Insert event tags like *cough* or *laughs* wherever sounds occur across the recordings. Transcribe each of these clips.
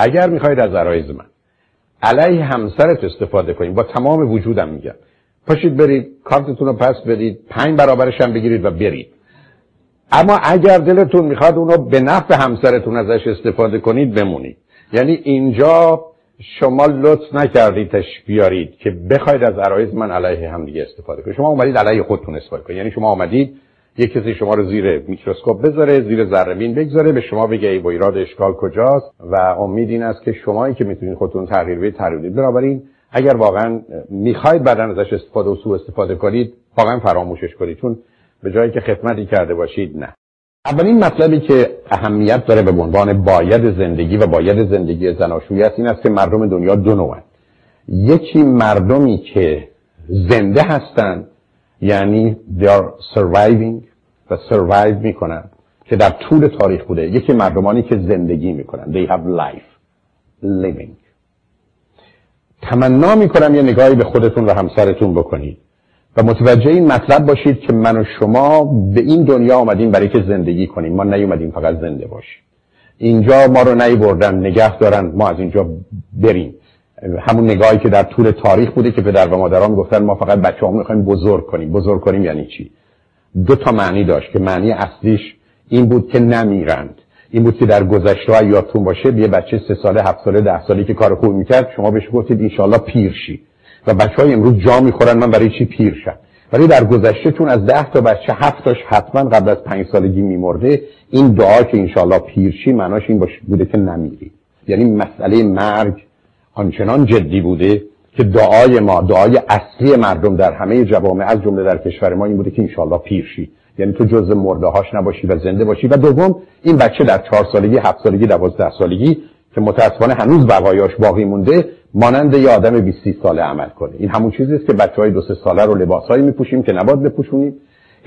اگر می‌خواید از عرایز من علیه همسرت استفاده کنید با تمام وجودم میگم. پاشید برید کارتتون رو پس بدید پنج برابرش هم بگیرید و برید. اما اگر دلتون می‌خواد اونو به نفع همسرتون ازش استفاده کنید بمونید. یعنی اینجا شما لطف نکردید بیارید که بخواید از عرایز من علیه هم دیگه استفاده کنید. شما اومدید علیه خودتون استفاده کنید. یعنی شما آمدید یک کسی شما رو زیر میکروسکوپ بذاره زیر ذره بگذاره به شما بگه ای با ایراد اشکال کجاست و امید این است که شمایی که می‌تونید خودتون تغییر بدید تغییر بدید بنابراین اگر واقعا می‌خواید بعدا ازش استفاده و سوء استفاده کنید واقعا فراموشش کنید چون به جایی که خدمتی کرده باشید نه. اولین مطلبی که اهمیت داره به عنوان باید زندگی و باید زندگی زناشویی است این است که مردم دنیا دو نوعن. یکی مردمی که زنده هستند یعنی they are surviving و survive می‌کنن که در طول تاریخ بوده. یکی مردمانی که زندگی می‌کنن. They have life. Living. تمنا می‌کنم یه نگاهی به خودتون و همسرتون بکنید. و متوجه این مطلب باشید که من و شما به این دنیا آمدیم برای که زندگی کنیم. ما نیومدیم فقط زنده باشیم. اینجا ما رو نی بردن نگه دارن ما از اینجا بریم. همون نگاهی که در طول تاریخ بوده که پدر و مادران گفتن ما فقط بچه هم می‌خوایم بزرگ کنیم. بزرگ کنیم یعنی چی؟ دو تا معنی داشت که معنی اصلیش این بود که نمیرند. این بود که در گذشته یادتون باشه یه بچه سه ساله هفت ساله ده سالی که کار خوب می‌کرد شما بهش گفتید انشالله پیر شی. و بچه های امروز جا می‌خورن من برای چی پیر شم؟ ولی در گذشته چون از ده تا بچه هفتاش حتما قبل از پنج سالگی میمرده این دعا که انشالله پیرشی معناش این بوده که نمیری. یعنی مسئله مرگ آنچنان جدی بوده که دعای ما دعای اصلی مردم در همه جوامع از جمله در کشور ما این بوده که انشالله پیرشی یعنی تو جز مرده هاش نباشی و زنده باشی. و دوم این بچه در چهار سالگی هفت سالگی دوازده سالگی که متاسفانه هنوز بقایاش باقی مونده مانند یه آدم 20 ساله عمل کنه. این همون چیزی است که بچه های دو سه ساله رو لباسهایی میپوشیم که نباید بپوشونیم.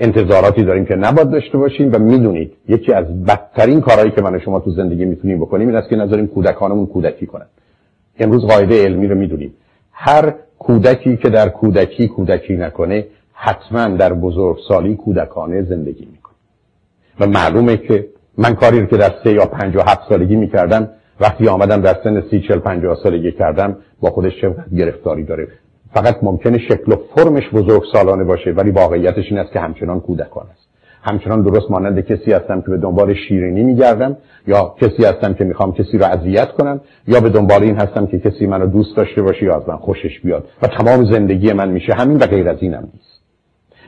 انتظاراتی داریم که نباید داشته باشیم و می‌دونید یکی از بدترین کارهایی که من و شما تو زندگی می‌تونیم بکنیم این است که نذاریم کودکانمون کودکی کنن. امروز قاعده علمی رو می‌دونیم. هر کودکی که در کودکی کودکی نکنه حتما در بزرگسالی کودکانه زندگی می‌کنه. و معلومه که من کاری رو که در سه یا پنج و هفت سالگی می‌کردم وقتی آمدم در سن سی چل پنجاه سالگی کردم با خودش چه گرفتاری داره؟ فقط ممکنه شکل و فرمش بزرگ سالانه باشه ولی واقعیتش این است که همچنان کودکان است. همچنان درست مانند کسی هستم که به دنبال شیرینی میگردم یا کسی هستم که می‌خوام کسی رو اذیت کنم یا به دنبال این هستم که کسی منو دوست داشته باشه یا از من خوشش بیاد. و تمام زندگی من میشه همین و غیر از اینم نیست.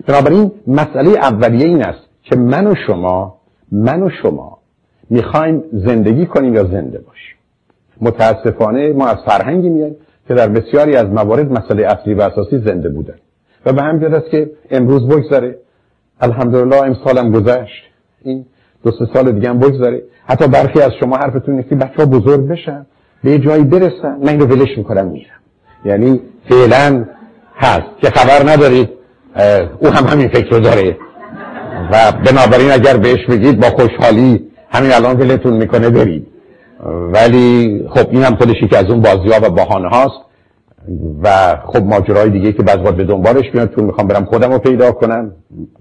بنابراین مسئله اولیه این است که من و شما من و شما می‌خوایم زندگی کنیم یا زنده باشیم. متاسفانه ما از فرهنگی میایم که در بسیاری از موارد مسئله اصلی و اساسی زنده بودن. و به همین است که امروز بگذره. الحمدلله امسالم گذشت. این دو سه سال دیگه هم بگذره حتی برخی از شما حرفتون نیست که بچه ها بزرگ بشن به یه جایی برسن. من اینو ولش می‌کنم میرم. یعنی فعلا هست. که خبر ندارید او هم همین فکر رو داره. و بنابراین اگر بهش بگید با خوشحالی همین الان ولتون می‌کنه برید. ولی خب این هم خودشی که از اون بازی ها و بحانه هاست. و خب ماجرای دیگه که بعض به دنبالش میاد چون می‌خوام برم خودم رو پیدا کنم.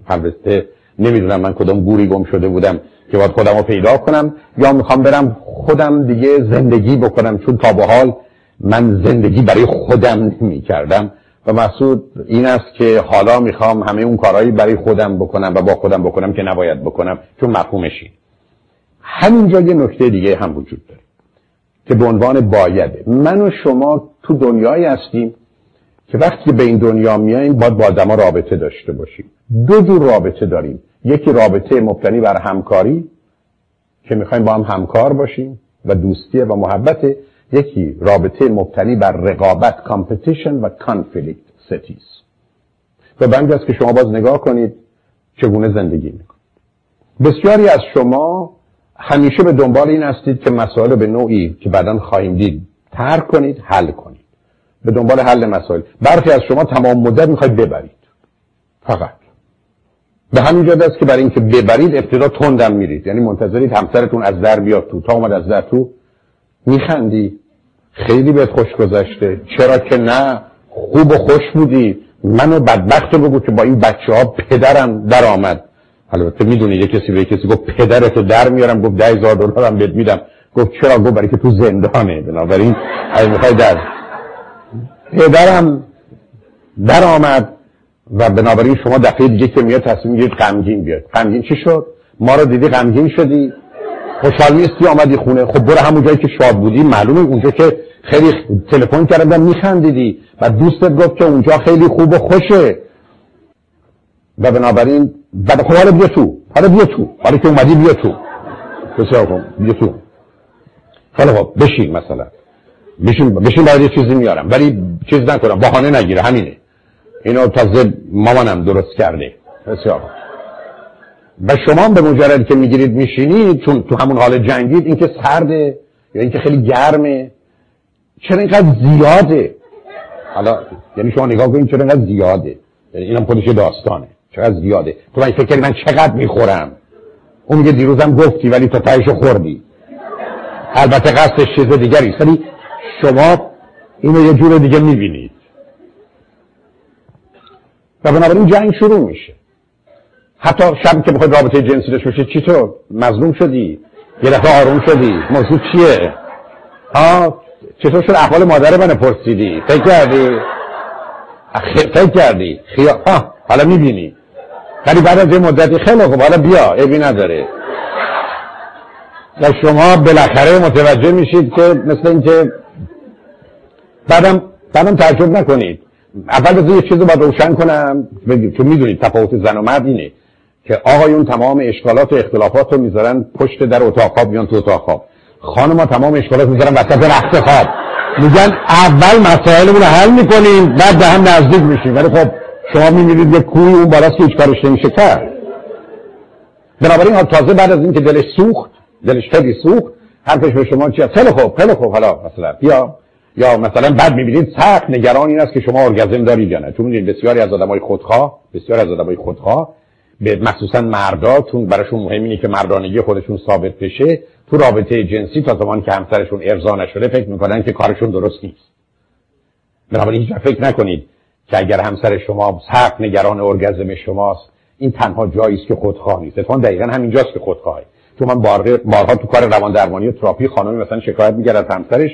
البته نمی‌دونم من کدوم گوری گم شده بودم که باید خودم رو پیدا کنم یا می‌خوام برم خودم دیگه زندگی بکنم چون تا به حال من زندگی برای خودم نمی کردم و محسود این است که حالا می‌خوام همه اون کارهایی برای خودم بکنم و با خودم بکنم که نباید بکنم چون مفهومشی همینجا یه نکته دیگه هم وجود داره که به عنوان بایده. من و شما تو دنیایی هستیم که وقتی به این دنیا میاییم باید با آدما رابطه داشته باشیم. دو جور رابطه داریم. یکی رابطه مبتنی بر همکاری که می‌خوایم با هم همکار باشیم و دوستی و محبت. یکی رابطه مبتنی بر رقابت competition و conflict ستیز و رنج است که شما باز نگاه کنید چگونه زندگی می‌کنید. بسیاری از شما همیشه به دنبال این هستید که مسائل به نوعی که بعدا خواهیم دید ترک کنید حل کنید. به دنبال حل مسائل. برخی از شما تمام مدت می‌خواید ببرید. فقط. به همین جد است که برای اینکه ببرید ابتدا تندم میرید. یعنی منتظرید همسرتون از در بیاد تو. تا اومد از در تو میخندی. خیلی بهت خوش گذشته. چرا که نه؟ خوب و خوش بودی. منو بدبخت رو بگو که با این بچه ها پدرم در آمد البته می‌دونی یه کسی به کسی گفت پدرتو در میارم گفت ده هزار دلار هم بهت میدم. گفت چرا؟ گفت برای که تو زندانه. بنابراین اگه می‌خوای در پدرم در آمد و بنابراین شما دفعه دیگه که میاد تصمیم می‌گیرید غمگین بیاد. غمگین چی شد؟ ما رو دیدی غمگین شدی؟ خوشحال نیستی؟ آمدی خونه؟ خب برو همون جایی که شاد بودی. معلومه اونجا که خیلی تلفن کردم میخندیدی. و دوستت گفت که اونجا خیلی خوب و خوشه. و بنابراین بعد خب حالا بیا تو. حالا بیا تو. حالا که اومدی بیا تو. بسیار خوب. بیا تو. حالا خب بشین مثلا. بشین بشین برای یه چیزی میارم. ولی چیز نکنم. بهانه نگیره. همینه. اینو تازه مامانم درست کرده. بسیار و شما به مجرد که می‌گیرید میشینید چون تو همون حال جنگید اینکه سرده یا اینکه خیلی گرمه. چرا اینقدر زیاده؟ حالا یعنی شما نگاه کنید چرا اینقدر زیاده. یعنی اینم خودش داستانه. چقدر زیاده. تو من فکر من چقدر می‌خورم. اون میگه دیروزم گفتی ولی تا تایشو خوردی. البته قصدش چیز دیگری ولی شما اینو یه جور دیگه می‌بینید. و بنابراین جنگ شروع میشه. حتی شب که بخواید رابطه جنسی داشته باشید چطور مظلوم شدی؟ یه دفعه آروم شدی؟ موضوع چیه؟ ها چطور شد احوال مادر من پرسیدی؟ فکر کردی؟ فکر کردی؟ خیا ها حالا می‌بینی. ولی بعد از یه مدتی خیلی خوب حالا بیا عیبی نداره. و شما بالاخره متوجه میشید که مثل اینکه بعدم بعدم تعجب نکنید. اول یه چیز رو باید روشن کنم. چون می‌دونید تفاوت زن و مرد اینه که آقایون تمام اشکالات و اختلافات رو می‌ذارن پشت در اتاق خواب بیان تو اتاق خواب. خانم تمام اشکالات می‌ذارن وسط رخت خواب. میگن اول مسائلمون رو حل می‌کنیم بعد به هم نزدیک میشیم. ولی خب شما می‌بینید یه کوی اون بالاست که هیچ کارش نمیشه. کرد بنابراین تازه بعد از اینکه دلش سوخت دلش خیلی سوخت حرفش به شما چیه خیلی خوب خیلی خوب. حالا مثلا بیا. یا مثلا بعد می‌بینید سخت نگران این است که شما ارگزم دارید یا نه. چون بسیاری از آدمای خودخواه بسیاری از آدمای خودخواه به مخصوصا مرداتون براشون مهم اینه که مردانگی خودشون ثابت بشه. تو رابطه جنسی تا زمانی که همسرشون ارضا نشده فکر می‌کنن که کارشون درست نیست. بنابراین هیچ فکر نکنید که اگر همسر شما سخت نگران ارگزم شماست این تنها جایی است که خودخواه نیست. اتفاقا دقیقا همینجاست که خودخواهه چون من بارها تو کار روان درمانی و تراپی خانمی مثلا شکایت میگرد از همسرش.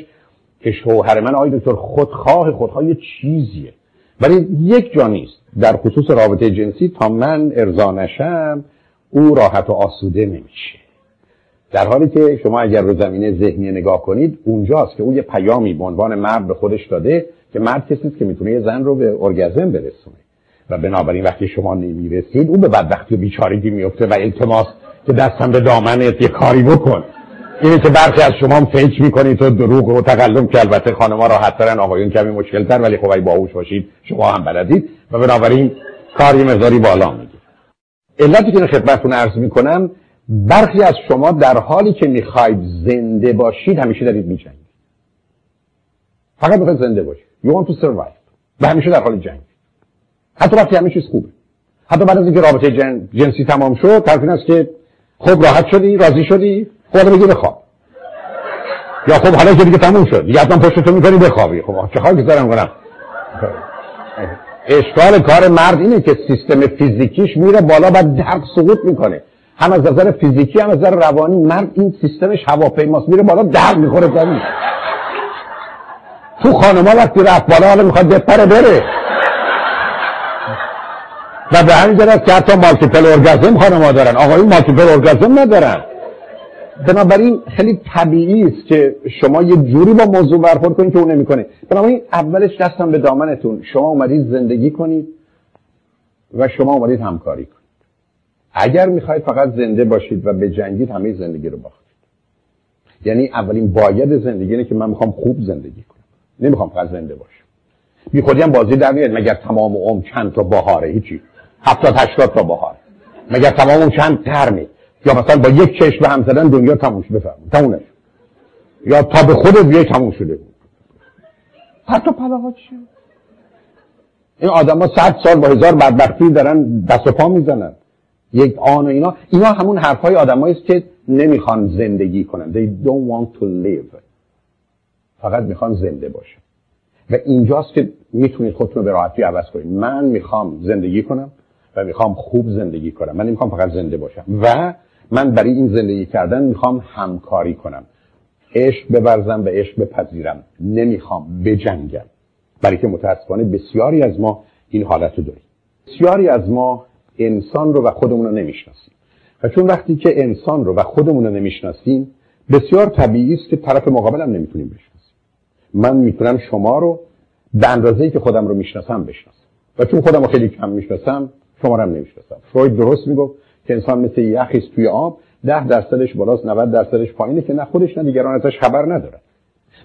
که شوهر من آقای دکتر خودخواه خودخواه یه چیزیه. ولی یک جا نیست. در خصوص رابطه جنسی تا من ارضا نشم او راحت و آسوده نمیشه. در حالی که شما اگر رو زمینه ذهنی نگاه کنید اونجاست که او یه پیامی به عنوان مرد به خودش داده که مرد کسی که می‌تونه یه زن رو به ارگزم برسونه. و بنابراین وقتی شما نمی‌رسید او به بدبختی و بیچارگی میفته و التماس که دستم به دامنت یه کاری بکن. اینه که برخی از شما فکر می‌کنید تو دروغ و تقلم که البته خانم‌ها راحت ترن آقایون کمی مشکل تر ولی خب اگه باهوش باشید شما هم بلدید. و بنابراین کار مقداری بالا میگیر علتی که خدمتتون عرض می‌کنم برخی از شما در حالی که می‌خواید زنده باشید همیشه دارید میجنگید. فقط می‌خواید زنده باشید. You want to survive. و همیشه در حال جنگ. حتی وقتی همه چیز خوبه. حتی بعد از اینکه رابطه جن... جنسی تمام شد طرف است که خب راحت شدی راضی شدی. خب بگی بخواب. یا خب حالا که دیگه تموم شد. دیگه پشت تو می‌کنی بخوابی. خب چه خواهی دارم کنم؟ اشکال کار مرد اینه که سیستم فیزیکیش میره بالا و درد سقوط می‌کنه. هم از نظر فیزیکی هم از نظر روانی مرد این سیستمش هواپیماست. میره بالا درد می‌خوره زمین تو خانما وقتی رفت بالا حالا می‌خواد بپره بره. و به همین جهت که حتی مالتیپل ارگازم خانما دارن. آقایون مالتیپل ارگازم ندارن. بنابراین خیلی طبیعی است که شما یه جوری با موضوع برخورد کنید که اون نمی‌کنه. بنابراین اولش دستم به دامنتون. شما اومدید زندگی کنید و شما اومدید همکاری کنید. اگر می‌خواید فقط زنده باشید و به جنگید همه زندگی رو باختید. یعنی اولین باید زندگی اینه که من می‌خوام خوب زندگی کنم. نمی‌خوام فقط زنده باشم. بی خودی هم بازی در میاد مگر تمام عمر چند تا بهاره؟ هیچی. هفتاد هشتاد تا بهار مگر تمام چند ترمی یا مثلا با یک چشم به هم زدن دنیا تموم شده بفهم تمومش. یا تا به خودت بیای تموم شده. حتی پلاها چیه این آدم ها صد سال با هزار بدبختی دارن دست و پا می‌زنن. یک آن و اینا. اینا همون حرف های آدم است که نمی‌خوان زندگی کنن. They don't want to live. فقط می‌خوان زنده باشن. و اینجاست که می‌تونید خودتون رو به راحتی عوض کنید. من می‌خوام زندگی کنم و می‌خوام خوب زندگی کنم. من نمی‌خوام فقط زنده باشم. و من برای این زندگی کردن می‌خوام همکاری کنم. عشق ببرزم و عشق بپذیرم. نمی‌خوام بجنگم. برای که متاسفانه بسیاری از ما این حالت رو داریم. بسیاری از ما انسان رو و خودمون رو نمی‌شناسیم. و چون وقتی که انسان رو و خودمون رو نمی‌شناسیم بسیار طبیعی است که طرف مقابلم نمی‌تونیم بشناسیم. من می‌تونم شما رو به اندازه‌ای که خودم رو می‌شناسم بشناسم. و چون خودم رو خیلی کم می‌شناسم شما رو هم نمی‌شناسم. فروید درست می‌گفت که انسان مثل یخی توی آب ده درصدش بالاست 90 درصدش پایینه که نه خودش نه دیگران ازش خبر ندارن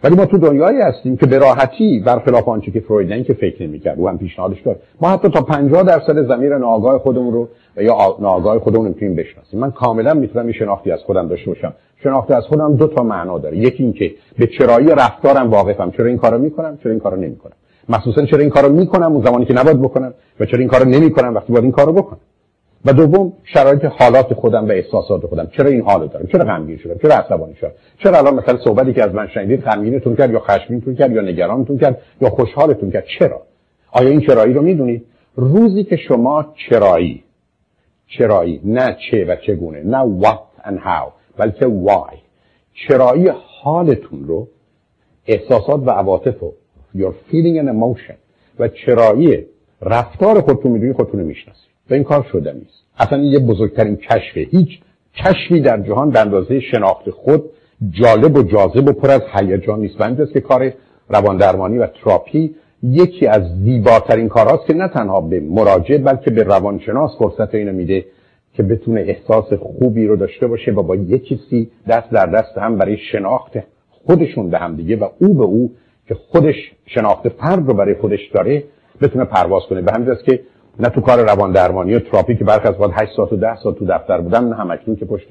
ولی ما تو دنیایی هستیم که به راحتی برخلاف آنچه که فروید این که فکر نمی‌کرد او هم پیشنهادش داد. ما حتی تا 50 درصد زمیر ناآگاه خودمون رو و یا ناآگاه خودمون می‌تونیم بشناسیم. من کاملا می‌تونم این شناختی از خودم داشته باشم. شناختی از خودم دو تا معنا داره. یکی اینکه به چرایی رفتارم واقفم. چرا این کارو می‌کنم؟ چرا این کارو نمی‌کنم؟ مخصوصا چرا این کارو می‌کنم؟ اون زمانی که نباید بکنم و چرا این کارو نمی‌کنم وقتی باید این کارو بکنم؟ و دوم شرایط حالات خودم و احساسات خودم. چرا این حالو دارم؟ چرا غمگین شدم؟ چرا عصبانی شدم؟ چرا الان مثلا صحبتی که از من شنیدید غمگینتون کرد یا خشمگینتون کرد یا نگرانتون کرد یا خوشحالتون کرد؟ چرا؟ آیا این چرایی رو می‌دونید؟ روزی که شما چرایی چرایی نه چه و چگونه نه what and how بلکه why چرایی حالتون رو احساسات و عواطف رو your feeling and emotion و چرایی رفتار خودتون می‌دونی خودتون می‌شناسید. و این کار شده نیست. اصلا این یه بزرگترین کشفه. هیچ کشفی در جهان به اندازه شناخت خود جالب و جاذب و پر از هیجان نیست. و که کار روان درمانی و تراپی یکی از زیباترین کارهاست که نه تنها به مراجع بلکه به روانشناس فرصت اینو میده که بتونه احساس خوبی رو داشته باشه و با یک کسی دست در دست هم برای شناخت خودشون به هم دیگه و او به او که خودش شناخت فرد رو برای خودش داره بتونه پرواز کنه. به همین که نه تو کار روان درمانی و تراپی که برخی از وقت 8 ساعت و 10 ساعت تو دفتر بودن نه همکنون که پشت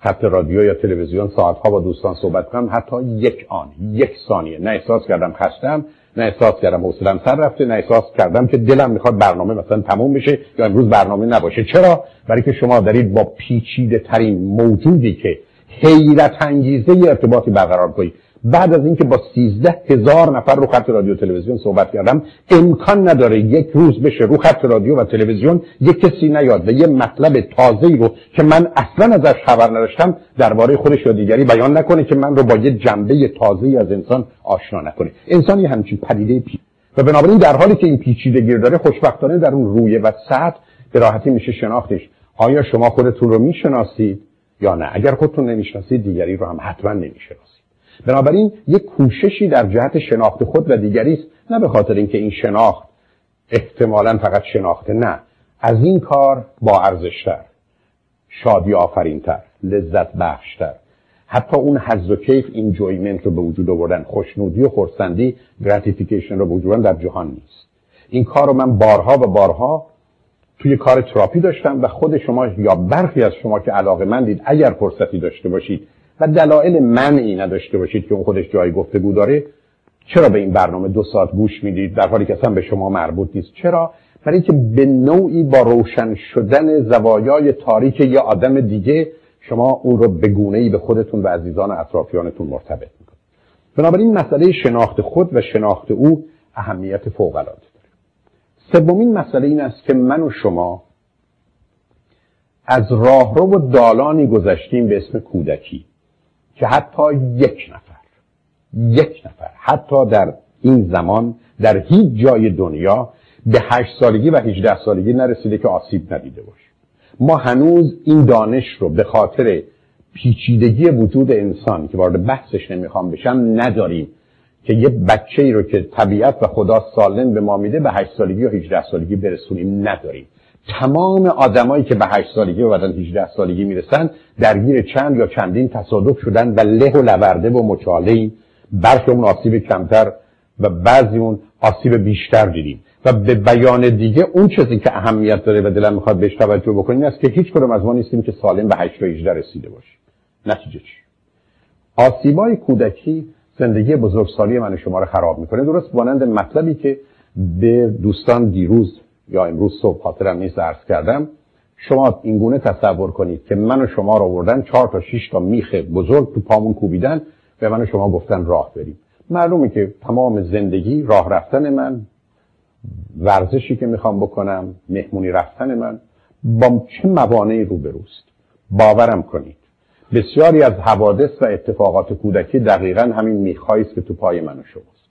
خط رادیو یا تلویزیون ساعتها با دوستان صحبت کنم. حتی یک آن یک ثانیه. نه احساس کردم خستم نه احساس کردم حوصله‌ام سر رفته نه احساس کردم که دلم می‌خواد برنامه مثلا تموم بشه یا امروز برنامه نباشه. چرا؟ برای که شما دارید با پیچیده ترین موجودی که حیرت انگیزه ارتباطی برقرار کنید. بعد از اینکه با سیزده هزار نفر رو خط رادیو تلویزیون صحبت کردم امکان نداره یک روز بشه رو خط رادیو و تلویزیون یک کسی نیاد و یه مطلب تازه رو که من اصلا ازش خبر نداشتم درباره خودش یا دیگری بیان نکنه که من رو با یه جنبه تازه از انسان آشنا نکنه. انسان یه همچین پدیده پی و بنابراین در حالی که این پیچیدگی داره خوشبختانه در اون رویه و سطح به راحتی میشه شناختش. آیا شما خودتون رو می‌شناسید یا نه؟ اگر خودتون نمی‌شناسید دیگری رو هم حتما نمی‌شناسید. بنابراین یک کوششی در جهت شناخت خود و دیگری است نه به خاطر اینکه این شناخت احتمالا فقط شناخته نه. از این کار با ارزشتر شادی آفرینتر لذت بخشتر. حتی اون حز و کیف اینجویمنت رو به وجود آوردن خوشنودی و خورسندی gratification رو به وجود در جهان نیست. این کار رو من بارها و بارها توی کار تراپی داشتم و خود شما یا برخی از شما که علاقه‌مندید اگر فرصتی داشته باشید و دلایل منعی نداشته باشید که اون خودش جای گفتگو داره. چرا به این برنامه دو ساعت گوش می‌دید؟ در حالی که اصلا به شما مربوط نیست. چرا؟ برای اینکه به نوعی با روشن شدن زوایای تاریک یه آدم دیگه شما اون رو به گونه ای به خودتون و عزیزان و اطرافیانتون مرتبط می‌کنید. بنابراین مسئله شناخت خود و شناخت او اهمیت فوق العاده داره. سومین مسئله این است که من و شما از راهرو و دالانی گذشتیم به اسم کودکی. که حتی یک نفر یک نفر حتی در این زمان در هیچ جای دنیا به هشت سالگی و هجده سالگی نرسیده که آسیب ندیده باشه. ما هنوز این دانش رو به خاطر پیچیدگی وجود انسان که وارد بحثش نمی‌خوام بشم نداریم که یه بچه ای رو که طبیعت و خدا سالم به ما میده به هشت سالگی و هجده سالگی برسونیم نداریم. تمام آدمایی که به 8 سالگی و بعدا 18 سالگی می‌رسن درگیر چند یا چندین تصادف شدن و له و لورده و مچاله برخی اون آسیب کمتر و بعضی اون آسیب بیشتر دیدیم. و به بیان دیگه اون چیزی که اهمیت داره و دلم می‌خواد بهش توجه بکنیم است که هیچ کدوم از ما نیستیم که سالم به 8 و 18 رسیده باشیم. نتیجه چی؟ آسیبای کودکی زندگی بزرگسالی من و شما رو خراب می‌کنه. درست مانند مطلبی که به دوستان دیروز یا امروز صبح خاطرم نیست عرض کردم. شما اینگونه تصور کنید که من و شما رو آوردن چهار تا شش تا میخ بزرگ تو پامون کوبیدن به من و شما گفتن راه بریم. معلومه که تمام زندگی راه رفتن من ورزشی که می‌خوام بکنم مهمونی رفتن من با چه موانعی روبروست؟ باورم کنید. بسیاری از حوادث و اتفاقات کودکی دقیقا همین میخهایی است که تو پای من و شماست.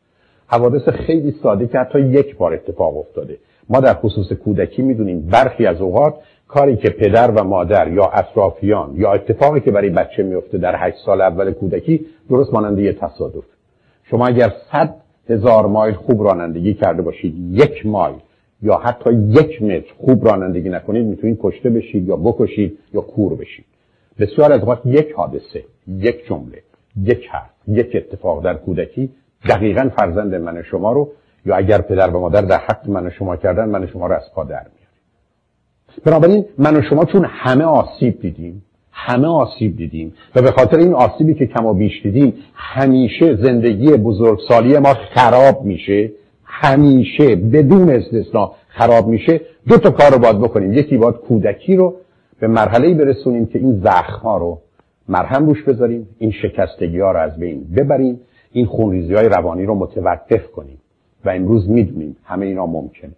حوادث خیلی ساده که حتی یک بار اتفاق افتاده. ما در خصوص کودکی می‌دونیم برخی از اوقات کاری که پدر و مادر یا اطرافیان یا اتفاقی که برای بچه میفته در هشت سال اول کودکی درست ماننده یه تصادف. شما اگر صد هزار مایل خوب رانندگی کرده باشید یک مایل یا حتی یک متر خوب رانندگی نکنید می‌تونید کشته بشید یا بکشید یا کور بشید. بسیار از اوقات یک حادثه یک جمله یک حرف یک اتفاق در کودکی دقیقا فرزند من شما رو یا اگر پدر و مادر در حق من شما کردن من شما رو از پا در میاره بنابراین من و شما چون همه آسیب دیدیم همه آسیب دیدیم و به خاطر این آسیبی که کم و بیش دیدیم همیشه زندگی بزرگسالی ما خراب میشه همیشه بدون استثنا خراب میشه. دو تا کار رو باید بکنیم. یکی باید کودکی رو به مرحله برسونیم که این زخم ها رو مرهم روش بذاریم این شکستگی ها رو از بین ببریم این خونریزی های روانی رو متوقف کنیم. و امروز می‌دونیم همه اینا ممکنه.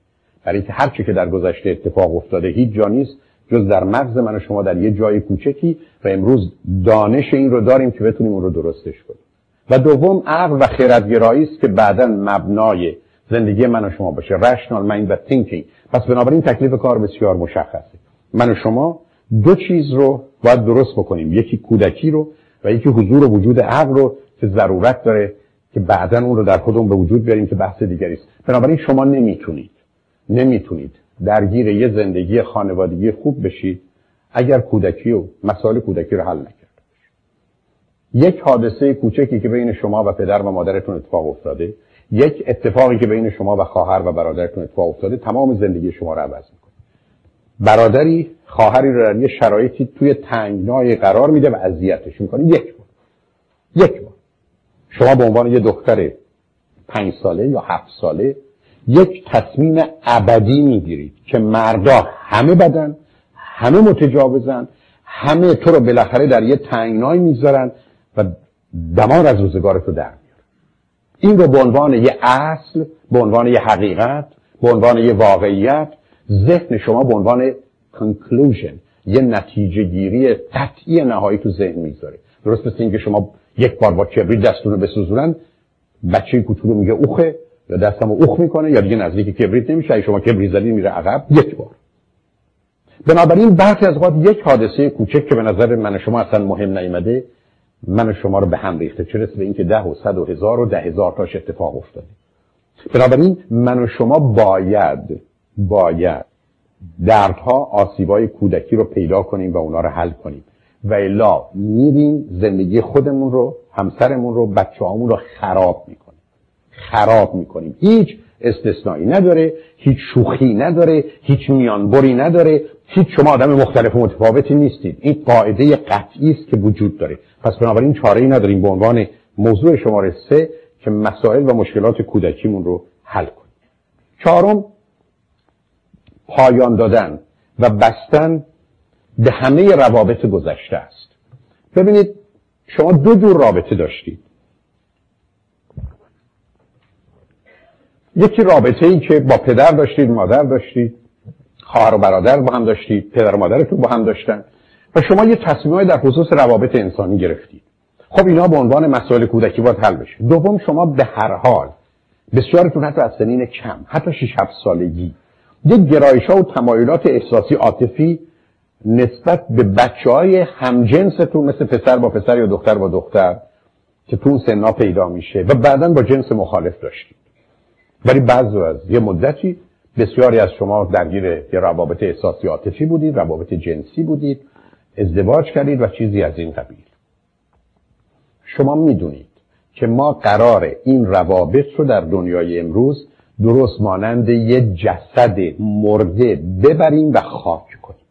برای اینکه هر که در گذشته اتفاق افتاده هیچ جا نیست جز در مغز من و شما در یه جای کوچکی و امروز دانش این رو داریم که بتونیم اون رو درستش کنیم. و دوم عقل و خیرتگرایی است که بعدا مبنای زندگی من و شما باشه. رشنال مایند و تینکینگ پس بنابراین تکلیف کار بسیار مشخصه. من و شما دو چیز رو باید درست بکنیم. یکی کودکی رو و یکی حضور و وجود عقل رو که ضرورت داره که بعدا اون رو در خودمون به وجود بیاریم که بحث دیگری است. بنابراین شما نمی‌تونید نمی‌تونید درگیر یه زندگی خانوادگی خوب بشید اگر کودکی و مسائل کودکی رو حل نکرد یک حادثه کوچکی که بین شما و پدر و مادرتون اتفاق افتاده یک اتفاقی که بین شما و خواهر و برادرتون اتفاق افتاده تمام زندگی شما رو عوض می‌کنه. برادری خواهری رو در یه شرایطی توی تنگنای قرار میده و اذیتش می‌کنه. یک بار. یک بار. شما به عنوان یه دختر پنج ساله یا هفت ساله یک تصمیم ابدی می‌گیرید که مردا همه بدن همه متجاوزن همه تو رو بالاخره در یه تنگنای می‌ذارن و دمار از روزگارتو در میارن این رو به عنوان یه اصل به عنوان یه حقیقت به عنوان یه واقعیت ذهن شما به عنوان conclusion یه نتیجه گیری قطعی نهایی تو ذهن می‌ذاره درست مثل اینکه شما یک بار با کبریت دستون رو بسوزونن بچه کوچولو میگه اوخه یا دستم رو اوخ می‌کنه یا دیگه نزدیک کبریت نمیشه شما کبریت زدی میره عقب. یک بار. بنابراین برخی از اوقات یک حادثه کوچک که به نظر من شما اصلا مهم نیامده من شما رو به هم ریخته چه به اینکه ده و صد و هزار و ده هزار تاش اتفاق افتاده. بنابراین من و شما باید باید دردها آسیبای کودکی رو پیدا کنیم و اونا رو حل کنیم. و الا میریم زندگی خودمون رو همسرمون رو بچه رو خراب می‌کنیم. خراب می‌کنیم. هیچ استثنایی نداره هیچ شوخی نداره هیچ میانبری نداره. هیچ شما آدم مختلف و متفاوتی نیستید. این قاعده قطعی است که وجود داره. پس بنابراین چاره ای نداریم به عنوان موضوع شماره سه که مسائل و مشکلات کودکیمون رو حل کنیم. چهارم پایان دادن و بستن به همه روابط گذشته است. ببینید شما دو جور رابطه داشتید. یکی رابطه ای که با پدر داشتید مادر داشتید خواهر و برادر با هم داشتید پدر و مادرتون با هم داشتن و شما یه تصمیم در خصوص روابط انسانی گرفتید. خب اینا به عنوان مسائل کودکی باید حل بشه. دوم شما به هر حال بسیارتون حتی از سنین کم حتی 6 7 سالگی یک گرایش ها و تمایلات احساسی عاطفی نسبت به بچه های همجنستون مثل پسر با پسر یا دختر با دختر که تو اون سنا پیدا میشه و بعدا با جنس مخالف داشتید ولی بعض از یه مدتی بسیاری از شما درگیر یه روابط احساسی عاطفی بودید روابط جنسی بودید ازدواج کردید و چیزی از این قبیل. شما می‌دونید که ما قرار این روابط رو در دنیای امروز درست مانند یه جسد مرده ببریم و خاک کنیم.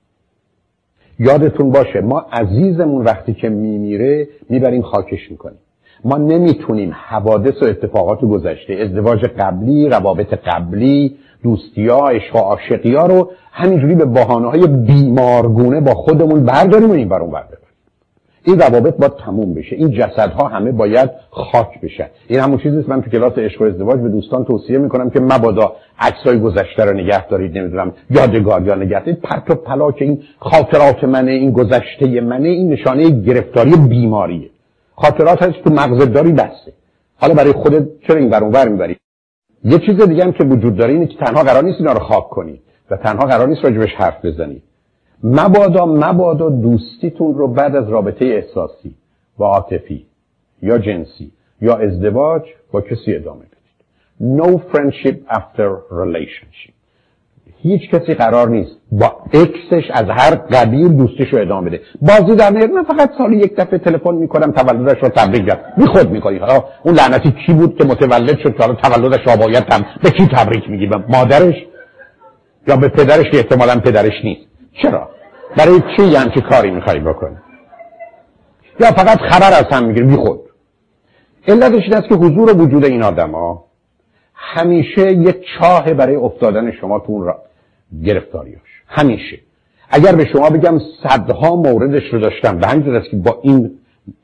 یادتون باشه ما عزیزمون وقتی که میمیره می‌بریم خاکش می‌کنیم. ما نمی‌تونیم حوادث و اتفاقات گذشته ازدواج قبلی روابط قبلی دوستی ها عشق و عاشقی ها رو همینجوری به بحانه های بیمارگونه با خودمون برداریم و این برون بر این روابط باید تموم بشه. این جسدها همه باید خاک بشن. این همون چیزی من تو کلاس عشق و ازدواج به دوستان توصیه می‌کنم که مبادا عکسای گذشته رو نگه دارید نمی‌دونم یادگار یا نگه دارید. پرت و پلا که این خاطرات منه این گذشته منه این نشانه گرفتاری بیماریه. خاطرات هست تو مغز داری بسته. حالا برای خودت چرا این بر اونور می‌بری؟ یه چیز دیگه هم که وجود داره اینه که تنها قرار نیست اینا رو خاک کنی و تنها قرار نیست راجبش حرف بزنی. مبادا مبادا دوستیتون رو بعد از رابطه احساسی و عاطفی یا جنسی یا ازدواج با کسی ادامه بدید. No friendship after relationship. هیچ کسی قرار نیست با اکسش از هر قبیل دوستیش رو ادامه بده. بازی در میاد من فقط سالی یک دفعه تلفن می‌کنم تولدش رو تبریک گرد بی خود می‌کنی حالا اون لعنتی کی بود که متولد شد که حالا تولدش رو باید تم به کی تبریک میگی؟ مادرش یا به پدرش که احتمالا پدرش نیست. چرا؟ برای چی چه کاری می‌خوای بکنی؟ یا فقط خبر از هم می‌گیری؟ بی خود. علتش این است که حضور و وجود این آدما همیشه یک چاه برای افتادن شما تو اون گرفتاریاش همیشه. اگر به شما بگم صدها موردش رو داشتم به همین است که با این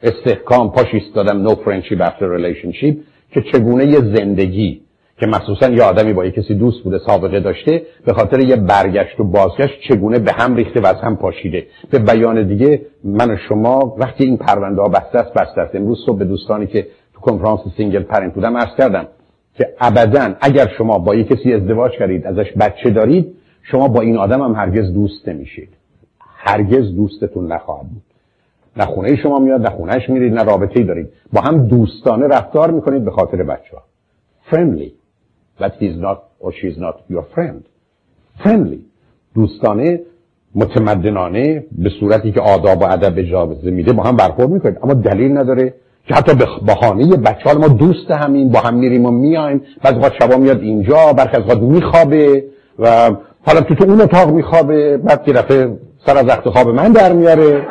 استحکام پاش ایستادم no friendship after relationship که چگونه یه زندگی که مخصوصا یه آدمی با یه کسی دوست بوده سابقه داشته به خاطر یه برگشت و بازگشت چگونه به هم ریخته و از هم پاشیده. به بیان دیگه من و شما وقتی این پرونده ها بسته است بسته است. امروز صبح به دوستانی که تو کنفرانس single parent بودم عرض کردم که ابدا اگر شما با یه کسی ازدواج کردید ازش بچه دارید شما با این آدم هم هرگز دوست نمیشید. هرگز دوستتون نخواهد بود. نه خونه شما میاد نه خونهش میرید نه رابطه دارید. با هم دوستانه رفتار می‌کنید به خاطر بچه ها friendly. But he's not or she's not your friend. Friendly. دوستانه متمدنانه به صورتی که آداب و ادب اجازه میده با هم برخورد می‌کنید. اما دلیل نداره که حتی به بهانه بچه ما دوست همین با هم میریم و میایم. بعد وقت شبا میاد اینجا برخی از وقت میخوابه و حالا تو تو اون اتاق میخوابه. بعد یه دفعه سر از وقت خواب من در میاره.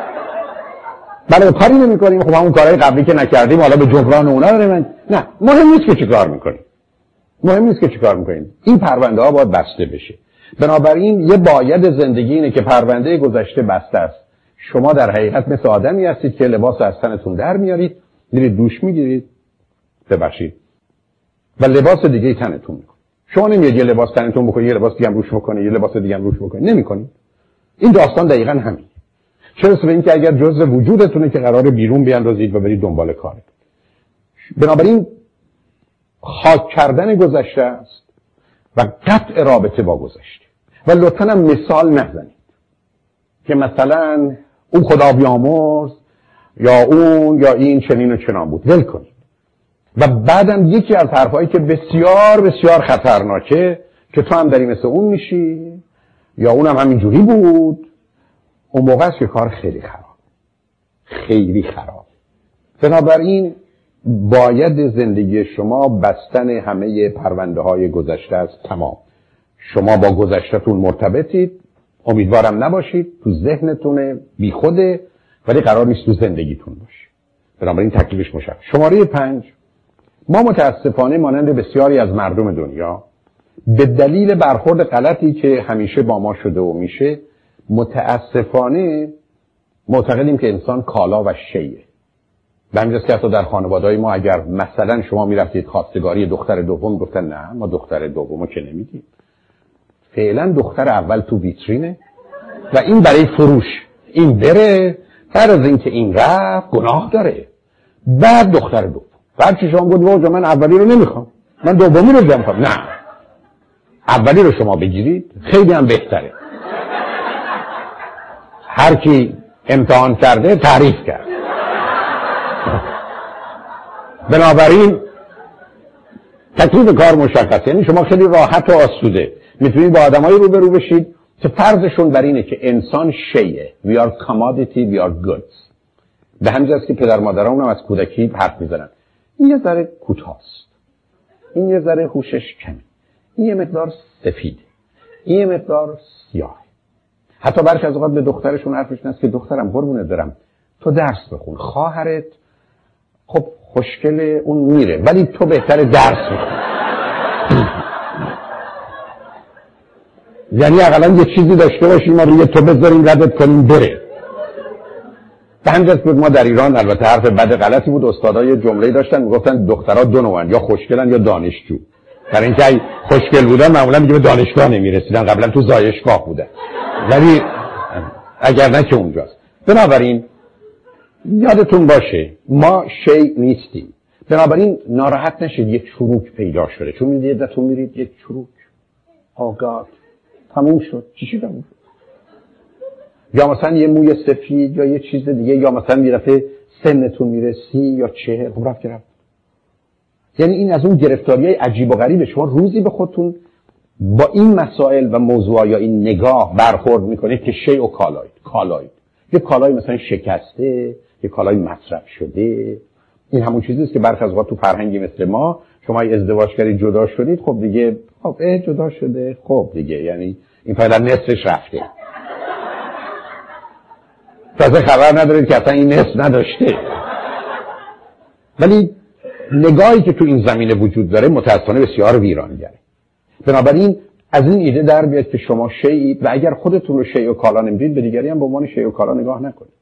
بله کاری نمی کنیم خب همون کارهای قبلی که نکردیم حالا به جبران اونا داریم نه مهم نیست که چی کار می‌کنیم. مهم نیست که چیکار می‌کنید این پرونده ها باید بسته بشه. بنابراین یه باید زندگی اینه که پرونده گذشته بسته است. شما در حقیقت مثل آدمی هستید که لباس از تنتون در میارید میرید دوش می‌گیرید ببخشید. و لباس دیگه تنتون می‌کنید. شما نمیاد یه لباس تنتون بکنید یه لباس دیگه روش بکنید یه لباس دیگه روش بکنید نمی‌کنید. این داستان دقیقا همین. چرا؟ به اینکه اگر جزء وجودتونه که قرار بیرون بیاندازید و برید دنبال کارتون. بنابراین خاک کردن گذشته است و قطع رابطه با گذشته. و لطفا مثال نزنید که مثلا اون خدا بیامرز یا اون یا این چنین و چنان بود. ول کنید. و بعدم یکی از حرفهایی که بسیار بسیار خطرناکه که تو هم داری مثل اون میشی یا اونم همینجوری بود اون موقع است که کار خیلی خراب. خیلی خراب. بنابراین باید زندگی شما بستن همه پرونده های گذشته است تمام. شما با گذشتهتون مرتبطید امیدوارم نباشید تو ذهنتونه بیخوده ولی قرار نیست تو زندگیتون باشه بنابراین تکلیفش مشخص. شماره پنج. ما متاسفانه مانند بسیاری از مردم دنیا به دلیل برخورد غلطی که همیشه با ما شده و میشه متاسفانه معتقدیم که انسان کالا و شیه به همین که حتی در خانواده ما اگر مثلا شما می‌رفتید خواستگاری دختر دوم گفتن نه ما دختر دوم که نمیدیم. فعلا دختر اول تو ویترینه و این برای فروش. این بره بعد از اینکه این رفت گناه داره. بعد دختر دوم. بعد چی شما گفت من اولی رو نمی‌خوام. من دومی رو جمع نه. اولی رو شما بگیرید خیلی هم بهتره. هر کی امتحان کرده تعریف کرد. *laughs* بنابراین تکلیف کار مشخص. یعنی شما خیلی راحت و آسوده می‌تونید با آدمایی روبرو بشید که فرضشون بر اینه که انسان شیه we are commodity we are goods. به همین که پدر مادران هم از کودکی حرف می‌زنن. این یه ذره کوتاست این یه ذره هوشش کمه. این یه مقدار سفید این یه مقدار سیاه حتی برخی از اوقات به دخترشون حرفش است که دخترم قربونت دارم تو درس بخون. خواهرت خب خوشگل اون میره ولی تو بهتر درس می‌خونی یعنی اقلا یه چیزی داشته باشیم ما روی تو بذاریم ردت کنیم بره. همین بود ما در ایران البته حرف بد غلطی بود استادای جمله داشتن می‌گفتن دخترها دو نوعن یا خوشگلن یا دانشجو. برای اینکه خوشگل بودن معمولا دیگه به دانشگاه نمی‌رسیدن قبلا تو زایشگاه بودن. ولی اگر نه که اونجاست. بنابراین یادتون باشه ما شی نیستیم. بنابراین ناراحت نشید یک چروک پیدا شده. چون می‌دید دتون میرید یک چروک آگاد تموم شد. چی شد؟ یا مثلا یه موی سفید یا یه چیز دیگه یا مثلا دفعه سنتون میره سی یا چهل خب رفت گرفت یعنی این از اون گرفتاری های عجیب و غریبه شما روزی به خودتون با این مسائل و موضوع یا این نگاه برخورد می‌کنید که شی و کالاید کالاید یه کالای مثلا شکسته یه کالای مصرف شده. این همون چیزی است که برخی از تو فرهنگی مثل ما شما ازدواج کردید جدا شدید خب دیگه خب جدا شده. خب دیگه یعنی این فعلا نصفش رفته. تازه خبر ندارید که اصلا این نصف نداشته. ولی نگاهی که تو این زمینه وجود داره متاسفانه بسیار ویرانگره. بنابراین از این ایده در بیاد که شما شیعید و اگر خودتون رو شیع و کالا نمی‌دید به دیگری هم به عنوان شیع و کالا نگاه نکنید.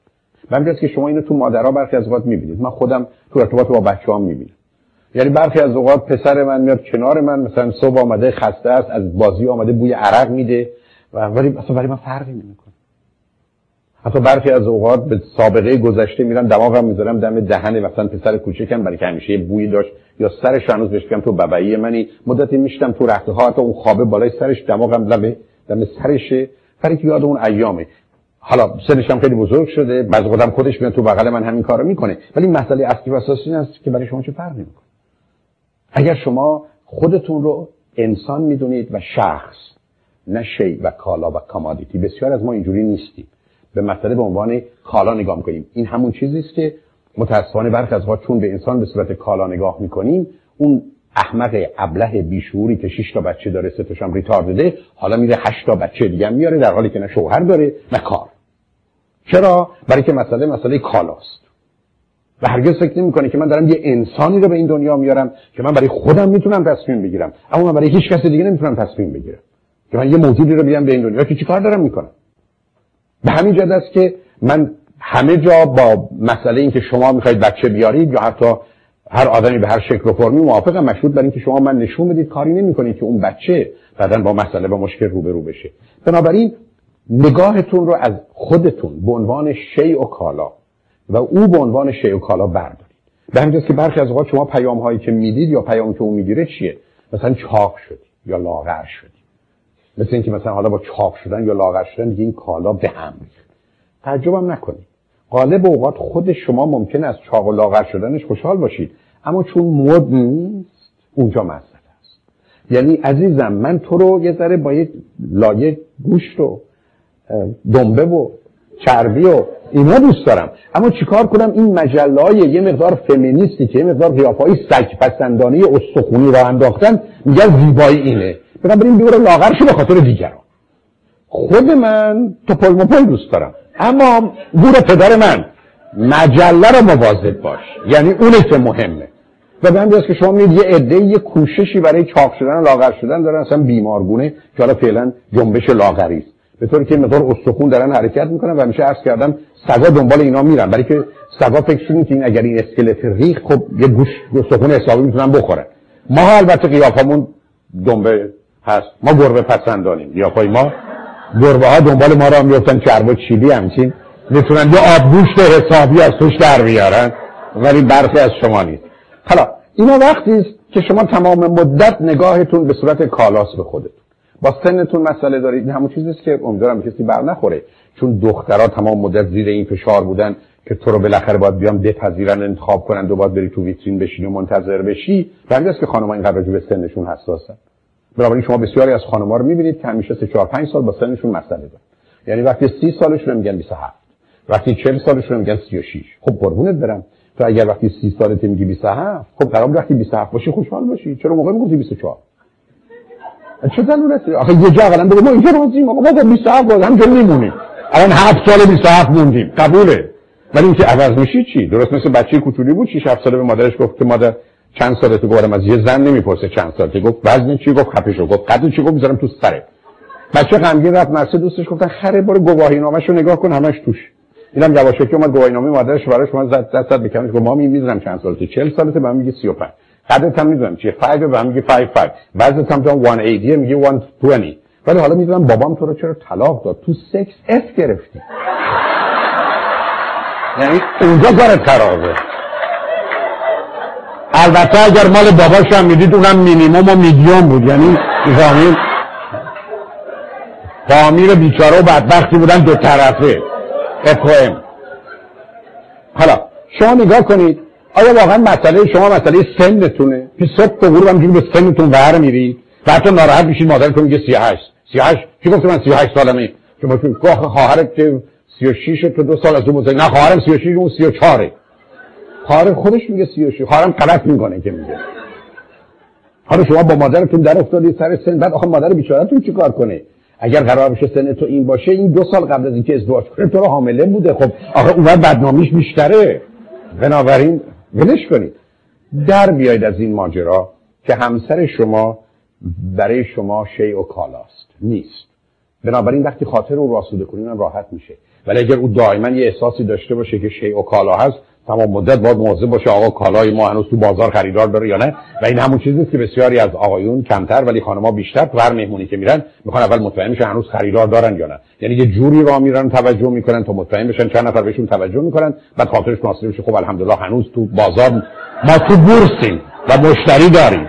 من که شما اینو تو مادرها برخی از اوقات می‌بینید. من خودم تو ارتباط با بچه هم می‌بینم. یعنی برخی از اوقات پسر من میاد کنار من مثلا صبح آمده خسته است از بازی آمده بوی عرق میده و ولی اصلا برای من فرقی نمی‌کنه. حتی برخی از اوقات به سابقه گذشته میرم دماغم می‌ذارم دم دهن مثلا پسر کوچکم برای که همیشه بوی داشت یا سرش هنوز بهش تو ببعی منی. مدتی میشتم تو رخته ها حتی اون خوابه بالای سرش دماغم لبه دم سرشه. برای که یاد اون ایامه. حالا سنش هم خیلی بزرگ شده بعض خودم خودش میاد تو بغل من همین کارو می‌کنه. ولی مسئله اصلی و اساسی این است که برای شما چه فرقی می‌کنه؟ اگر شما خودتون رو انسان می‌دونید و شخص نه شی و کالا و کامادیتی. بسیار از ما اینجوری نیستیم. به مسئله به عنوان کالا نگاه می‌کنیم. این همون چیزی است که متاسفانه برخی از چون به انسان به صورت کالا نگاه می‌کنیم اون احمق ابله بیشوری که 6 تا بچه داره سه تاشم ریتاردده حالا میره 8 تا بچه دیگه میاره در حالی که نه شوهر داره نه کار. چرا؟ برای که مسئله مسئله کالاست. و هرگز فکر نمی‌کنه که من دارم یه انسانی رو به این دنیا میارم که من برای خودم می‌تونم تصمیم بگیرم اما من برای هیچ کس دیگه نمی‌تونم تصمیم بگیرم. که من یه موجودی رو بیام به این دنیا که چیکار دارم می‌کنم؟ به همین جد است که من همه جا با مسئله اینکه شما می‌خواید بچه بیارید یا حتی هر آدمی به هر شکل و فرمی موافقم. مشهود بر اینکه شما من نشون بدید کاری نمی‌کنید که اون بچه بعدا با مسئله با مشکل روبرو بشه. بنابراین نگاهتون رو از خودتون به عنوان شی و کالا و او به عنوان شی و کالا بردارید. به همین که برخی از اوقات شما پیام هایی که می‌دید یا پیامی که اون می‌گیره چیه؟ مثلا چاق شدی یا لاغر شدی. مثل اینکه مثلا حالا با چاق شدن یا لاغر شدن دیگه این کالا به هم ریخت. تعجبم نکنید. غالب اوقات خود شما ممکن است چاق و لاغر شدنش خوشحال باشید اما چون مد نیست اونجا مسئله است. یعنی عزیزم من تو رو یه ذره با یه لایه گوشت و دنبه و چربی و اینا دوست دارم. اما چیکار کنم؟ این مجله یه مقدار فمینیستی که یه مقدار قیافایی سگ پسندانی استخونی را انداختن میگن زیبایی اینه. بریم بیور لاغر شو به خاطر دیگران. خود من تو پل دوست دارم. اما گور پدر من مجله رو مواظب باش. یعنی اونه که مهمه. و به همین که شما می‌دید یه عده یه کوششی برای چاق شدن و لاغر شدن دارن. اصلا بیمارگونه که حالا فعلا جنبش لاغری به طوری که مقدار استخون دارن حرکت می‌کنن و میشه عرض کردم سگا دنبال اینا میرن. برای که سگا فکر که این اگر این اسکلت ریخ خب یه گوش استخون حسابی می‌تونن بخورن. ما البته قیافمون دنبه هست. ما گربه پسندانیم. قیافای ما گربه ها دنبال ما را میفتن چرب و چیلی همچین. می‌تونن یه آبگوشت حسابی از توش در بیارن. ولی برخی از شما نیست. حالا اینا وقتی که شما تمام مدت نگاهتون به صورت کالاس به خودتون. با سنتون مسئله دارید. این همون چیزیست که امیدوارم کسی بر نخوره. چون دخترها تمام مدت زیر این فشار بودن که تو رو بالاخره باید بیام بپذیرن انتخاب کنن و باید بری تو ویترین بشین و منتظر بشی. است که خانم‌ها اینقدر به سنشون حساسن. بنابراین شما بسیاری از خانم‌ها رو می‌بینید که همیشه 3 4 5 سال با سنشون مسئله دارن. یعنی وقتی 30 سالشون میگن 27 وقتی 40 سالشون میگن 36 خب قربونت برم. تو اگر وقتی 30 سالت میگی 27 خب قرار وقتی 27 باشی خوشحال باشی. چرا موقع می‌گفتی 24 چه ضرورتی آخه یه جا اولا بگو ما اینجا راضیم آقا ما 27 بود همینجا میمونیم. الان 7 سال 27 موندیم قبوله. ولی اینکه عوض میشی چی؟ درست مثل بچه کوچولی بود 6 7 ساله به مادرش گفت که مادر چند سالت گفتم از یه زن نمی‌پرسه چند سالته گفت وزن چی؟ گفت خفشو. گفت قد چی؟ گفت می‌ذارم تو سره بچه غمگین رفت مرسه دوستش گفتن خره برو گواهی نامش رو نگاه کن همش توش. اینم یواشکی اومد گواهینامه مادرش برای شما زد دست زد بکنش گفت مامی می‌دونم چند سالته 40 سالته من میگه 35 قدرت هم می‌دونم چیه؟ 5 به من میگه 5 5 وزنت هم 180 میگه 120 ولی حالا می‌دونم بابام تو رو چرا طلاق داد؟ تو سکس اف گرفتی. *laughs* یعنی اونجا کارت خرابه. البته اگر مال باباش هم می‌دید اونم مینیموم و میدیوم بود. یعنی فامیل بیچاره و بدبختی بودن دو طرفه. افهم حالا شما نگاه کنید. آیا واقعا مسئله شما مسئله سنتونه؟ پیش صبح تا غروب همجوری به سنتون ور میرید و حتی ناراحت میشید مادرتون میگه 38 38 کی گفت من 38 سالمه؟ شما چون خواهرت که 36 تو دو سال از دو بزرگ نه خواهرم 36 اون 34 خواهر خودش میگه 36 خواهرم غلط می‌کنه که میگه. حالا شما با مادرتون در افتادید سر سن بعد آخه مادر بیچارهتون چیکار کنه؟ اگر قرار بشه سن تو این باشه این دو سال قبل از اینکه ازدواج کنه تو رو حامله بوده. خب آخه اون بدنامیش بیشتره. بنابراین ولش کنید. در بیاید از این ماجرا که همسر شما برای شما شیء و کالاست. نیست. بنابراین وقتی خاطر او راسوده کنید راحت میشه. ولی اگر او دائما یه احساسی داشته باشه که شیء و کالا هست تمام مدت باید مواظب باشه آقا کالای ما هنوز تو بازار خریدار داره یا نه. و این همون چیزی که بسیاری از آقایون کمتر ولی خانم‌ها بیشتر تو هر مهمونی که میرن می‌خوان اول مطمئن بشن هنوز خریدار دارن یا نه. یعنی یه جوری راه میرن توجه می‌کنن تا مطمئن بشن چند نفر بهشون توجه می‌کنن بعد خاطرش ناصر بشه خب الحمدلله هنوز تو بازار ما تو بورسیم و مشتری داریم.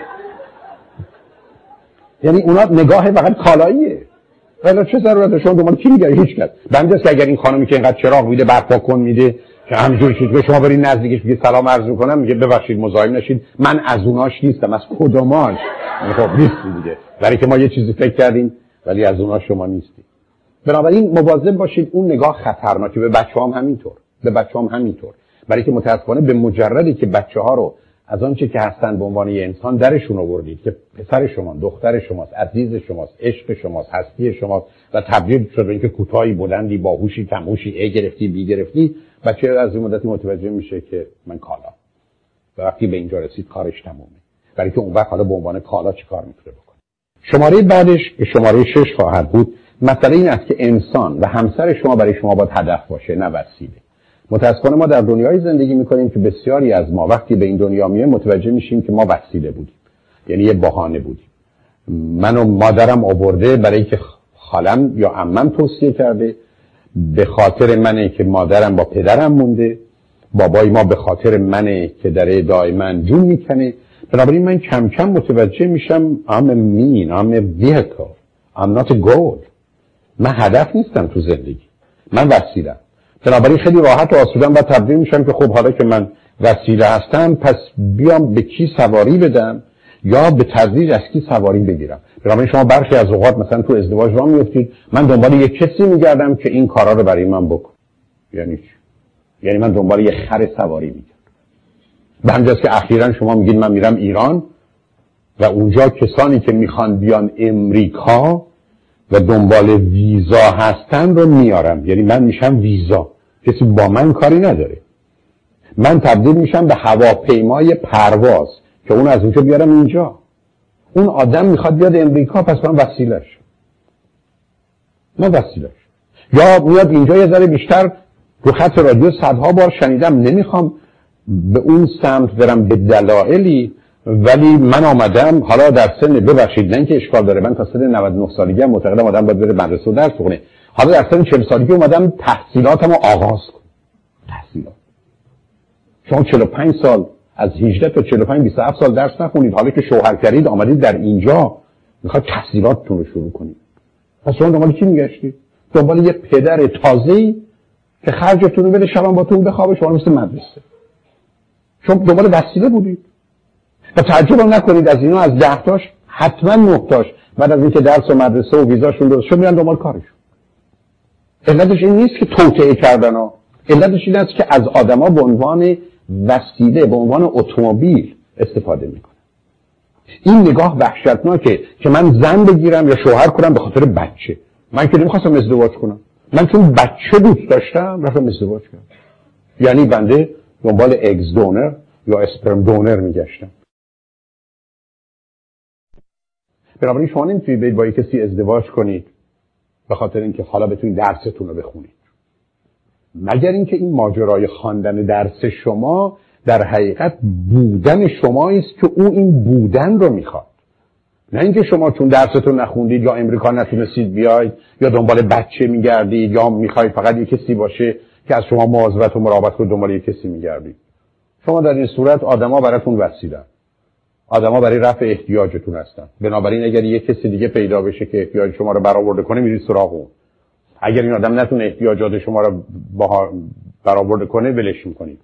یعنی اونا نگاه فقط کالاییه. ولی چه ضرورت؟ شما دنبال کی میگه هیچ کس. بنده که اگر این خانمی که اینقدر چراغ میده برپا کن میده که همینجوری شد. به شما برید نزدیکش میگه سلام عرض می‌کنم. میگه ببخشید مزاحم نشید من از اوناش نیستم. از کدوماش خب نیستی دیگه. برای که ما یه چیزی فکر کردیم ولی از اوناش شما نیستی. بنابراین مواظب باشید اون نگاه خطرناکه به بچه هم همینطور. به بچه هم همینطور. برای که متاسفانه به مجردی که بچه ها رو از آنچه که هستن به عنوان یه انسان درشون آوردید که پسر شما دختر شماست عزیز شماست عشق شماست هستی شماست و تبدیل شد به اینکه کوتاهی بلندی باهوشی کمهوشی ای گرفتی بی گرفتی بچه از این مدتی متوجه میشه که من کالا. و وقتی به اینجا رسید کارش تمومه. برای که اون وقت حالا به عنوان کالا چی کار می‌تونه بکنه؟ شماره بعدش که شماره شش خواهد بود. مسئله این است که انسان و همسر شما برای شما باید هدف باشه نه وسیله. متاسفانه ما در دنیای زندگی می‌کنیم که بسیاری از ما وقتی به این دنیا میه متوجه میشیم که ما وسیله بودیم. یعنی یه بهانه بودیم. من و مادرم آورده برای که خالم یا عمم توصیه کرده. به خاطر منه که مادرم با پدرم مونده. بابای ما به خاطر منه که داره دائما جون می‌کنه. بنابراین من کم کم متوجه میشم I'm a mean, I'm a vehicle I'm not a goal. من هدف نیستم تو زندگی. من وسیلم بنابراین خیلی راحت و آسودم و تبدیل میشم که خب حالا که من وسیله هستم پس بیام به کی سواری بدم؟ یا به تدریج از کی سواری بگیرم؟ بنابراین شما برخی از اوقات مثلا تو ازدواج را میفتید من دنبال یک کسی میگردم که این کارا رو برای من بکن. یعنی چی؟ یعنی من دنبال یه خر سواری میگردم. به همجاست که اخیرا شما میگید من میرم ایران و اونجا کسانی که می‌خوان بیان امریکا و دنبال ویزا هستن رو میارم. یعنی من میشم ویزا. کسی با من کاری نداره. من تبدیل میشم به هواپیمای پرواز. که اون از اونجا بیارم اینجا. اون آدم می‌خواد بیاد امریکا پس من وسیلش. من وسیلش. یا میاد اینجا یه ذره بیشتر رو خط رادیو صدها بار شنیدم نمی‌خوام به اون سمت برم به دلایلی ولی من آمدم حالا در سن ببخشید نه اینکه اشکال داره من تا سن 99 سالگی هم معتقدم آدم باید بره مدرسه و درس بخونه. حالا در سن 40 سالگی اومدم تحصیلاتمو آغاز کنم. تحصیلات. شما 45 سال از 18 تا 45 27 سال درس نخونید. حالا که شوهر کردید آمدید در اینجا. می‌خواد تحصیلاتتون رو شروع کنید. پس شما دنبال کی میگشتید؟ دنبال یه پدر تازه‌ای که خرجتون رو بده شبم باتون بخوابه شما مثل مدرسه. شما دنبال وسیله بودید. و تعجب نکنید از اینا از ده تاش حتما نه تاش بعد از اینکه درس و مدرسه و ویزاشون درست شد میرن دنبال کارشون. علتش این نیست که توطئه کردن ها. علتش این است که از آدما به عنوان وسیله به عنوان اتومبیل استفاده می‌کنه. این نگاه وحشتناکه که من زن بگیرم یا شوهر کنم به خاطر بچه. من که نمی‌خواستم ازدواج کنم. من چون بچه دوست داشتم رفتم ازدواج کردم. یعنی بنده دنبال اگز دونر یا اسپرم دونر میگشتم. بنابراین شما نمی‌تونید برید با کسی ازدواج کنید به خاطر اینکه حالا بتونید درستون رو بخونید. مگر اینکه این ماجرای خواندن درس شما در حقیقت بودن شما است که او این بودن رو می‌خواد. نه اینکه شما چون درستون نخوندید یا امریکا نتونستید بیاید یا دنبال بچه میگردید یا می‌خواید فقط یک کسی باشه که از شما مواظبت و مراقبت کنه دنبال یک کسی میگردید. شما در این صورت آدما براتون وسیلن. آدما برای رفع احتیاجتون هستن. بنابراین اگر یک کسی دیگه پیدا بشه که احتیاج شما رو برآورده کنه میرید سراغ اون. اگر این آدم نتونه احتیاجات شما رو برآورده کنه ولش می‌کنید.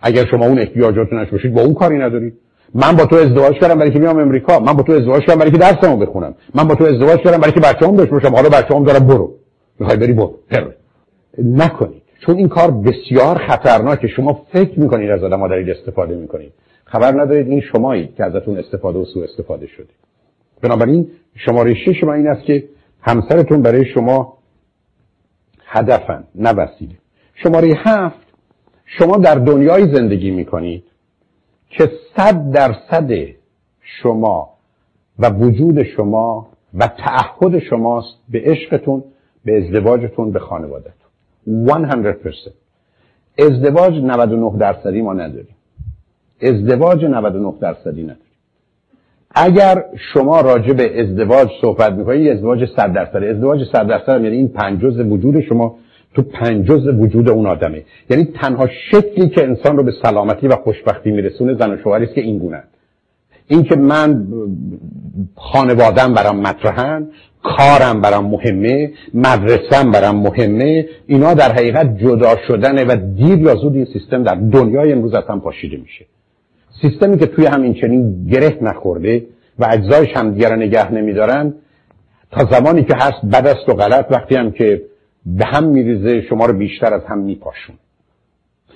اگر شما اون احتیاجاتون نش باشید با اون کاری ندارید. من با تو ازدواج کردم برای که میام امریکا. من با تو ازدواج کردم برای که درسمو بخونم. من با تو ازدواج کردم برای که بچه‌ام داشته باشم. حالا بچه‌ام دارم برو. می‌خوای بری برو. نکنید. چون این کار بسیار خطرناکه. شما فکر می‌کنید از آدم دارید استفاده می‌کنید. خبر ندارید این شمایید که ازتون استفاده و سوء استفاده شده. بنابراین شماره شش این است که همسرتون برای شما هدفن نه وسیله. شماره هفت شما در دنیای زندگی می‌کنید که صد درصد شما و وجود شما و تعهد شماست به عشقتون به ازدواجتون به خانوادتون 100% ازدواج 99 درصدی ما نداریم. ازدواج 99 درصدی نداریم. اگر شما راجع به ازدواج صحبت می‌کنید ازدواج 100 درصد ازدواج 100 درصد یعنی این پنج وجود شما تو پنج وجود اون آدمه. یعنی تنها شکلی که انسان رو به سلامتی و خوشبختی میرسونه زن و شوهری است که این گونه این که من خانوادم برام مطرحن کارم برام مهمه مدرسم برام مهمه اینا در حقیقت جدا شدنه و دیر یا زود این سیستم در دنیای امروز اصلا پاشیده میشه. سیستمی که توی همین چنین گره نخورده و اجزایش هم دیگر نگه نمیدارن تا زمانی که هست بد است و غلط وقتی هم که به هم میریزه شما رو بیشتر از هم میپاشون.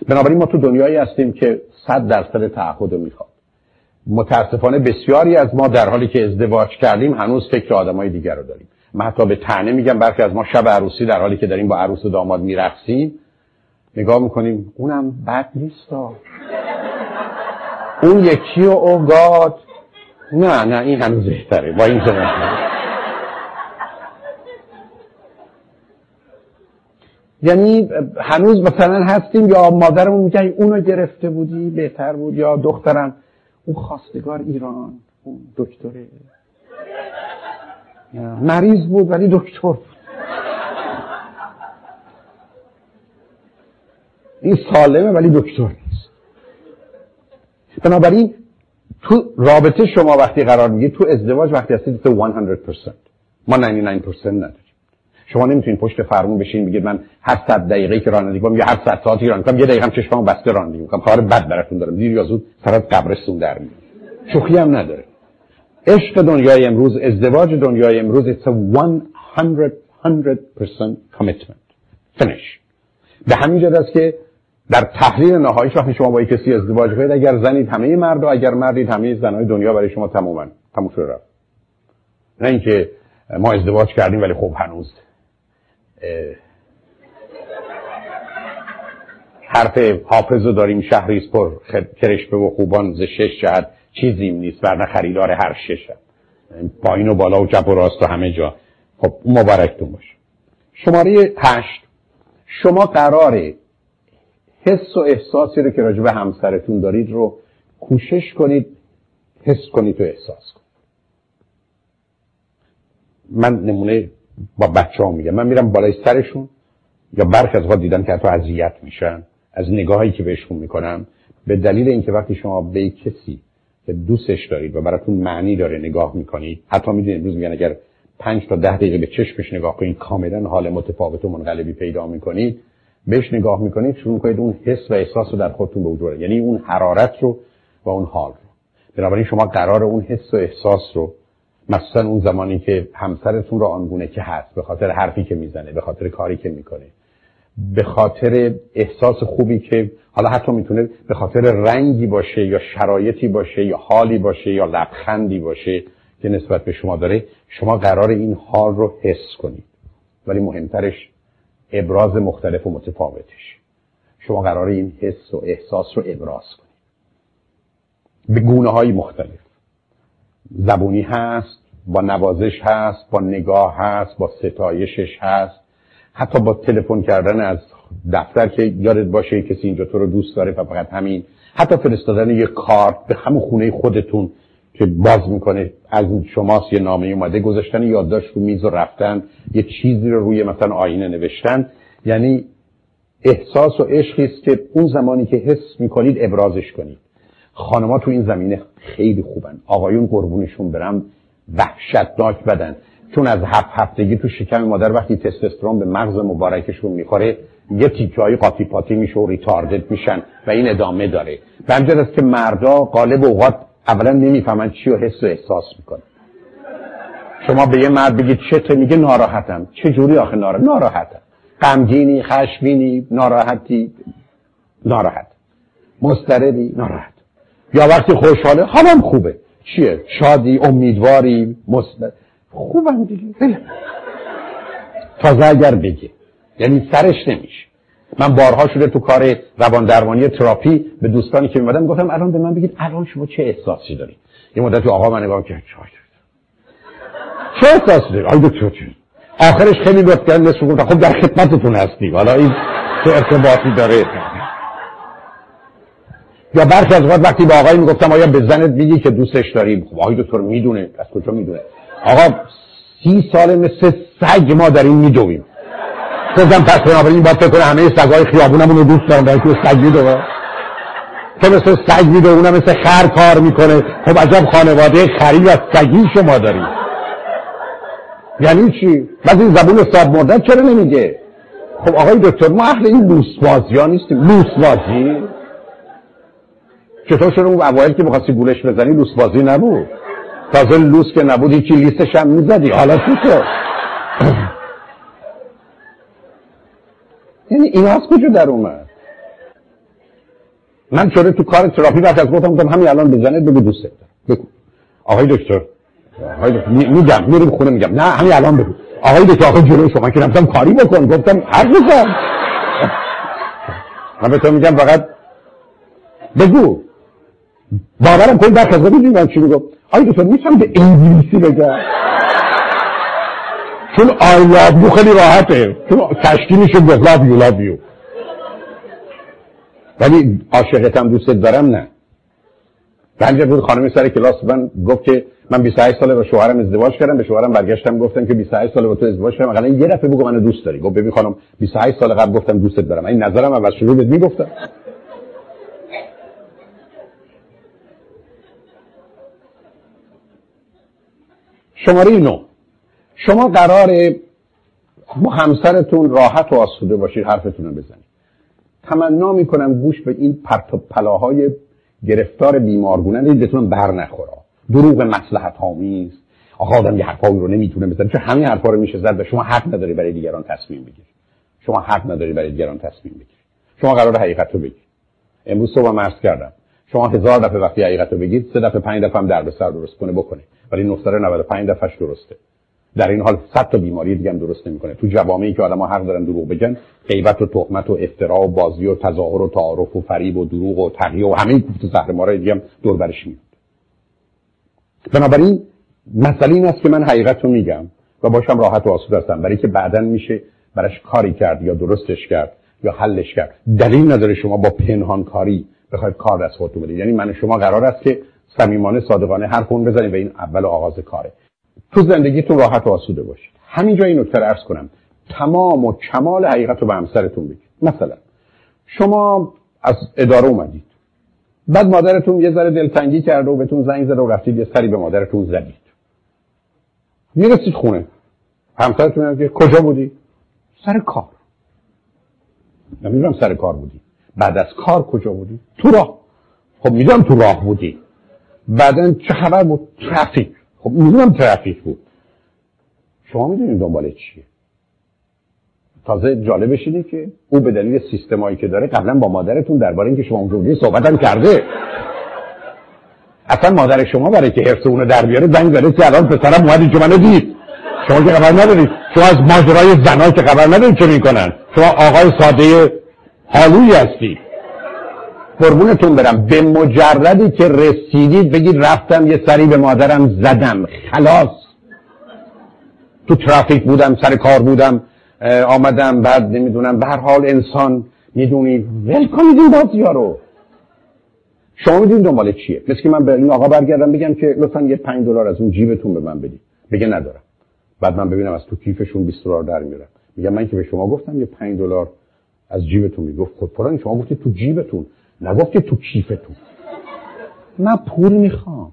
بنابراین ما تو دنیایی هستیم که صد درصد تعهد رو می‌خواد. متاسفانه بسیاری از ما در حالی که ازدواج کردیم هنوز فکر آدمای دیگر رو داریم. من حتی به تنه میگم برخی از ما شب عروسی در حالی که داریم با عروس و داماد میرقصیم. نگاه می‌کنیم اونم بد نیست. اون یکی و اوگاد نه نه این هنوز بهتره. با این یعنی هنوز مثلا هستیم یا مادرمون میگه اونو گرفته بودی بهتر بود یا دخترم اون خواستگار ایران اون دکتره. مریض بود ولی دکتر بود. این سالمه ولی دکتر نیست. بنابراین تو رابطه شما وقتی قرار میگید تو ازدواج وقتی هستید 100% ما 99% نداریم. شما نمی‌تونید پشت فرمون بشین بگید من هر صد دقیقه که رانندگی کنم یا هر صد ساعتی رانندگی کنم یه دقیقه هم چشممو بسته رانندگی می‌کنم. کار بد براتون دارم. دیر یا زود سر از قبرستون در میاد. شوخی هم نداره. عشق دنیای امروز ازدواج دنیای امروز it's a 100 100% commitment. Finish. به همین جد است که در تحلیل نهاییش وقتی شما با کسی ازدواج کنید. اگر زنید همه مرد و اگر مردید همه زنهای دنیا برای شما تموما تموم شده رفت. نه اینکه ما ازدواج کردیم ولی خب هنوز حرف حافظ رو داریم شهریست پر کرشبه و خوبان ز شش جهت. چیزیم نیست ورنه خریدار هر شش پایین و بالا و چپ و راست و همه جا. خب مبارکتون باشه. شماره هشت. شما قراره حس و احساسی رو که راجع به همسرتون دارید رو کوشش کنید حس کنید و احساس کنید. من نمونه با بچه ها میگم. من میرم بالای سرشون یا برخ از وقت دیدم که حتی اذیت میشن. از نگاهی که بهشون می‌کنم به دلیل اینکه وقتی شما به کسی که دوستش دارید و براتون معنی داره نگاه می‌کنید حتی می‌دونید امروز میگن اگر پنج تا ده دقیقه به چشمش نگاه کنید کاملا حال متفاوت و منقلبی پیدا می‌کنید. بهش نگاه می‌کنید شروع کنید اون حس و احساس رو در خودتون به وجود یعنی اون حرارت رو و اون حال رو. بنابراین شما قرار اون حس و احساس رو مثلا اون زمانی که همسرتون رو آنگونه که هست به خاطر حرفی که می‌زنه به خاطر کاری که می‌کنه به خاطر احساس خوبی که حالا حتی می‌تونه به خاطر رنگی باشه یا شرایطی باشه یا حالی باشه یا لبخندی باشه که نسبت به شما داره شما قرار این حال رو حس کنید. ولی مهمترش ابراز مختلف و متفاوتش. شما قرار این حس و احساس رو ابراز کنید. به گونه های مختلف. زبونی هست با نوازش هست با نگاه هست با ستایشش هست. حتی با تلفن کردن از دفتر که یادت باشه کسی اینجا تو رو دوست داره و فقط همین. حتی فرستادن یه کارت به همون خونه خودتون. که باز می‌کنه. از شماست یه نامه اومده گذاشتن یادداشت رو میز و رفتن یه چیزی رو روی مثلا آینه نوشتن. یعنی احساس و عشقی است که اون زمانی که حس می‌کنید ابرازش کنید. خانما تو این زمینه خیلی خوبن. آقایون قربونشون برم. وحشتناک بدن. چون از هفت هفتگی تو شکم مادر وقتی تستوسترون به مغز مبارکشون می‌خوره یه تیکه های قاطی پاتی میشه و ریتاردد میشن و این ادامه داره. و است که مردا قالب اوقات اولا نمی‌فهمن چی و حس و احساس می‌کنن. شما به یه مرد بگید چته میگه ناراحتم. چه جوری آخه ناراحت ناراحتم. غمگینی خشمگینی ناراحتی. ناراحت. مضطربی ناراحت. یا وقتی خوشحاله حالم خوبه. چیه؟ شادی امیدواری مثبت خوبم دیگه. تازه اگر بگه. یعنی سرش نمیشه. من بارها شده تو کار روان درمانی تراپی به دوستانی که میمدم گفتم الان به من بگید الان شما چه احساسی داری یه مدت آقا من نگاه کرد؟ چه احساسی داری آی دکتر آخرش خیلی لطف کرد نصف گفتم خب در خدمتتون هستی حالا این چه ارتباطی داره؟ یا برخی از وقت وقتی به آقای می‌گفتم آیا به زنت میگی که دوستش داری خب آقای دکتر می‌دونه. از کجا می‌دونه؟ آقا سی سال مثل سگ ما این میدویم. گفتم پس بنابراین باید فکر کنه همه سگای خیابونمون رو دوست دارم برای که سگ میدوه تو مثل سگ میدوه اونم مثل خر کار می‌کنه. خب عجب خانواده خری و سگی شما داری. یعنی چی؟ بعد این زبون صاحب مردن چرا نمیگه؟ خب آقای دکتر ما اهل این لوسبازی ها نیستیم. لوسبازی؟ چطور شده اون اوایل که می‌خواستی گولش بزنی لوسبازی نبود؟ تازه لوس که نبود هیچی لیستش هم می‌زدی. حالا چی شد؟ یعنی این از کجا در اومد؟ من شده تو کار تراپی وقت از گفتم گفتم همین الان بزنه بگو دوست دارم. بگو. آقای دکتر آقای دکتر میگم میریم خونه میگم. نه همین الان بگو. آقای دکتر آقای جلو شما که رفتم کاری بکن. گفتم حرف بزن. من به تو میگم فقط بگو. باورم کنید در کذا می‌دونی چی میگم آقای دکتر می‌تونم به انگلیسی بگم. چون آی لاب خیلی راحته. چون تشکیل میشه به لاب یو یو ولی عاشقتم دوست دارم نه. بنجه بود خانمی سر کلاس من گفت که من 28 ساله با شوهرم ازدواج کردم. به شوهرم برگشتم گفتم که 28 ساله با تو ازدواج کردم. اقلا یه دفعه بگو منو دوست داری. گفت ببین خانم 28 سال قبل گفتم دوست دارم. این نظرم اول شروع بهت می‌گفتم. شماره نو شما قرار با همسرتون راحت و آسوده باشید حرفتون رو بزنید. تمنا می‌کنم گوش به این پرت و پلاهای گرفتار بیمارگونه. بتونم بر نخورا دروغ مسلحت آمیز. آقا آدم یه حرفایی رو نمی‌تونه بزنه. چون همین حرفا رو میشه زد و شما حق نداری برای دیگران تصمیم بگیری. شما حق نداری برای دیگران تصمیم بگیری. شما قرار حقیقت رو بگید امروز صبح مرز کردم. شما هزار دفعه وقتی حقیقت رو بگید سه دفعه پنج دفعه هم در به سر درست کنه بکنه. ولی 995 دفعهش درسته. در این حال صد تا بیماری دیگه هم درست نمی‌کنه. تو جوامعی که آدم‌ها حق دارن دروغ بگن غیبت و تهمت و افترا و بازی و تظاهر و تعارف و فریب و دروغ و تقیه و همه کوفت زهر مارای دیگه هم دور برش میاد. بنابراین مسئله این است که من حقیقت رو میگم و باشم راحت و آسوده هستم. برای که بعدا میشه براش کاری کرد یا درستش کرد یا حلش کرد. دلیل نداره شما با پنهان کاری بخواید کار دست خودتون بدید. یعنی من شما قرار است که صمیمانه صادقانه هر خون بزنید و این اول آغاز کاره. تو زندگیتون راحت و آسوده باشید همینجا این نکته ارز کنم. تمام و کمال حقیقت رو به همسرتون بگید. مثلا شما از اداره اومدید. بعد مادرتون یه ذره دلتنگی کرده و بهتون زنگ زده و رفتید یه سری به مادرتون زدید. می‌رسید خونه. همسرتون میگه کجا بودی؟ سر کار. نمی‌دونم سر کار بودی. بعد از کار کجا بودی؟ تو راه. خب می‌دونم تو راه بودی. بعدا چه خبر بود؟ ترافیک. خب می‌دونم ترافیک بود. شما می‌دونید دنبال چیه تازه جالبش اینه که او به دلیل سیستمایی که داره قبلا با مادرتون درباره اینکه شما اونجا صحبت هم کرده. اصلا مادر شما برای که حرس اونو در بیاره زنگ زده که الان پسرم اومد اینجا منو دید. شما که خبر ندارید. شما از ماجرای زنها که خبر ندارید چه می‌کنن؟ شما آقای ساده حالوی هستید. قربونتون برم. به مجردی که رسیدید بگید رفتم یه سری به مادرم زدم. خلاص. تو ترافیک بودم سر کار بودم آمدم بعد نمی‌دونم. به هر حال انسان می‌دونی ول کنید این بازی رو. شما می‌دونید دنبال چیه. مثل که من به این آقا برگردم بگم که لطفا یه 5 دلار از اون جیبتون به من بدید. بگه ندارم. بعد من ببینم از تو کیفشون 20 دلار در میارم میگم من که به شما گفتم یه 5 دلار از جیبتون می‌گفت. خود پران شما گفتید تو جیبتون. نگفتید تو کیفتون من پول می‌خوام.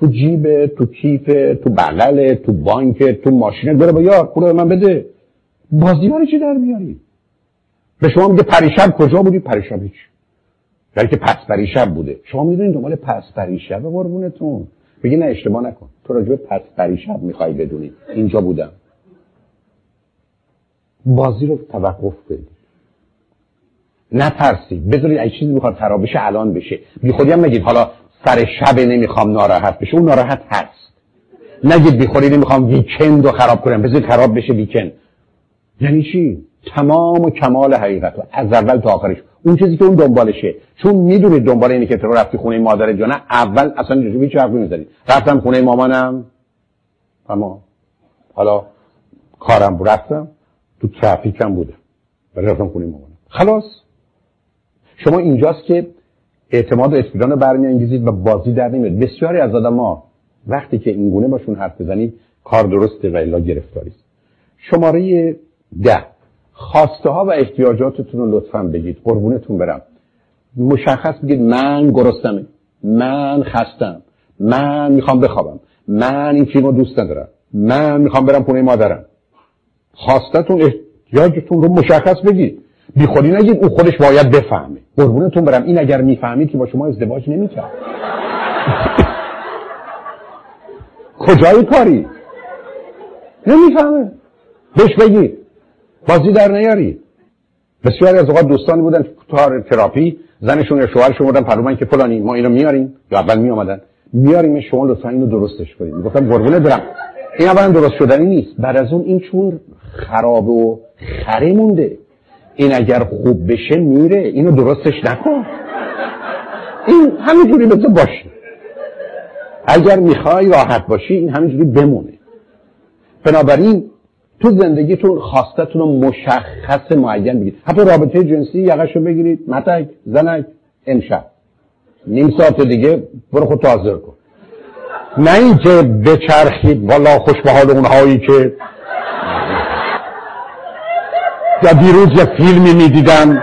تو جیب تو کیف تو بغل تو بانک تو ماشین. بره با یار پول من بده. بازی چی در میاری؟ به شما میگه پریشب کجا بودی؟ پریشب هیچ. در که پس پریشب بوده. شما می‌دونید دنبال پس پریشب قربونتون. بگی نه اشتباه نکن. تو راجع پس پریشب می‌خوای بدونی. اینجا بودم. بازی رو توقف بدید نترسید بذارید اگه چیزی می‌خواد خراب بشه الان بشه. بی خودی هم نگید حالا سر شب نمی‌خوام ناراحت بشه. اون ناراحت هست. نگید بی خودی نمی‌خوام ویکند رو خراب کنم. بذارید خراب بشه ویکند. یعنی چی؟ تمام و کمال حقیقت از اول تا آخرش. اون چیزی که اون دنبالشه. چون می‌دونید دنبال اینه که تو رفتی خونه مادر جانه اول اصلا هیچ حرفی می‌زنید رفتم خونه مامانم. اما حالا کارم رفتم. تو ترافیکم بوده. ولی رفتم خونه مامانم. خلاص. شما اینجاست که اعتماد و اطمینان رو برمیانگیزید و بازی در نمیاد. بسیاری از آدما وقتی که این گونه باشون حرف بزنید کار درسته و الا گرفتاری شماره ده. خواسته ها و احتیاجاتتون رو لطفا بگید. قربونتون برم. مشخص بگید من گرستمه من خستم من می‌خوام بخوابم. من این فیلم دوست ندارم. من می‌خوام برم خونه مادرم. خواستتون احتیاجتون رو مشخص بگید. بی خودی نگید او خودش باید بفهمه. قربونتون برم این اگر می‌فهمید که با شما ازدواج نمی‌کرد. *laughs* کجای کاری؟ نمی‌فهمه. بهش بگید. بازی در نیاری. بسیاری از اوقات دوستانی بودن تو تراپی زنشون یا شوهرشون بودن پرومن که فلانی ما اینو میاریم. یا اول می آمدن میاریم شما لطفا اینو درستش کنید. می‌گفتم قربونه برم. این اولا درست شدنی نیست. بعد از اون این چون خراب و خره مونده. این اگر خوب بشه میره. اینو درستش نکن. این همینجوری بذار باشه. اگر می‌خوای راحت باشی این همینجوری بمونه. بنابراین تو زندگیتون خواستتون رو مشخص معین بگید حتی رابطه جنسی یقش رو بگیرید. متک زنک امشب. نیم ساعت دیگه برو خود حاضر کن. نه اینکه بچرخید والا خوش اونهایی که یا دیروز یه فیلمی می‌دیدم.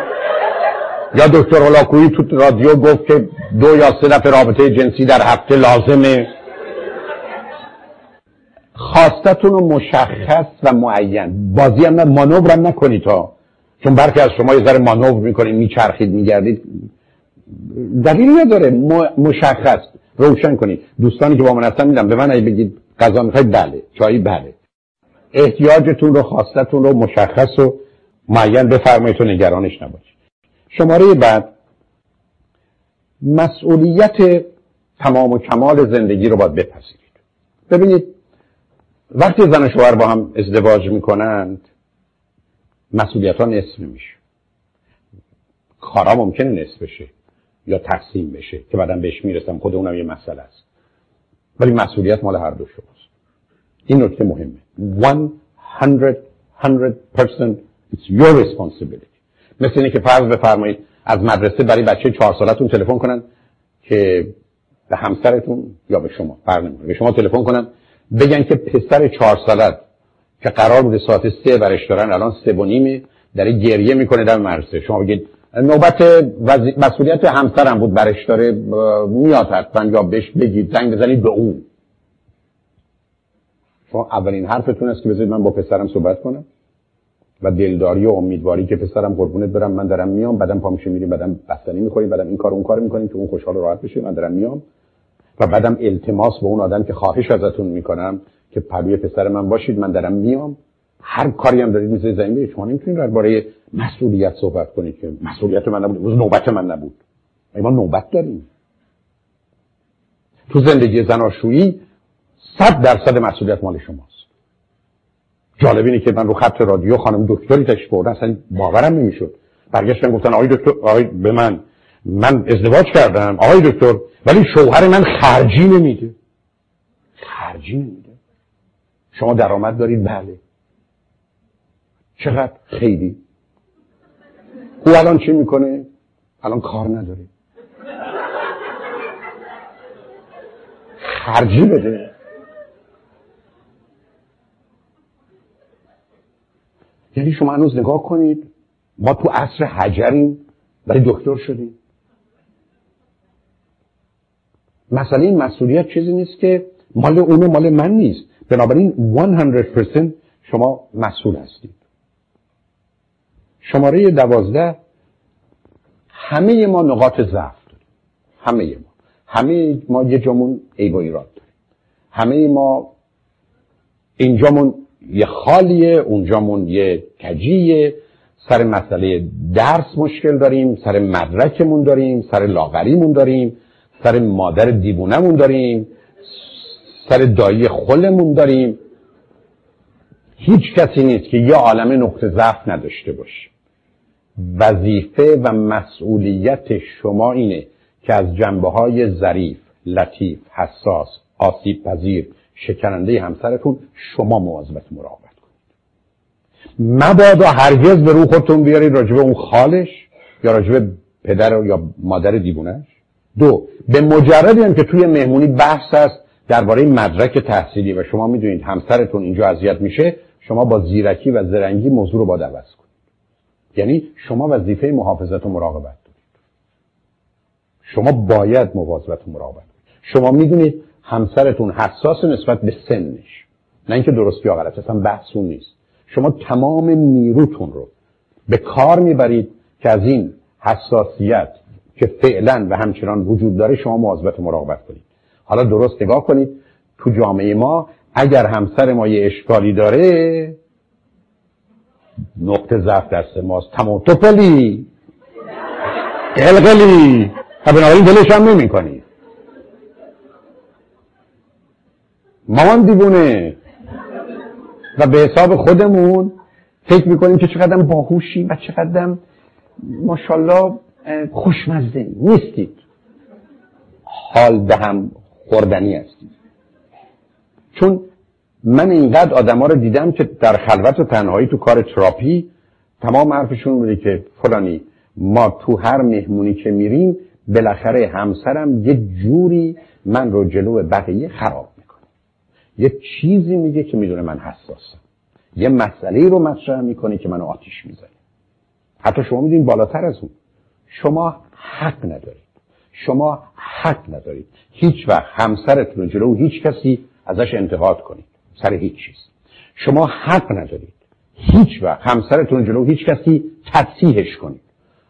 یا دکتر هلاکویی تو رادیو گفت که دو یا سه دفعه رابطه جنسی در هفته لازمه. خواستتون رو مشخص و معین. بازی هم مانور هم نکنید تا. چون برخی از شما یه ذره مانور می‌کنید میچرخید میگردید. دلیلی نداره. مشخص. روشن کنید. دوستانی که با من هستن میدم به من اگه بگید غذا می‌خواید بله. چایی بله. احتیاجتون رو خواستتون رو مشخص و معین بفرمایید تو نگرانش نباشید شماره بعد. مسئولیت تمام و کمال زندگی رو باید بپذیرید. ببینید وقتی زن و شوهر با هم ازدواج می‌کنند مسئولیت ها نصف میشه. کارا ممکنه نصف بشه یا تقسیم بشه که بعدا بهش می‌رسم. خود اونم یه مسئله است. ولی مسئولیت مال هر دو شماست. این نکته مهمه. 100 100% It's your responsibility. مثل اینه که فرض بفرمایید از مدرسه برای بچه چهار سالتون تلفن کنن که به همسرتون یا به شما فرق نمی‌کنه به شما تلفن کنن بگن که پسر چهار سالت که قرار بوده ساعت سه برش دارن الان سه و نیمه داره گریه می‌کنه در مدرسه. شما بگید نوبت وزی... مسئولیت همسرم بود برش داره میاد حتما یا بهش بگید زنگ بزنید به اون شما اولین حرفتون است که بذارید من با پسرم صحبت کنم. و دلداری و امیدواری که پسرم قربونت برم من دارم میام بعدم پا میشه میریم بعدم بستنی می‌خوریم بعدم این کار اون کار می‌کنیم که اون خوشحال راحت بشه من دارم میام. و بعدم التماس به اون آدم که خواهش ازتون می‌کنم که پروی پسر من باشید من دارم میام. هر کاری هم دارید می‌ذارید زمین شما نمی‌تونید درباره مسئولیت صحبت کنید که مسئولیت من نبود نوبت من نبود. ما نوبت داریم. تو زندگی زناشویی صد درصد مسئولیت مال شماست. جالب اینه که من رو خط رادیو خانم دکتری تشریف بردن اصلا باورم نمی‌شد. برگشتن گفتن آقای دکتر آقای به من من ازدواج کردم آقای دکتر ولی شوهر من خرجی نمیده. خرجی نمیده. شما درآمد دارید؟ بله. چقدر؟ خیلی. او الان چی می‌کنه؟ الان کار نداره. خرجی بده. یعنی شما هنوز نگاه کنید ما تو عصر حجریم برای دکتر شدیم. مسئله این مسئولیت چیزی نیست که مال اون مال من نیست. بنابراین 100% شما مسئول هستید. شماره دوازده همه ما نقاط ضعف داریم. همه ما. همه ما یه جامون عیب و ایراد داریم. همه ما اینجامون یه خالیه اونجامون یه کجیه. سر مسئله درس مشکل داریم سر مدرکمون داریم سر لاغریمون داریم سر مادر دیوونمون داریم سر دایی خلمون داریم. هیچ کسی نیست که یه عالم نقطه ضعف نداشته باشه. وظیفه و مسئولیت شما اینه که از جنبه های ظریف لطیف حساس آسیب پذیر شکننده همسرتون شما مواظبت مراقبت کنید. مبادا هرگز به رو خودتون بیارید راجبه اون خالش یا راجبه پدر یا مادر دیوونش دو به مجردی هم که توی مهمونی بحث است درباره مدرک تحصیلی. و شما می‌دونید همسرتون اینجا اذیت میشه شما با زیرکی و زرنگی موضوع رو با عوض کنید. یعنی شما وظیفه محافظت و مراقبت دارید شما باید مواظبت و مراقبت شما می‌دونید همسرتون حساس نسبت به سنش. نه اینکه درست یا غلط اصلا بحث اون نیست. شما تمام نیروتون رو به کار می‌برید که از این حساسیت که فعلا و همچنان وجود داره شما مواظبت مراقبت کنید. حالا درست نگاه کنید تو جامعه ما اگر همسر ما یه اشکالی داره نقطه ضعف دست ماست. تمام توپلی. قلقلی. و بنابراین دلش هم نمی کنی مامان دیوونه. و به حساب خودمون فکر می‌کنیم که چقدر باهوشیم و چقدر ماشاءالله خوشمزه نیستید حال به هم خوردنی هستید چون من اینقدر آدما رو دیدم که در خلوت و تنهایی تو کار تراپی تمام حرفشون بوده که فلانی ما تو هر مهمونی که میریم بالاخره همسرم یه جوری من رو جلو بقیه خراب یه چیزی میگه که می‌دونه من حساسم. یه مسئله رو مطرح می‌کنه که منو آتیش می‌زنه. حتی شما می‌دونید بالاتر از اون. شما حق ندارید. شما حق ندارید. هیچ وقت همسرتون رو جلو هیچ کسی ازش انتقاد کنید. سر هیچ چیز. شما حق ندارید. هیچ وقت همسرتون جلو هیچ کسی تصیحش کنید.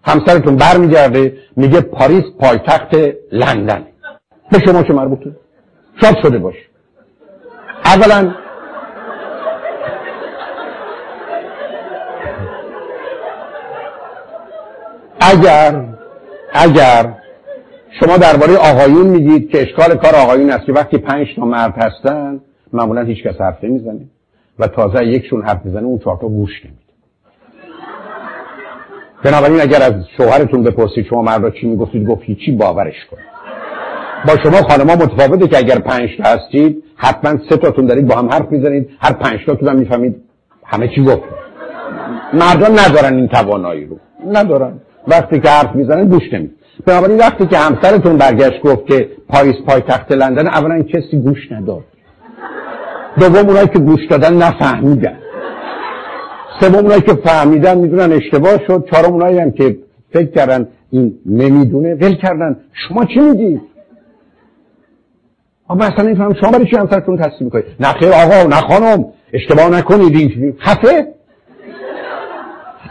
همسرتون برمیگرده میگه پاریس پایتخت لندن به شما چه مربوطه؟ شاد شده باش. اولا اگر اگر شما درباره آقایون میگید که اشکال کار آقایون است که وقتی پنج تا مرد هستن معمولا هیچ کس حرف نمی‌زنه و تازه یکشون حرف می‌زنه اون چهار تا گوش نمیده. بنابراین اگر از شوهرتون بپرسید شما مردا چی می‌گفتید گفت چی باورش کن با شما خانما متفاوته که اگر پنج تا هستید حتما سه تاتون دارید با هم حرف می‌زنید هر پنج تاتون هم می‌فهمید همه چی گفت. مردان ندارن این توانایی رو. ندارن. وقتی که حرف می‌زنن گوش نمید بنابراین وقتی که همسرتون برگشت گفت که پاریس پای تخت لندن اولا کسی گوش نداد. دوم اونایی که گوش دادن نفهمیدن. سوم اونایی که فهمیدن می‌دونن اشتباه شد. چهارم اونایی هم که فکر کردن این نمی‌دونه ول کردن. شما چی میگید آقا اصلا نمیفهم شما برای چی همسرتون تصدیب می‌کنید نه خیر آقا نه خانم. اشتباه نکنید. اینجوری خفه.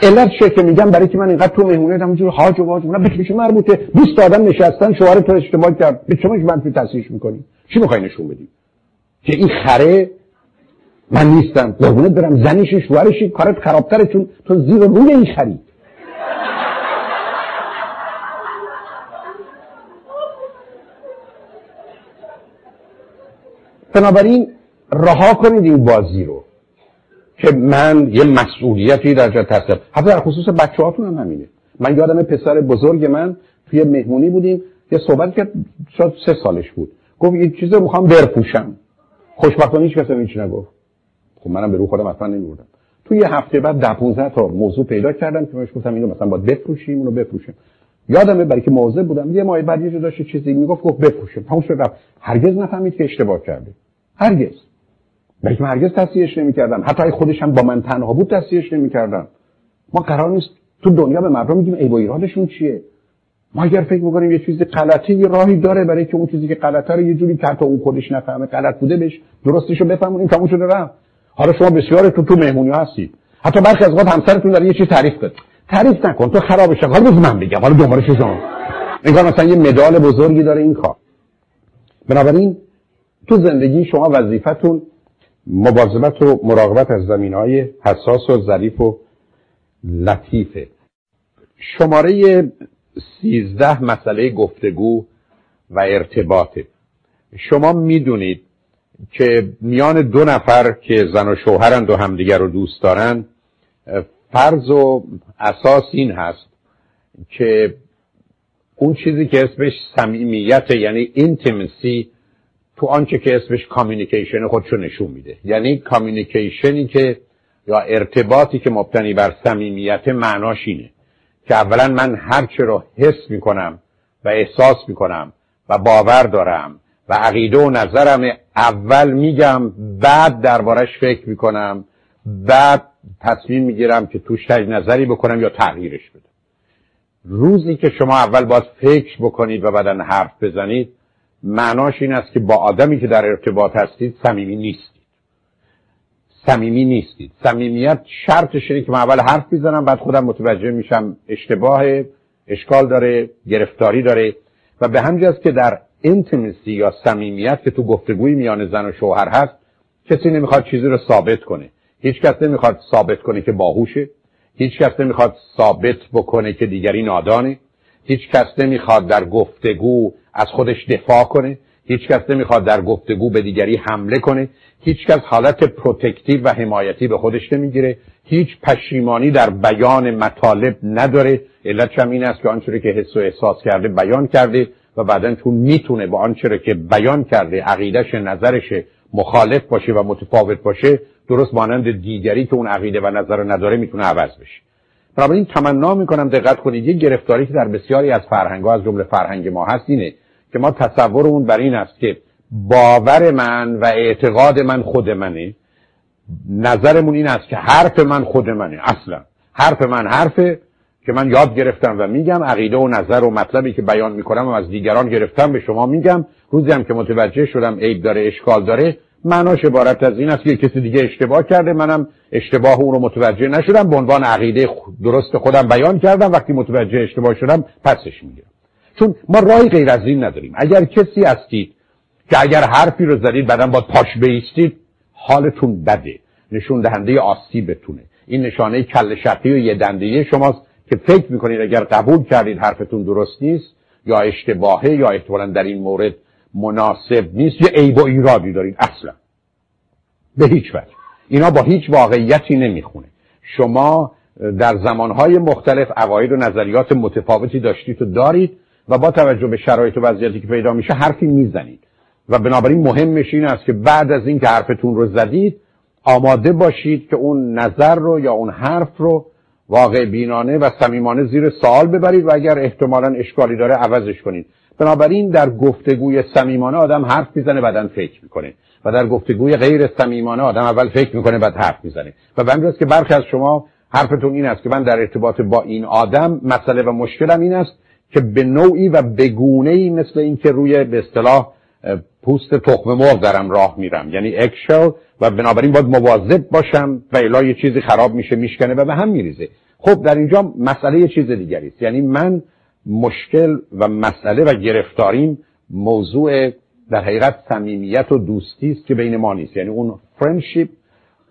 علت چیه که میگم برای که من اینقدر تو مهمونه دم اونجور حاج و واج به مربوطه. 20 آدم نشستن شوهر تو اشتباه کرد. به شما منفی تصحیح می‌کنی؟ چی می‌خوای نشون بدی؟ که این خره؟ من نیستم. قربونت برم. زنیشی شوهرشی. کارت خرابتره چون تو زیر روی این خرید بنابراین رها کنید این بازی رو که من یه مسئولیتی در جا تصدیب حتی در خصوص بچه هاتون هم همینه. من یادم پسر بزرگ من توی مهمونی بودیم. یه صحبت که شاید سه سالش بود. گفت یه چیز رو می‌خوام برپوشم. خوشبختانه هیچ کسی هیچ نگفت. خب منم به رو خودم اصلا نمیبردم. توی یه هفته بعد ده 15 تا موضوع پیدا کردم که بهش گفتم اینو مثلا باید بفروشیم اونو بفروشیم. یادمه برای که موضوع بودم. یه ماه بعد یه داشت چیزی می‌گفت گفت بفروشیم. تموم شد هرگز نفهمید که اشتباه کرده. هرگز. بلکه من هرگز تصحیحش نمی‌کردم. حتی اگه خودش هم با من تنها بود تصحیحش نمی‌کردم. ما قرار نیست تو دنیا به مردم میگیم ای و ایرادشون چیه؟ ما اگر فکر می‌کنیم یه چیز غلطه یه راهی داره برای که اون چیزی که غلطه رو یه جوری که اون خودش نفهمه غلط بوده بهش درستش رو بفهمونیم تموم شده رفت. حالا شما بسیار تو تو مهمونی هستید حتی برخی از وقت همسرتون داره یه چیز تعریف کنه. تعریف نکن تو خرابش کن حالا من بگم حالا دوباره شما. انگار مثلا یه مدال بزرگی داره این کار. بنابراین تو زندگی شما وظیفتون مواظبت و مراقبت از زمین های حساس و ظریف و لطیفه. شماره سیزده مسئله گفتگو و ارتباطه. شما می‌دونید که میان دو نفر که زن و شوهرند و همدیگر رو دوست دارن فرض و اساس این هست که اون چیزی که اسمش صمیمیت یعنی intimacy تو آنچه که اسمش communication خودشو نشون میده. یعنی communication ی که یا ارتباطی که مبتنی بر صمیمیت معناش اینه که اولا من هرچه رو حس می‌کنم و احساس می‌کنم و باور دارم و عقیده و نظرم اول میگم بعد دربارش فکر می‌کنم بعد تصمیم می‌گیرم که توش تج نظری بکنم یا تغییرش بدم. روزی که شما اول باید فکر بکنید و بعدا حرف بزنید معناش این است که با آدمی که در ارتباط هستید صمیمی نیستید. صمیمی نیستید. صمیمیت شرطش اینه که من اول حرف می‌زنم بعد خودم متوجه میشم اشتباه اشکال داره گرفتاری داره. و به همین که در اینتیمسی یا صمیمیت که تو گفتگوی میان زن و شوهر هست کسی نمی‌خواد چیزی رو ثابت کنه. هیچ کس نمی‌خواد ثابت کنه که باهوشه. هیچ کس نمی‌خواد ثابت بکنه که دیگری نادانه. هیچ کس نمی‌خواد در گفتگو از خودش دفاع کنه هیچ کس نمی‌خواد در گفتگو به دیگری حمله کنه هیچ کس حالت protective و حمایتی به خودش نمی‌گیره هیچ پشیمانی در بیان مطالب نداره. علتش هم این است که آنچه که حس و احساس کرده بیان کرده و بعدا چون می‌تونه با آنچه که بیان کرده عقیدش نظرش مخالف باشه و متفاوت باشه درست مانند دیگری که اون عقیده و نظر نداره می‌تونه عوض بشه. بنابراین تمنا می‌کنم دقت کنید یه گرفتاری که در بسیاری از فرهنگ از جمله فرهنگ ما هست اینه که ما تصورمون بر این است که باور من و اعتقاد من خود منه. نظرمون این است که حرف من خود منه اصلا. حرف من حرفه که من یاد گرفتم و میگم عقیده و نظر و مطلبی که بیان می‌کنم و از دیگران گرفتم به شما میگم. روزی هم که متوجه شدم عیب داره اشکال داره معناش عبارت از این است که کسی دیگه اشتباه کرده. منم اشتباه اون رو متوجه نشدم. به عنوان عقیده درست خودم بیان کردم. وقتی متوجه اشتباه شدم پسش می‌گیرم. چون ما راهی غیر از این نداریم. اگر کسی هستید که اگر حرفی رو زدید بعدا با پاش بیستید حالتون بده. نشون دهنده آسیبتونه. این نشانه کل شقی و یه دنده شماست که فکر می‌کنید اگر قبول کردید حرفتون درست نیست یا اشتباهه یا احتمالا در این مورد مناسب نیست یه عیب و ایرادی دارید. اصلا. به هیچ وجه. اینا با هیچ واقعیتی نمی‌خونه. شما در زمانهای مختلف عقاید و نظریات متفاوتی داشتید و دارید. و با توجه به شرایط و وضعیتی که پیدا میشه حرفی می‌زنید. و بنابراین مهمش این است که بعد از اینکه حرفتون رو زدید آماده باشید که اون نظر رو یا اون حرف رو واقع بینانه و صمیمانه زیر سوال ببرید و اگر احتمالا اشکالی داره عوضش کنید. بنابراین در گفتگوی صمیمانه آدم حرف می‌زنه بعدا فکر می‌کنه. و در گفتگوی غیر صمیمانه آدم اول فکر می‌کنه بعد حرف می‌زنه. و به که برخی از شما حرفتون این است که من در ارتباط با این آدم مسئله و مشکلم این است که به نوعی و بگونه ای مثل اینکه روی به اصطلاح پوست تخم مرغ دارم راه میرم. یعنی اکشل و بنابراین باید مواظب باشم و الا یه چیزی خراب میشه میشکنه و به هم میریزه. خب در اینجا مسئله یه چیز دیگری است. یعنی من مشکل و مسئله و گرفتاریم موضوع در حقیقت صمیمیت و دوستی است که بین ما نیست. یعنی اون friendship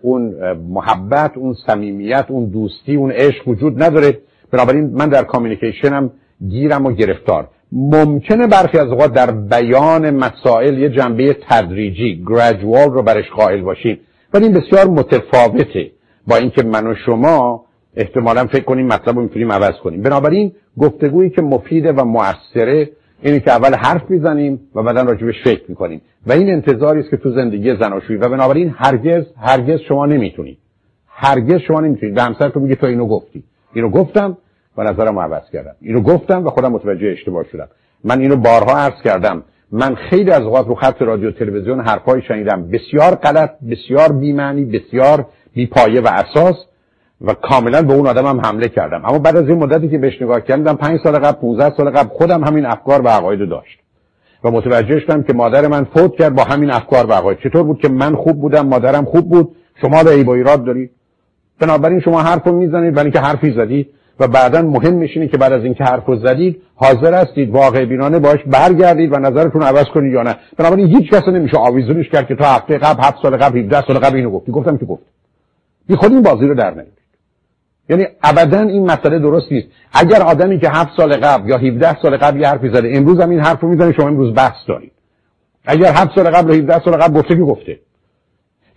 اون محبت اون صمیمیت اون دوستی اون عشق وجود نداره. بنابراین من در communication م گیرم و گرفتار. ممکنه برخی از اوقات در بیان مسائل یه جنبه تدریجی gradual رو برش قائل باشیم. ولی این بسیار متفاوته. با اینکه من و شما احتمالا فکر کنیم مطلب رو می‌تونیم عوض کنیم. بنابراین گفتگویی که مفیده و موثره اینه که اول حرف می‌زنیم و بعدا راجبش فکر می‌کنیم. و این انتظاری است که تو زندگی زناشویی. و بنابراین هرگز هرگز شما نمی‌تونید. هرگز شما نمی‌تونید. به همسرتون میگه تو اینو گفتی. اینو گفتم و نظرم عوض کردم. اینو گفتم و خودم متوجه اشتباه شدم. من اینو بارها عرض کردم. من خیلی از اوقات رو خط رادیو تلویزیون حرفای شنیدم. بسیار غلط بسیار بیمعنی بسیار بیپایه و اساس و کاملا به اون آدمم حمله کردم. اما بعد از این مدتی که بهش نگاه کردم پنج سال قبل 15 سال قبل خودم همین افکار و عقاید داشت. و متوجه شدم که مادر من فوت کرد با همین افکار و عقاید. چطور بود که من خوب بودم مادرم خوب بود شما به ای با ایراد دارید؟ بنابراین شما حرفو می‌زنید برای اینکه حرفی زدید و بعدا مهم میشینه که بعد از اینکه حرفو زدید حاضر هستید واقع بینانه باش برگردید و نظرتون عوض کنید یا نه. بنابراین هیچ کس نمیشه آویزونش کرد که تا هفته قبل هفت سال قبل 17 سال قبل اینو گفتی. گفتم که گفت. بی خود این بازی رو در نمیارید یعنی ابدا این مسئله درست نیست. اگر آدمی که هفت سال قبل یا 17 سال قبل یه حرفی زده امروز هم این حرف رو می‌زنه شما امروز بحث دارید. اگر هفت سال قبل یا 17 سال قبل گفته که گفته.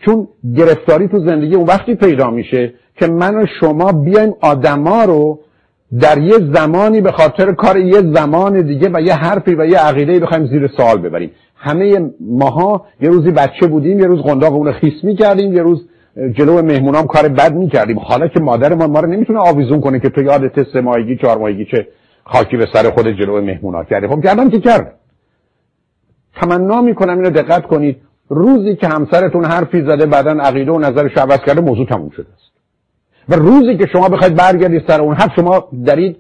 چون گرفتاری تو زندگی اون وقتی پیدا میشه که من و شما بیایم آدما رو در یه زمانی به خاطر کار یه زمان دیگه و یه حرفی و یه عقیده بخوایم زیر سوال ببریم. همه ماها یه روزی بچه بودیم یه روز قنداق اون خیس می‌کردیم یه روز جلو مهمونام کار بد می‌کردیم. حالا که مادر ما ما رو نمی‌تونه آویزون کنه که تو یادت سه ماهگی چهار ماهگی چه خاکی به سر خود جلو مهمونا کردی. خب کردم که کرد تمنا می‌کنم اینو دقت کنید. روزی که همسرتون حرفی زده بعدا عقیده و نظرش عوض کرده موضوع تموم شده است. و روزی که شما بخواید برگردید سر اون حرف شما دارید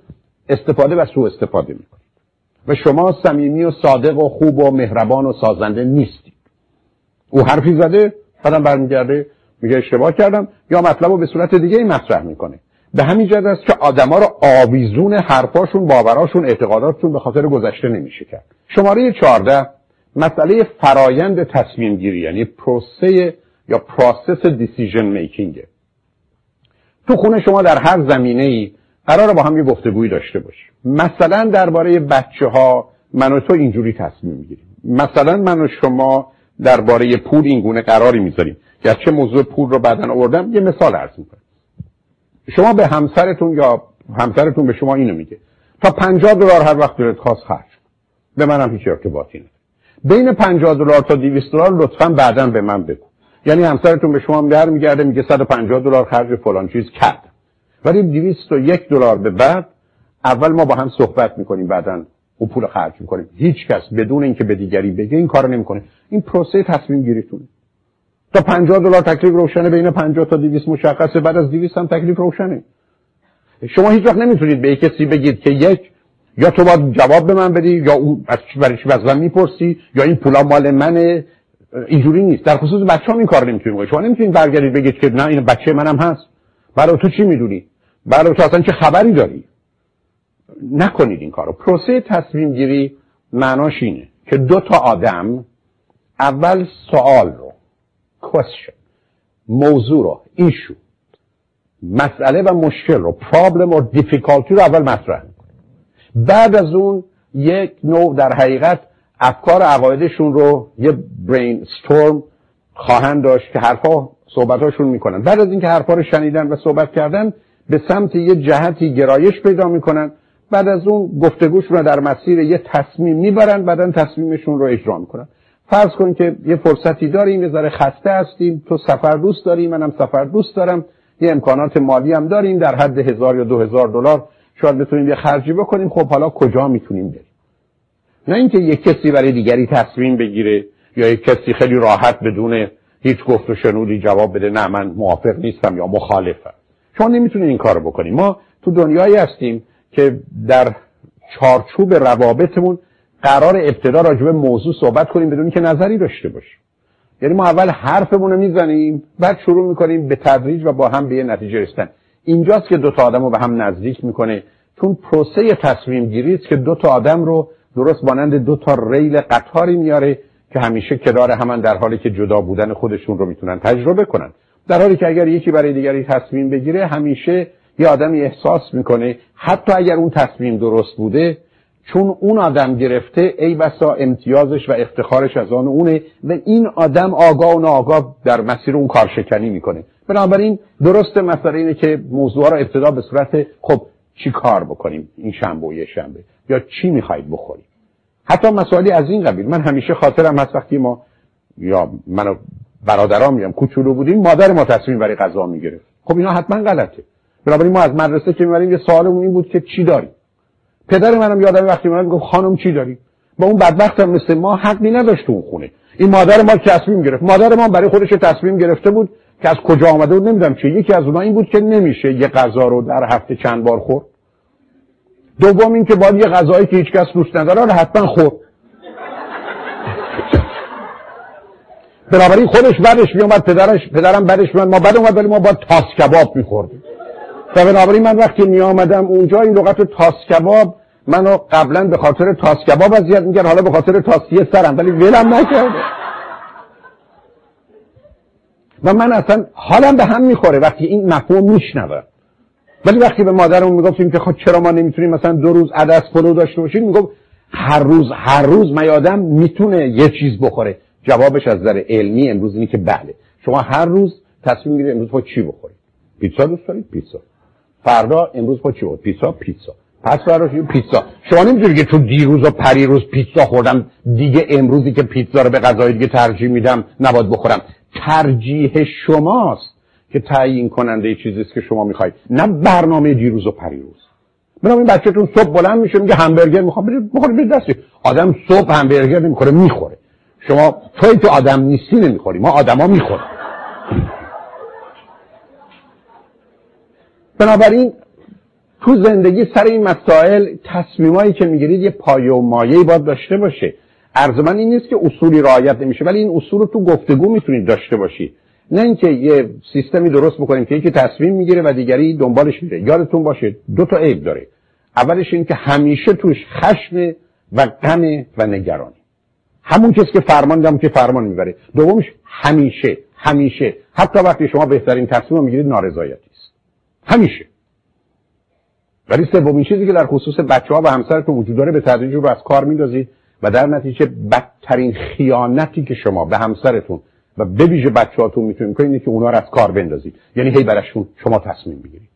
استفاده و سوء استفاده می‌کنید. و شما صمیمی و صادق و خوب و مهربان و سازنده نیستید. او حرفی زده بعدم برمیگرده میگه اشتباه کردم یا مطلب رو به صورت دیگه مطرح می‌کنه. به همین جهت است که آدما رو آویزون حرفاشون باوراشون اعتقاداتشون به خاطر گذشته نمیشه کرد. شماره 14 مسئله فرایند تصمیم گیری یعنی پروسه یا process decision making تو خونه شما در هر زمینه ای قرار با هم یه گفتگویی داشته باشیم. مثلا درباره بچه ها من و تو اینجوری تصمیم می‌گیریم. مثلا من و شما درباره پول این گونه قراری می‌ذاریم. گرچه موضوع پول رو بعدا آوردم یه مثال عرض می‌کنم. شما به همسرتون یا همسرتون به شما اینو میگه. تا 50 دلار هر وقت دلت خواست خرج به منم هیچ ارتباطی نداره. بین 50 دلار تا 200 دلار لطفا بعدا به من بگو. یعنی همسرتون به شما برمیگرده میگه 150 دلار خرج فلان چیز کرد. ولی 201 دلار به بعد اول ما با هم صحبت می‌کنیم بعدا او پول خرج می‌کنیم هیچ کس بدون اینکه به دیگری بگه این کارو نمی‌کنه. این پروسه تصمیم گیریتونه. تا 50 دلار تکلیف روشنه بین 50 تا 200 مشخصه. بعد از 200 هم تکلیف روشنه. شما هیچ وقت نمی‌تونید به کسی بگید که یک یا تو باید جواب به من بدی یا اون از برای چی می‌پرسی یا این پولا مال منه. اینجوری نیست. در خصوص بچه هم این کار نمی‌تونید شما نمی‌تونید برگردید بگید که نه این بچه منم هست. برای تو چی می‌دونی؟ برای تو اصلا چه خبری داری؟ نکنید این کارو. پروسه تصمیم گیری معناش اینه که دو تا آدم اول سوال رو question موضوع رو ایشو مسئله و مشکل رو problem و difficulty رو اول مطرح بعد از اون یک نوع در حقیقت افکار عقایدشون رو یه برین ستورم خواهند داشت که حرفا صحبتاشون می‌کنن. بعد از اینکه حرفا رو شنیدن و صحبت کردن به سمت یه جهتی گرایش پیدا می‌کنن. بعد از اون گفتگوشون رو در مسیر یه تصمیم می‌برن بعدا تصمیمشون رو اجرا می‌کنن. فرض کن که یه فرصتی داریم یه ذره خسته هستیم تو سفر دوست داریم منم سفر دوست دارم یه امکانات مالی هم داریم در حد هزار یا دو هزار دلار شاید بتونیم یه خرجی بکنیم. خب حالا کجا می‌تونیم بریم؟ نه اینکه یک کسی برای دیگری تصمیم بگیره یا یک کسی خیلی راحت بدون هیچ گفت و شنودی جواب بده نه من موافق نیستم یا مخالفم. شما نمی‌تونید این کارو بکنیم ما تو دنیایی هستیم که در چارچوب روابطمون قرار ابتدا راجع به موضوع صحبت کنیم بدون که نظری داشته باشیم. یعنی ما اول حرفمون رو می‌زنیم بعد شروع می‌کنیم به تدریج و با هم به یه نتیجه رسیدن. اینجاست که دو تا آدم رو به هم نزدیک می‌کنه. چون پروسه تصمیم گیری که دو تا آدم رو درست مانند دو تا ریل قطاری میاره که همیشه کنار همان در حالی که جدا بودن خودشون رو می‌تونن تجربه کنن. در حالی که اگر یکی برای دیگری تصمیم بگیره همیشه یه آدمی احساس می‌کنه حتی اگر اون تصمیم درست بوده چون اون آدم گرفته ای بسا امتیازش و افتخارش از آن اونه و این آدم آگاه و ناآگاه در مسیر اون کارشکنی می‌کنه. بنابراین درست مسئله اینه که موضوع را ابتدا به صورت خب چی کار بکنیم این شنبه و یه شنبه؟ یا چی می‌خواید بخوریم؟ حتی مسائلی از این قبیل. من همیشه خاطرم هست وقتی ما یا من و برادرام میگم کوچولو بودیم مادر ما تصمیم برای غذا می‌گرفت. خب اینا حتما غلطه. بنابراین ما از مدرسه که می‌بریم یه سوالمون این بود که چی داریم؟ پدر منم یادم وقتی من گفت خانم چی داری با اون بدبخت هم مثل ما حقی نداشت اون خونه. این مادر ما تصمیم گرفت مادر ما برای خودش تصمیم گرفته بود که از کجا آمده بود نمی‌دونم چه یکی از اونها این بود که نمیشه یه غذا رو در هفته چند بار خورد. دوم این که باید یه غذایی که هیچ کس دوست نداره رو حتما خورد. بنابراین خودش بعدش میومد پدرش پدرم بعدش میومد ما بعد اومد ولی ما با تاس کباب میخوردیم. و بنابراین من وقتی می آمدم اونجا این لغت تاس کباب منو قبلا به خاطر تاس کباب اذیت می‌کرد. حالا به خاطر تاسیه سرم ولی ولم نکرده. و من اصلا حالم به هم می‌خوره. وقتی این مفهوم میشنوه. ولی وقتی به مادرمون می‌گفتیم که خب چرا ما نمی‌تونیم مثلا دو روز عدس پلو داشته باشیم می‌گفت هر روز هر روز میادم می‌تونه یه چیز بخوره؟ جوابش از نظر علمی امروز اینه که بله. شما هر روز تصمیم می‌گیرید امروز خود چی بخورید؟ پیتزا دوست دارید؟ پیتزا. فردا امروز خود چی بخورید؟ پیتزا پیتزا. پس فردا پیتزا. شما نمی‌تونید که تو دیروز و پریروز پیتزا خوردم دیگه امروزی که پیتزا رو به غذای دیگه ترجیح میدم نباید بخورم. ترجیح شماست. که تعیین کننده چیزی است که شما می‌خواید. نه برنامه دیروز و پریروز. بنابراین بچهتون صبح بلند میشه میگه همبرگر می‌خوام. برید بخورید دستی آدم صبح همبرگر نمی‌خوره می‌خوره. شما توی تو آدم نیستی نمی‌خوری ما آدما می‌خوریم. بنابراین تو زندگی سر این مسائل تصمیمایی که می‌گیرید یه پایه و مایه‌ای باید داشته باشه. عرض من این نیست که اصولی رعایت نمیشه ولی این اصول رو تو گفتگو می‌تونید داشته باشید نه اینکه یه سیستمی درست بکنیم که یکی تصمیم می‌گیره و دیگری دنبالش میره. یادتون باشه دو تا عیب داره. اولش این که همیشه توش خشم و غم و نگرانی. همون کسی که فرمان دم که فرمان می‌بره. دومش همیشه همیشه. حتی وقتی شما بهترین تصمیم می‌گیرید نارضایتی است. همیشه. ولی سومین چیزی که در خصوص بچه ها و همسرتون وجود داره به تدریج رو از کار میندازید و در نتیجه بدترین خیانتی که شما به همسرتون و به ویژه بچه‌هاتون می‌تونید کنید که اونا رو از کار بندازید. یعنی هی براشون شما تصمیم بگیرید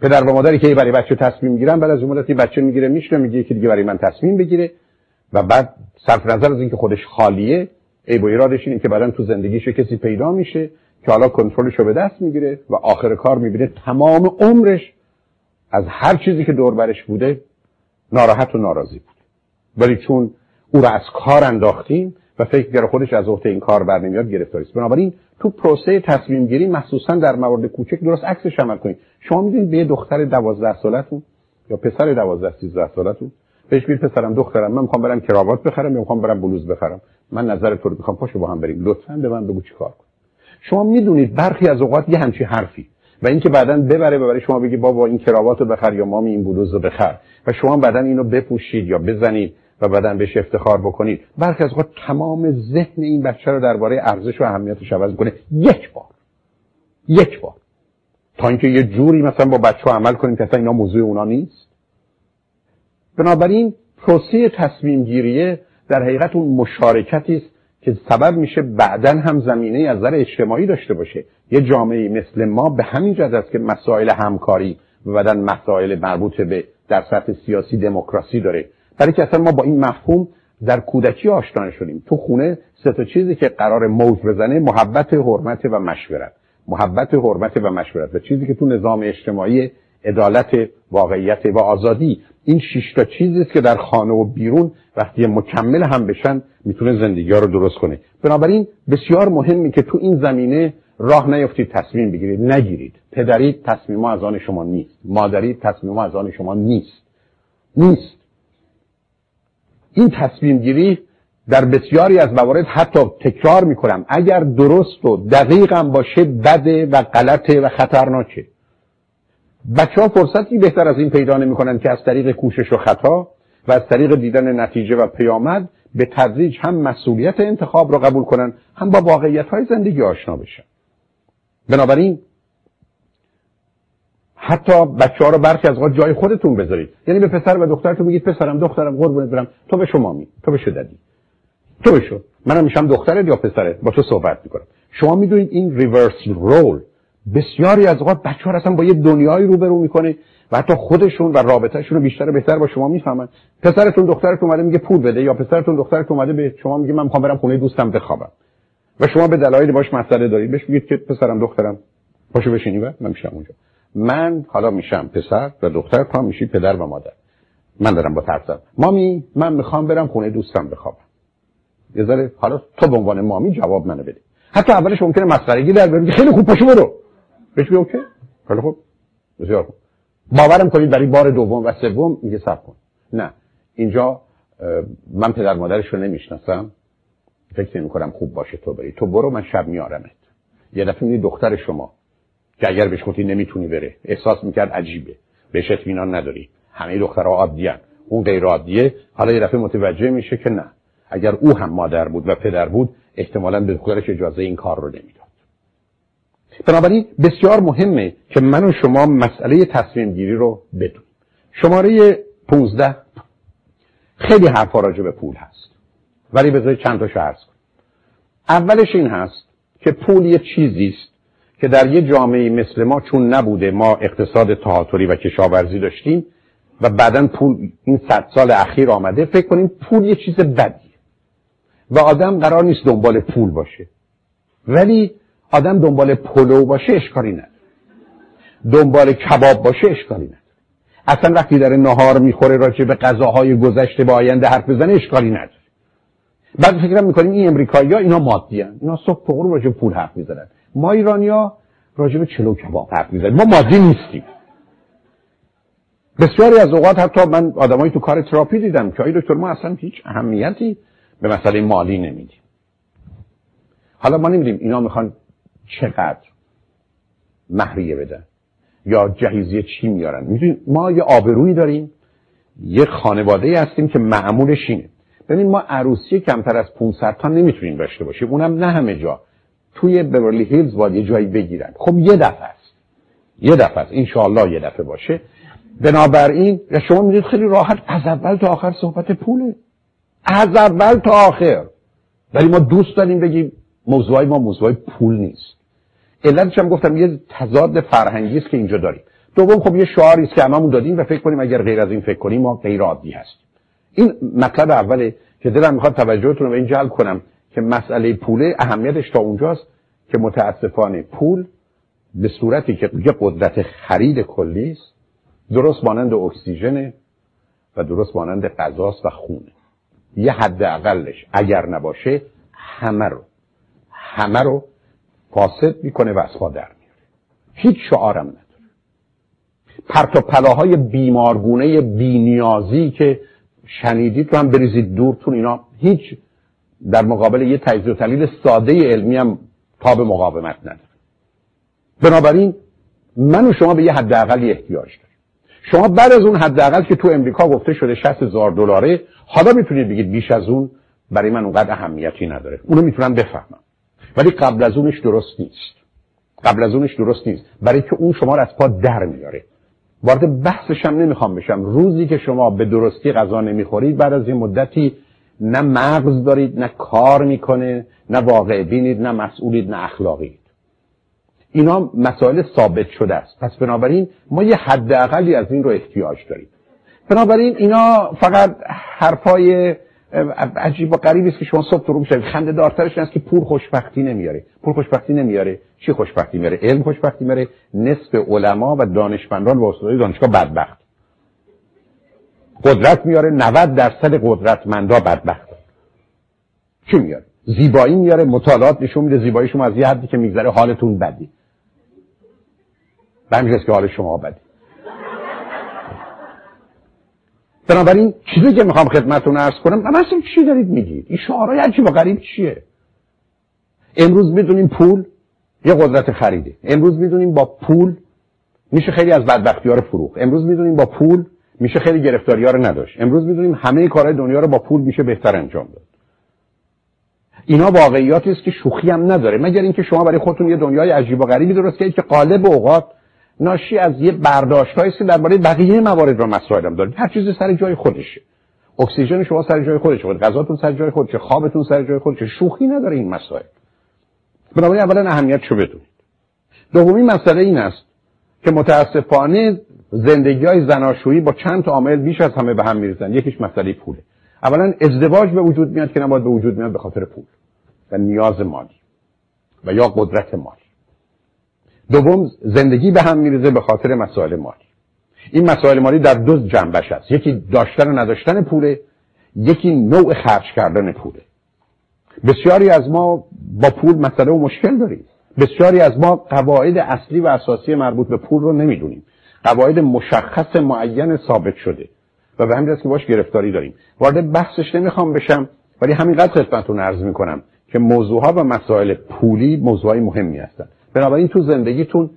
پدر و مادری که هی برای بچه تصمیم می‌گیرن بعد از اون مدتی بچه می‌گیره میشه میگه که دیگه برای من تصمیم بگیره. و بعد صرف نظر از اینکه خودش خالیه ای و ایرادش اینه که بعدا تو زندگیش کسی پیدا میشه که حالا کنترلش رو به دست می‌گیره و آخر کار می‌بینه تمام عمرش از هر چیزی که دور برش بوده ناراحت و ناراضی بود. ولی چون او را از کار انداختیم فکر کرده خودش از عهده این کار بر نمیاد گرفتاری است. بنابراین تو پروسه تصمیم گیری مخصوصا در موارد کوچک درست عکسش عمل کنید. شما می‌دونید به یه دختر دوازده سالتون یا پسر دوازده سیزده سالتون بهش میگید پسرم دخترم من می‌خوام برم کراوات بخرم یا می‌خوام برم بلوز بخرم؟ من نظر تو رو می‌خوام پاشو با هم بریم. لطفا به من بگو چیکار کن شما می‌دونید برخی از اوقات یه همچی حرفی و اینکه بعدا ببره ببره شما بگی بابا این کراوات رو بخر یا مامی این بلوز رو بخر و شما بعدا اینو بپوشید یا بزنید. و بعدا بهش افتخار بکنید. برخی از تمام ذهن این بچه رو درباره ارزش و اهمیتش عوض کنه یک بار. یک بار. تا اینکه یه جوری مثلا با بچه ها عمل کنیم که اصلا اینا موضوع اونا نیست. بنابراین پروسه تصمیم گیریه در حقیقت اون مشارکتی است که سبب میشه بعدا هم زمینه از نظر اجتماعی داشته باشه. یه جامعه مثل ما به همین جد است که مسائل همکاری و بعدا مسائل مربوط به در سطح سیاسی دموکراسی داره. برای که اصلا ما با این مفهوم در کودکی آشنا شدیم تو خونه سه تا چیزی که قرار موج بزنه محبت حرمت و مشورت. محبت حرمت و مشورت. و چیزی که تو نظام اجتماعی عدالت واقعیت و آزادی. این شش تا چیزی است که در خانه و بیرون وقتی مکمل هم بشن می‌تونه زندگی ها رو درست کنه. بنابراین بسیار مهمی که تو این زمینه راه نیفتید تصمیم بگیرید. نگیرید. پدری تصمیم از آن شما نیست. مادری تصمیم از آن شما نیست. نیست. این تصمیم گیری در بسیاری از موارد حتی تکرار می‌کنم. اگر درست و دقیقم باشه بده و غلطه و خطرناکه. بچه ها فرصتی بهتر از این پیدا نمی‌کنن که از طریق کوشش و خطا و از طریق دیدن نتیجه و پیامد به تدریج هم مسئولیت انتخاب رو قبول کنن هم با واقعیت های زندگی آشنا بشن. بنابراین حتی بچه ها رو برخی از جای خودتون بذارید. یعنی به پسر و دخترتون میگید پسرم دخترم قربونت برم. تو به شما می تو بشو دادی. تو بشو منم میشم دخترت یا پسرت؟ با تو صحبت می‌کنم. شما می‌دونید این ریورس رول بسیاری از اوقات بچه ها اصلا با یه دنیایی روبرو می‌کنه و حتی خودشون و رابطهشون رو بیشتر بهتر با شما می‌فهمن. پسرتون دخترتون اومده میگه پول بده یا پسرتون دخترتون اومده به شما میگه من می‌خوام برم خونه دوستم بخوابم. و شما به دلایلی باش مسئله دارید. بهش بگید که پسرم دخترم پاشو بشینی و من میشم اونجا. من حالا میشم پسر و دختر هم میشی پدر و مادر. من دارم با ترسم مامی من می‌خوام برم خونه دوستم بخوابم. یه ذره حالا تو به عنوان مامی جواب منو بده. حتی اولش ممکنه مسخرگی در بیاری خیلی خوب پاشو برو. بهش بگو اوکی؟ خیلی خوب بسیار خوب. باورم کنید برای بار دوم و سوم میگه صبر کن. نه اینجا من پدر مادرش رو نمی‌شناسم. فکر نمی کنم خوب باشه تو بری. تو برو من شب میارمت. یه دفعه دختر شما که اگر بهش گفتی نمی‌تونی بره. احساس می‌کرد عجیبه. بهش اطمینان نداری. همه دخترها عادیان اون غیر عادیه. حالا یه دفعه متوجه میشه که نه. اگر او هم مادر بود و پدر بود احتمالا به دخترش اجازه این کار رو نمی‌داد. بنابراین بسیار مهمه که من و شما مسئله تصمیم گیری رو بدونیم. شماره 15 خیلی حرفا راجع به پول هست. ولی بذارید چند تا عرض کنم. اولش این هست که پول یه چیزی است که در یه جامعه مثل ما چون نبوده ما اقتصاد تهاتری و کشاورزی داشتیم و بعدا پول این صد سال اخیر آمده فکر کنیم پول یه چیز بدیه. و آدم قرار نیست دنبال پول باشه. ولی آدم دنبال پلو باشه اشکالی نداره. دنبال کباب باشه اشکالی نداره. اصلا وقتی در نهار می‌خوره راجع به غذاهای گذشته به آینده حرف بزنه اشکالی نداره. بعد فکر می‌کنیم این امریکایی ها اینا مادی هن. اینا صبح پغرو راجع پول حرف می‌زنن. ما ایرانیا راجع به چلو کباب حرف می‌زنیم. ما مادی نیستیم. بسیاری از اوقات حتی من آدمایی تو کار تراپی دیدم که آی دکتر ما اصلا هیچ اهمیتی به مسئله مالی نمیدیم. حالا ما نمیدیم اینا می‌خوان چقدر مهریه بدن یا جهیزیه چی میارن. می‌دونیم ما یه آبرویی داریم یه خانواده هستیم که معمولش اینه. ببین ما عروسی کمتر از 500 تا نمی‌تونیم داشته باشیم. اونم نه همه جا. توی بورلی هیلز باید یه جایی بگیرن. خب یه دفعه است. یه دفعه است. انشاءالله یه دفعه باشه. بنابراین شما می‌دید خیلی راحت از اول تا آخر صحبت پوله. از اول تا آخر. ولی ما دوست داریم بگیم موضوعی ما موضوع پول نیست. علتش هم گفتم یه تضاد فرهنگی است که اینجا داریم. دوم خب یه شعاری است که هممون دادیم و فکر کنیم اگر غیر از این فکر کنیم ما غیر عادی هستیم. این مطلب اوله که دلم می‌خواد توجهتون رو به این جلب کنم. که مسئله پوله اهمیتش تا اونجاست که متاسفانه پول به صورتی که یه قدرت خرید کلی است درست مانند اکسیژن و درست مانند غذاست و خونه یه حد اقلش اگر نباشه همه رو همه رو فاسد می‌کنه و از در میاره هیچ شعارم نداره. پرت و پلاهای بیمارگونه بینیازی که شنیدید رو هم بریزید دورتون اینا هیچ در مقابل یه تجزیه و تحلیل ساده علمی هم تاب مقاومت نداره. بنابراین من و شما به یه حداقلی احتیاج داریم. شما بعد از اون حداقل که تو امریکا گفته شده 60 هزار دلاره حالا می‌تونید بگید بیش از اون برای من اونقدر اهمیتی نداره. اونو می‌تونم بفهمم. ولی قبل از اونش درست نیست. قبل از اونش درست نیست. برای که اون شما رو از پا در میاره. وارد بحثش هم نمی‌خوام بشم. روزی که شما به درستی غذا نمی‌خورید بعد از این مدتی نه مغز دارید نه کار می‌کنه نه واقع بینید نه مسئولید نه اخلاقید. اینا مسائل ثابت شده است. پس بنابراین ما یه حداقلی از این رو احتیاج داریم. بنابراین اینا فقط حرفای عجیب و غریبی است که شما صبح رو میشید خنده دارترش است که پول خوشبختی نمیاره. پول خوشبختی نمیاره. چی خوشبختی میاره؟ علم خوشبختی میاره. نصف علما و دانشمندان و استادای دانشگاه بدبخت. قدرت میاره 90 درصد قدرتمندا بدبخت. چی میاره؟ زیبایی میاره مطالعات نشون میده زیبایی شما از یه حدی که میگذره حالتون بدی. به که حال شما بدی. بنابراین چیزی که می‌خوام خدمتتون ارز کنم اما چی دارید میگید؟ این شعارهای عجیب و غریب چیه؟ امروز می‌دونیم پول یه قدرت خریده. امروز می‌دونیم با پول میشه خیلی از بدبختی ها رو فروخ امروز می‌دونیم با پول میشه خیلی گرفتاری ها رو نداشت. امروز می‌دونیم همه کارهای دنیا رو با پول میشه بهتر انجام داد. اینا واقعیاتی است که شوخی هم نداره. مگر اینکه شما برای خودتون یه دنیای عجیب و غریبی درست کردید که قالب اوقات ناشی از یه برداشت است درباره بقیه موارد و مسائل هم دارید. هر چیزی سر جای خودشه. اکسیژن شما سر جای خودشه. غذاتون سر جای خودشه. خوابتون سر جای خودشه. شوخی نداره این مسائل. بنابراین اولا اهمیت شو بدونید. دومی مسئله این است که متاسفانه زندگی های زناشویی با چند تا عامل بیش از همه به هم میریزن. یکیش مسئله پوله اولا ازدواج به وجود میاد که نباید به وجود میاد به خاطر پول و نیاز مالی و یا قدرت مال. دوم زندگی به هم میریزه به خاطر مسائل مالی این مسائل مالی در دو جنبش هست یکی داشتن و نداشتن پوله یکی نوع خرج کردن پوله. بسیاری از ما با پول مسئله و مشکل داریم. بسیاری از ما قواعد اصلی و اساسی مربوط به پول رو نمی‌دونیم. قواعد مشخص معین ثابت شده. و به همین که باش گرفتاری داریم. وارد بحثش نمی‌خوام بشم ولی همینقدر خدمتتون عرض می‌کنم که موضوعها و مسائل پولی موضوعهای مهمی هستن. بنابراین تو زندگیتون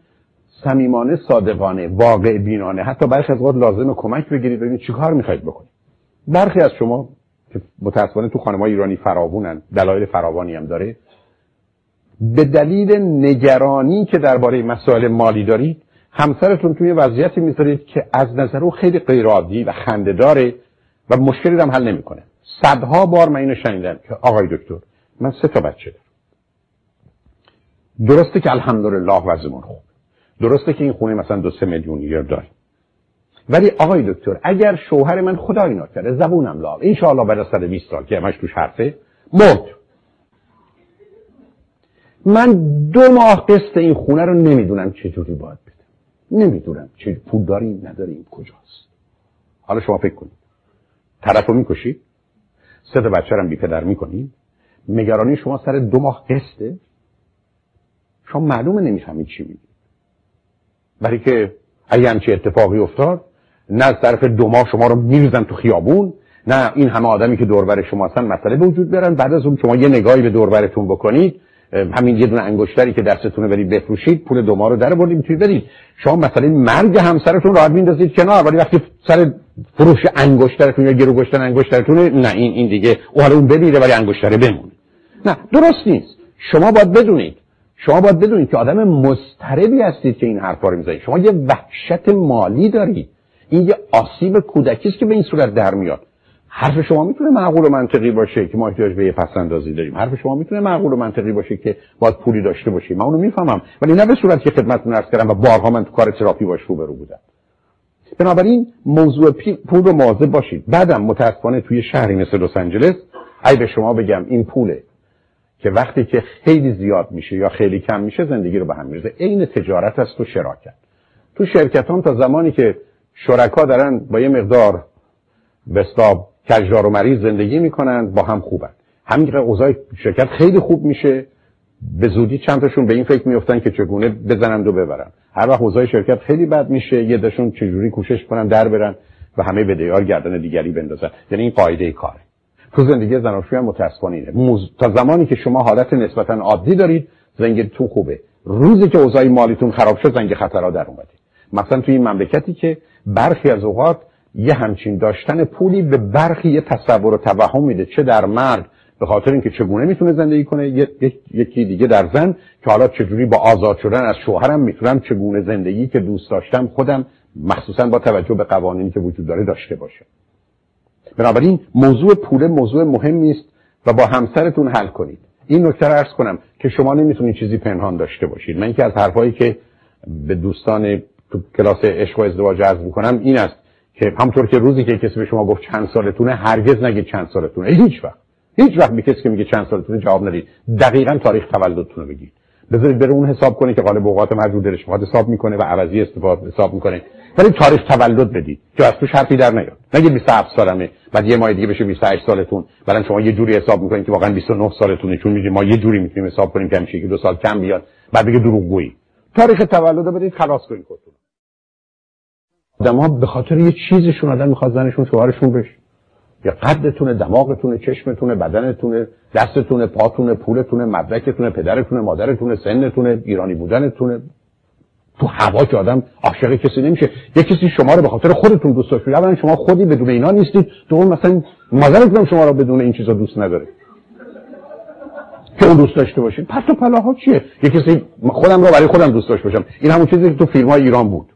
صمیمانه صادقانه واقع بینانه حتی برخی از وقت لازم کمک بگیرید ببینید چیکار می‌خواید بکنید. برخی از شما که متاسفانه تو خانم‌های ایرانی فراوونن دلایل فراوانی هم داره به دلیل نگرانی که درباره مسائل مالی دارید همسرتون توی وضعیتی می‌ذارید که از نظر او خیلی غیرعادی و خندهداره و مشکلی هم حل نمی‌کنه. صدها بار من اینو شنیدم که آقای دکتر من سه تا بچه دارم. درسته که الحمدلله وضعمون خوب. درسته که این خونه مثلا دو سه میلیون یورو داریم ولی آقای دکتر اگر شوهر من خدای نکرده زبونم لال ان شاء الله بعد از 120 سال که همش توش حرفه مرد. من دو ماه قسط این خونه رو نمی‌دونم چه جوری باید نمی‌دونم چه پول داریم نداریم کجاست. حالا شما فکر کنید. طرفو می‌کشید سه تا بچه رو بی پدر می‌کنید نگرانی شما سر دو ماه قسطه. شما معلومه نمی‌فهمید چی میگید. برای که اگه همچی اتفاقی افتاد نه از طرف دو ماه شما رو میریزن تو خیابون نه این همه آدمی که دوربر شما هستن مسئله به وجود برن بعد از اون شما یه نگاهی به دوربرتون بکنید. همین یه دونه انگشتری که دستتونه برید بفروشید پول دو ماه رو در بردید می‌تونید برید شما مثلا مرگ همسرتون راحت میندازید کنار ولی وقتی سر فروش انگشترتون یا گرو گشتن انگشترتون نه این این دیگه او حالا اون بمیره ولی انگشتره بمونه. نه درست نیست. شما باید بدونید شما باید بدونید که آدم مضطربی هستید که این حرفا رو می‌زنید. شما یه وحشت مالی دارید. این یه آسیب کودکی است که به این صورت در میاد. حرف شما می‌تونه معقول و منطقی باشه که ما احتیاج به یه پسندازی داریم. حرف شما می‌تونه معقول و منطقی باشه که باید پولی داشته باشیم من اونو می‌فهمم. ولی نه به صورتی که خدمتتون عرض کردم و بارها من تو کار تراپی باش رو برو بودم. بنابراین موضوع پول رو مواظب باشید. بعدم متاسفانه توی شهری مثل لس آنجلس ای به شما بگم این پوله که وقتی که خیلی زیاد میشه یا خیلی کم میشه زندگی رو به هم میرزه عین تجارت است و شراکت. تو شرکت تا زمانی که شرکا دارن با یه مقدار بستاب کجدار و مریض زندگی می‌کنن با هم خوبن. همین که اوضاع شرکت خیلی خوب میشه به زودی چند به این فکر میفتن که چگونه بزنند و ببرن هر وقت اوضاع شرکت خیلی بد میشه یه دشون چجوری کوشش کنن در برن و همه بدهیار گردن دیگری بندازن. یعنی این قاعده کاره. تو زندگی زناشویی هم متاسفانه اینه. تا زمانی که شما حالت نسبتا عادی دارید تو خوبه. روزی که اوضاع مالیتون خراب شد زنگ خطرها در اومده. مثلا توی این مملکتی که برخی از اوقات یه همچین داشتن پولی به برخی یه تصور و توهم میده چه در مرد به خاطر اینکه چگونه می‌تونه زندگی کنه یکی دیگه در زن که حالا چجوری با آزاد شدن از شوهرم می‌تونم چگونه زندگی که دوست داشتم خودم مخصوصا با توجه به قوانینی که وجود داره داشته باشه. بنابراین موضوع پول موضوع مهمی است و با همسرتون حل کنید. این نکته ارز کنم که شما نمی‌تونید چیزی پنهان داشته باشید. من که از حرفایی که به دوستان تو کلاس عشق و ازدواج عرض می‌کنم این است که همطور که روزی که کسی به شما گفت چند سالتونه هرگز نگید چند سالتونه. هیچ وقت. هیچ وقت به کسی که میگه چند سالتونه جواب ندید. دقیقا تاریخ تولدتون رو بگید. بذارید بره اون حساب کنه که قالب اوقات مجبور دلش می‌خواد حساب می‌کنه و عوضی استفاده حساب می‌کنه. ولی تاریخ تولد بدید. که از توش حرفی در نیاد. نگید 27 سالمه بعد یه ماه دیگه بشه 28 سالتون. بعدن شما یه جوری حساب می‌کنید که واقعا 29 سالتونه. چون میگه ما یه جوری می‌تونیم حساب کنیم که همیشه که دو سال کم بیاد. بعد بگه دروغگویی. تاریخ تولد بدید خلاص کنید خودتون. آدم ها به خاطر یه چیزشون آدم می‌خواد زنشون شوهرشون بشه. یا قدتونه دماغتونه چشمتونه بدنتونه دستتونه پاتونه پولتونه مدرکتونه پدرتونه مادرتونه سنتونه ایرانی بودنتونه. تو هوا که آدم عاشق کسی نمیشه. یه کسی شما رو به خاطر خودتون دوست داشته اولا شما خودی بدون اینا نیستید دوم مثلا مادرتون شما رو بدون این چیزا دوست نداره. که اون دوست داشته باشید پس و پلاها چیه؟ یه کسی خودم رو برای خودم دوست داشته باشم. این همون چیزی که تو فیلم های ایران بود.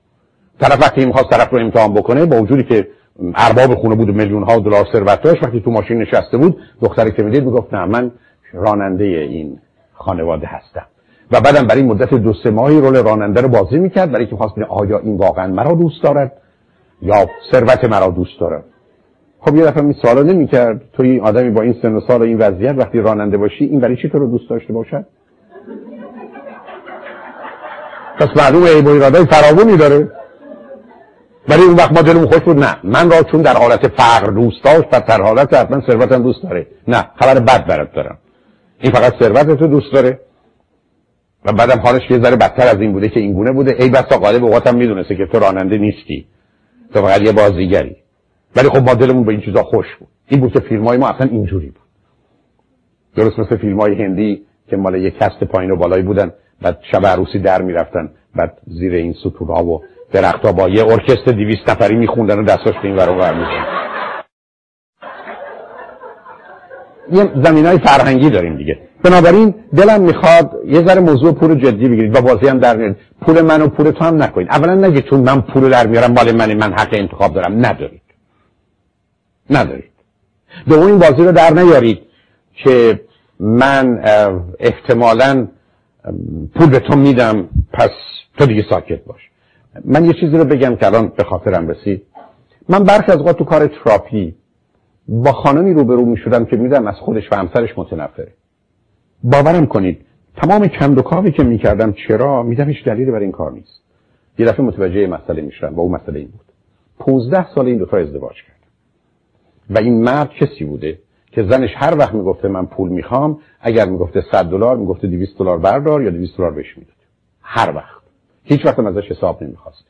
طرف وقتی می‌خواست طرف رو امتحان بکنه با وجودی که ارباب خونه بود میلیون ها دلار ثروت داشت وقتی تو ماشین نشسته بود دختری که می‌دید می‌گفت نه من راننده این خانواده هستم. و بعدم برای مدت دو سه ماهی رول راننده رو بازی می‌کرد برای که خواست آیا این واقعا مرا دوست دارد یا ثروت مرا دوست دارد. خب یه دفعه این سوالا نمی‌کرد تو این آدمی با این سن و سال و این وضعیت وقتی راننده باشی این برای چی تو رو دوست داشته باشد؟ پس معلوم عیب و ایرادای فراوانی داره. ولی اون وقت ما دلمون خوش بود. نه. من را چون در حالت فقر دوست داشت پس در حالت حتما ثروتم دوست داره. نه. خبر بد برات دارم. این فقط ثروت تو دوست داره. و بعدم حالش یه ذره بدتر از این بوده که این گونه بوده. ای بسا غالب اوقاتم می‌دونسته که تو راننده نیستی. تو فقط یه بازیگری. ولی خب ما دلمون به این چیزا خوش بود. این بود که فیلم های ما اصلا اینجوری بود. درست مثل فیلم های هندی که مال یه کست پایین و بالایی بودن. بعد شب عروسی در می‌رفتن. بعد زیر این ها و ها با یه ارکستر دیویست نفری میخوندن و دستاش به این ور ور یه زمین های فرهنگی داریم دیگه. بنابراین دلم می‌خواد یه ذره موضوع پول جدی بگیرید. و بازی هم در میارید پول من و پول تو هم نکنید. اولا نگید چون من پول در میارم مال من من حق انتخاب دارم. ندارید. ندارید. دوم این بازی رو در نیارید که من احتمالا پول به تو میدم پس تو دیگه ساکت باش. من یه چیزی رو بگم که الان به خاطرم رسید. من برخی از اوقات تو کار تراپی با خانمی روبرو می شدم که میدم از خودش و همسرش متنفره. باورم کنید تمام کند و کاوی که می‌کردم چرا میدم هیچ دلیلی برای این کار نیست. یه دفعه متوجه مسئله می‌شدم و اون مسئله این بود. 15 سال این دوتا ازدواج کرد و این مرد کسی بوده که زنش هر وقت می‌گفته من پول می‌خوام اگر می‌گفته 100 دلار می‌گفته 200 دلار بردار یا 200 دلار بهش می‌داد. هر وقت. هیچ وقت ازش حساب نمی‌خواست.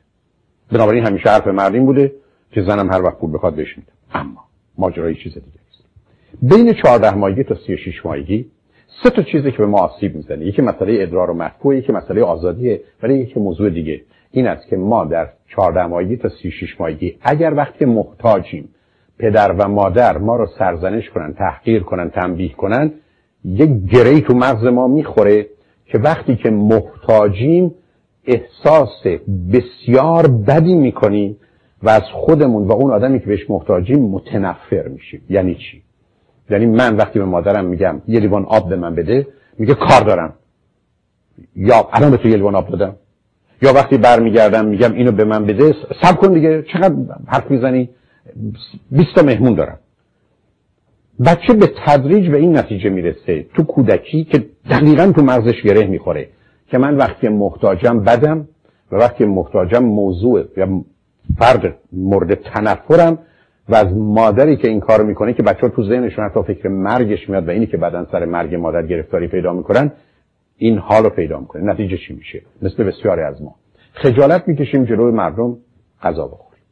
بنابراین همیشه حرف مردین بوده که زنم هر وقت پول بخواد بهش میده. اما ماجرای چیز دیگه است. بین 14 ماهگی تا 36 ماهگی سه تا چیزی که به ما آسیب می‌زنه. یکی مسئله ادرار و مدفوع یکی مسئله آزادیه ولی یکی موضوع دیگه. این است که ما در 14 ماهگی تا 36 ماهگی اگر وقتی محتاجیم پدر و مادر ما رو سرزنش کنن تحقیر کنن تنبیه کنن یک گری تو مغز ما می‌خوره که وقتی که محتاجیم احساس بسیار بدی می‌کنیم و از خودمون و اون آدمی که بهش محتاجیم متنفر میشیم. یعنی چی؟ یعنی من وقتی به مادرم میگم یه لیوان آب به من بده میگه کار دارم. یا الان به تو یه لیوان آب دادم. یا وقتی برمیگردم میگم اینو به من بده. سب کن دیگه چقدر حرف می‌زنی؟ 20 تا مهمون دارم. بچه به تدریج به این نتیجه می‌رسه. تو کودکی که دقیقا تو مغزش گره می‌خوره. که من وقتی محتاجم بدم و وقتی محتاجم موضوع یا فرد مورد تنفرم و از مادری که این کار می‌کنه که بچه تو ذهنشون حتی فکر مرگش میاد و اینی که بعدا سر مرگ مادر گرفتاری پیدا می‌کنن این حال رو پیدا می‌کنه. نتیجه چی میشه؟ مثل بسیاری از ما. خجالت می‌کشیم جلوی مردم غذا بخوریم.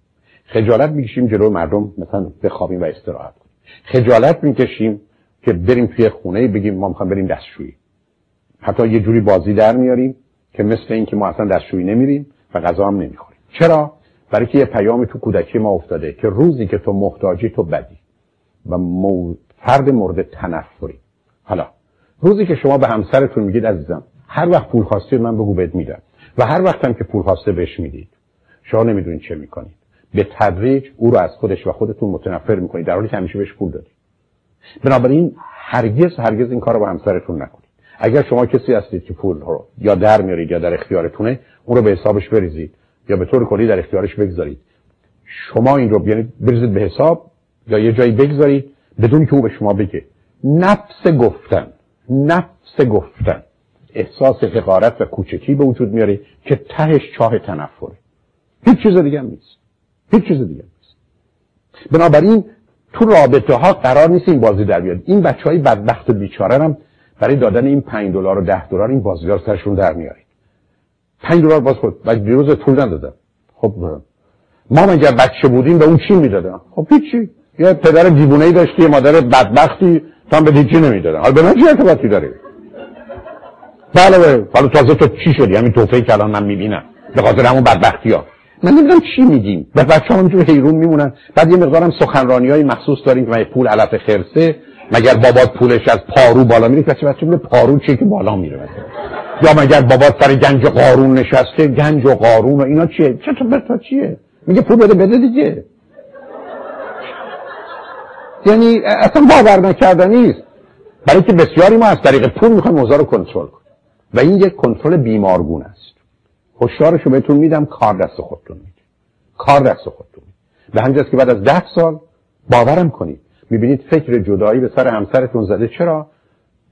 خجالت می‌کشیم جلوی مردم مثلا بخوابیم و استراحت کنیم. خجالت می‌کشیم که بریم توی خونه بگیم ما می‌خوایم بریم دستشویی. حتی یه جوری بازی در میاریم که مثل اینکه ما اصلا دستشویی نمیریم و غذا هم نمی‌خوریم. چرا؟ برای که یه پیام تو کودکی ما افتاده که روزی که تو محتاجی تو بدی و فرد مورد تنفری. حالا روزی که شما به همسرتون میگید عزیزم هر وقت پول خواستید من بگو بهت میدم. و هر وقت هم که پول خواسته بهش می‌دید. شما نمی‌دونید چه می‌کنید. به تدریج او رو از خودش و خودتون متنفر می‌کنید در حالی که همیشه بهش پول دادید. بنابراین هرگز هرگز این کار رو با همسرتون نکنید. اگر شما کسی هستید که پول رو یا در میارید یا در اختیارتونه اون رو به حسابش بریزید یا به طور کلی در اختیارش بگذارید. شما این رو یعنی بریزید به حساب یا یه جایی بگذارید بدون که او به شما بگه. نفس گفتن نفس گفتن. احساس حقارت و کوچکی به وجود میاره که تهش چاه تنفره. هیچ چیز دیگه نیست. هیچ چیز دیگه نیست. بنابراین تو رابطه ها قرار نیست این بازی در بیاد. این بچه های بدبخت و بیچاره هم برای دادن این 5 دلار و 10 دلار این بازیار سرشون در میارید. 5 دلار باز خود و دیروز پول ندادم. خب ما اگر بچه بودیم به اون چی می‌دادم خب هیچی. یه پدر دیوونه ای داشتی یه مادر بدبختی تا به هیچی نمی‌دادن. حالا به من چه ارتباطی داره؟ بله حالا تازه تو چی شدی؟ همین توفهی که الان من می‌بینم. به خاطر همون بدبختی ها من نمی‌دونم چی میگیم. و بچه هم همونجور حیرون میمونن. بعد یه مقدارم سخنرانی های مخصوص داریم که پول علف خرسه مگر بابات پولش از پارو بالا میره بچه بچه میره پارو چیه که بالا میره یا مگر بابات سر گنج و قارون نشسته؟ گنج و قارون و اینا چیه؟ چطور برتا چیه؟ میگه پول بده بده دیگه. یعنی اصلا باور نکردنی است برای که بسیاری ما از طریق پول می‌خوایم اوضاع رو کنترل کنیم. و این یک کنترل بیمارگون است. هشدارش رو بهتون میدم کار دست خودتون میده کار دست خودتون به همینجاست که بعد از ده سال باورم کنید. می‌بینید فکر جدایی به سر همسرتون زده. چرا؟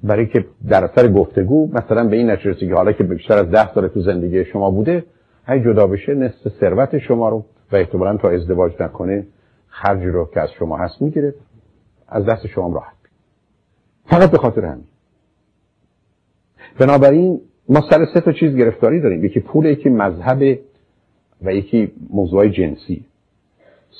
برای که در اثر گفتگو مثلا به این نتیجه که حالا که بیشتر از ده سال تو زندگی شما بوده هی جدا بشه نصف ثروت شما رو و احتمالا تا ازدواج نکنه خرج رو که از شما هست می‌گیره. از دست شما راحت فقط به خاطر همین. بنابراین ما سر سه تا چیز گرفتاری داریم. یکی پول یکی مذهب و یکی موضوع جنسی.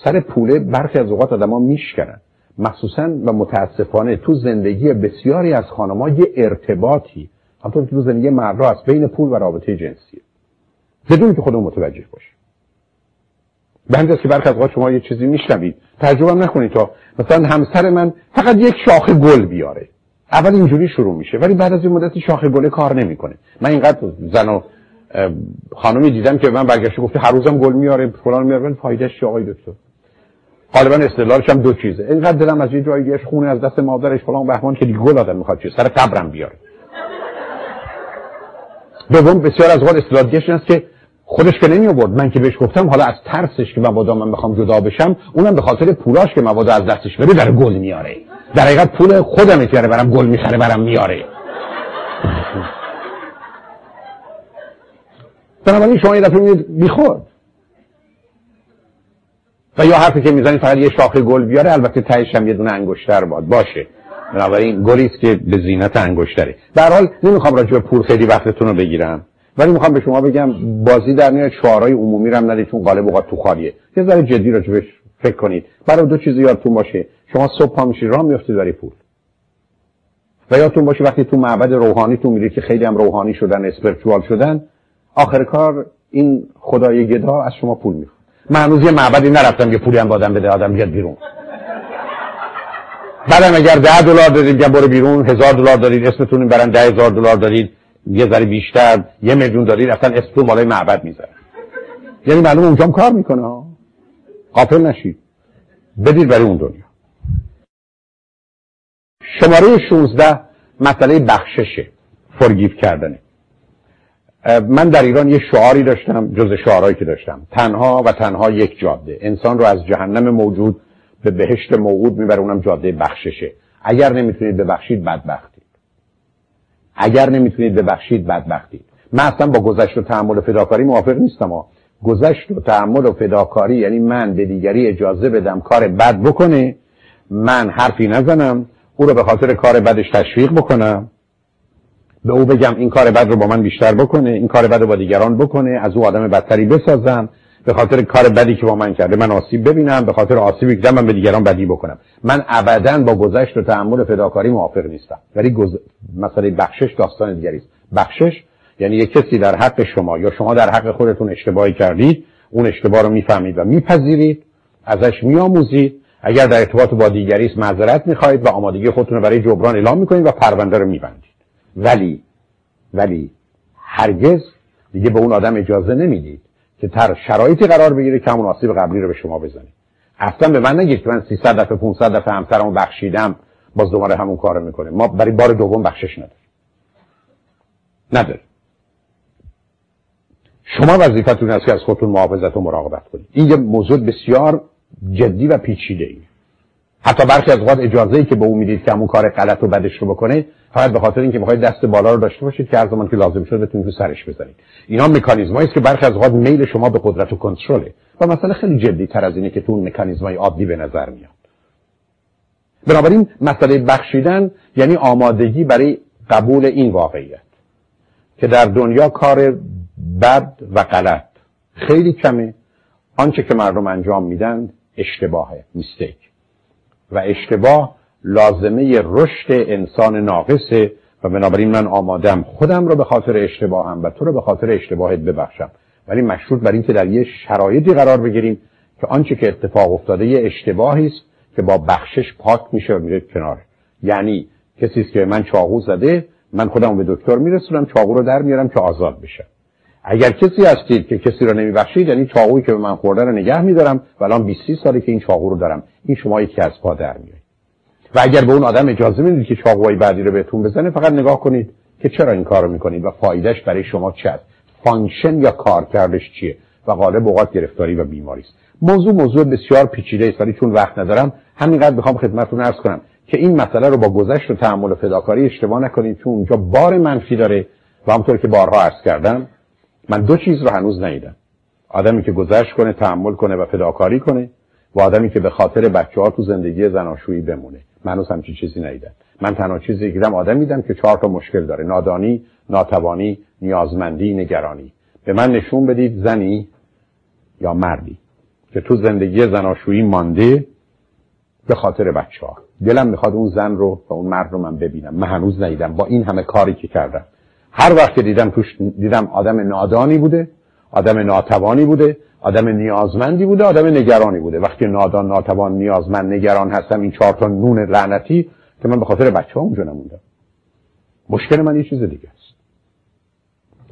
سر پوله برخی از اوقات آدما میشکنن. مخصوصا و متاسفانه تو زندگی بسیاری از خانم‌ها یه ارتباطی. همطور که تو زندگی مردا هست بین پول و رابطه جنسی بدون که خودمون متوجه باشه به همین که برخی از شما یه چیزی میشنوید. تجربه نکنید تا مثلا همسر من فقط یک شاخه گل بیاره. اول اینجوری شروع میشه ولی بعد از این مدتی شاخه گله کار نمی‌کنه. من اینقدر زن و خانمی دیدم که من برگشته گفته هر روزم گل میاره فلان میاره فایدهش چی آقای دکتر؟ غالبا استدلالش هم دو چیزه. اینقدر دلم از یه جایی خونه از دست مادرش فلان بهمان که دیگه گل آدم می‌خواد چیه سر قبرم بیاره دوم بسیار از اوقات استدلال دیگه است که خودش که نمی آورد من که بهش گفتم حالا از ترسش که مبادا من بخوام جدا بشم اونم به خاطر پولاش که مبادا از دستش بره در گل میاره در حقیقت پول خودم که برم گل می‌خره برم میاره بنابراین شما یه دفعه می‌دید بیخورد و یا حرفی که می‌زنید فقط یه شاخه گل بیاره البته تهش هم یه دونه انگشتر باد. باشه. بنابراین گلی است که به زینت انگشتره. در حال نمی‌خوام راجع به پول خیلی وقتتون رو بگیرم. ولی می‌خوام به شما بگم بازی در میاد شعارهای عمومی رو هم ندید چون غالب اوقات تو خالیه. یه ذره جدی راجبش فکر کنید. برای دو چیز یادتون باشه. شما صبح پا میشید راه میافتید برای پول. و یادتون باشه وقتی تو معبد روحانی تو میرید که خیلی هم روحانی شدن اسپرچوال شدن آخر کار این خدای گدا از شما پول می‌خواد من یه معبدی نرفتم که پولی هم بادم بده آدم بیاد بیرون. بعدم اگر ده دلار دارید میگم برو بیرون هزار دلار دارید اسمتون برن ده هزار دلار دارید یه ذره بیشتر یه میلیون دارید اصلا اسمتون بالای معبد می‌ذاره. یعنی معلوم اونجا کار می‌کنه قافل نشید. بدید برای اون دنیا. شماره 16 مسئله بخششه فرگیف کردنه. من در ایران یه شعاری داشتم جز شعارهایی که داشتم. تنها و تنها یک جاده. انسان رو از جهنم موجود به بهشت موعود می‌بره اونم جاده بخششه. اگر نمی‌تونید ببخشید بدبختید اگر نمی‌تونید ببخشید بدبختید من اصلا با گذشت و تحمل و فداکاری موافق نیستم ها گذشت و تحمل و فداکاری یعنی من به دیگری اجازه بدم کار بد بکنه من حرفی نزنم او رو به خاطر کار بدش تشویق بکنم. به او بگم این کار بد رو با من بیشتر بکنه این کار بد رو با دیگران بکنه از او آدم بدتری بسازم به خاطر کار بدی که با من کرده. من آسیب ببینم به خاطر آسیبی که من به دیگران بدی بکنم. من ابدا با گذشت و تحمل فداکاری موافق نیستم. ولی گز... مسئله بخشش داستان دیگری است. بخشش یعنی یک کسی در حق شما یا شما در حق خودتون اشتباهی کردید اون اشتباه رو می‌فهمید و میپذیرید ازش میآموزید. اگر در ارتباط با دیگری است معذرت می‌خواهید و آمادگی خودتون رو برای جبران اعلام می‌کنید و پرونده رو میبندید. ولی ولی هرگز دیگه به اون آدم اجازه نمی‌دید که تر شرایطی قرار بگیره که همون آسیب قبلی رو به شما بزنه. اصلا به من نگید که من 300 دفعه 500 دفعه همسرمو بخشیدم باز دوباره همون کارو می‌کنه. ما برای بار دوم بخشش نداریم. نداره شما وظیفتون است که از خودتون محافظت و مراقبت کنید. این یه موضوع بسیار جدی و پیچیده ای حتی برخی از اوقات اجازه ای که به او می‌دید که همون کار غلط و بدش رو بکنه فقط به خاطر اینکه می‌خواید دست بالا رو داشته باشید که هر زمان که لازم شد بتونید تو سرش بزنید اینا مکانیزمایی است که برخی از اوقات میل شما به قدرت و کنترله. و مسئله خیلی جدی تر از اینه که تو اون مکانیزمای عادی به نظر میاد. بنابراین مسئله بخشیدن یعنی آمادگی برای قبول این واقعیت که در دنیا کار بد و غلط خیلی کمه. آنچه که مردم انجام میدن اشتباهه میستیک و اشتباه لازمه رشد انسان ناقصه و بنابراین من آمادم خودم رو به خاطر اشتباهم و تو رو به خاطر اشتباهت ببخشم. ولی مشروط بر اینکه در یه شرایطی قرار بگیریم که آنچه که اتفاق افتاده یه اشتباهی است که با بخشش پاک میشه و میره کنار. یعنی کسی است که من چاقو زده من خودم به دکتر میرسونم چاقو رو در میارم که آزاد بشه اگر کسی هستید که کسی رو نمیبخشید یعنی چاقویی که به من خورده رو نگه میدارم و الان 20 ساله که این چاقو رو دارم. این شما یکی از پا در میایید و اگر به اون آدم اجازه می‌دید که چاقوهای بعدی رو بهتون بزنه فقط نگاه کنید که چرا این کار رو می‌کنید و فایدهش برای شما چه است. function یا کارکردش چیه؟ و غالب اوقات گرفتاری و بیماری است. موضوع موضوع بسیار پیچیده است ولی چون وقت ندارم همینقدر می‌خوام خدمتتون عرض کنم که این مسئله رو با گذشت و تحمل و فداکاری اشتباه نکنید چون اونجا بار منفی داره و همطور که بارها عرض کردم من دو چیز رو هنوز ندیدم. آدمی که گذشت کنه تحمل کنه و فداکاری کنه و آدمی که به خاطر بچه ها تو زندگی زناشویی بمونه. من همچین چیزی ندیدم. من تنها چیزی دیدم آدم میدم که چهار تا مشکل داره. نادانی ناتوانی نیازمندی نگرانی. به من نشون بدید زنی یا مردی که تو زندگی زناشویی مانده به خاطر بچه ها دلم می‌خواد اون زن رو و اون مرد رو من ببینم. من هنوز ندیدم. با این همه کاری که کردم. هر وقت دیدم توش دیدم آدم نادانی بوده آدم ناتوانی بوده آدم نیازمندی بوده آدم نگرانی بوده. وقتی نادان ناتوان نیازمند نگران هستم این چهار تا نون لعنتی که من به خاطر بچه ها اونجا نموندم مشکل من یه چیز دیگه است.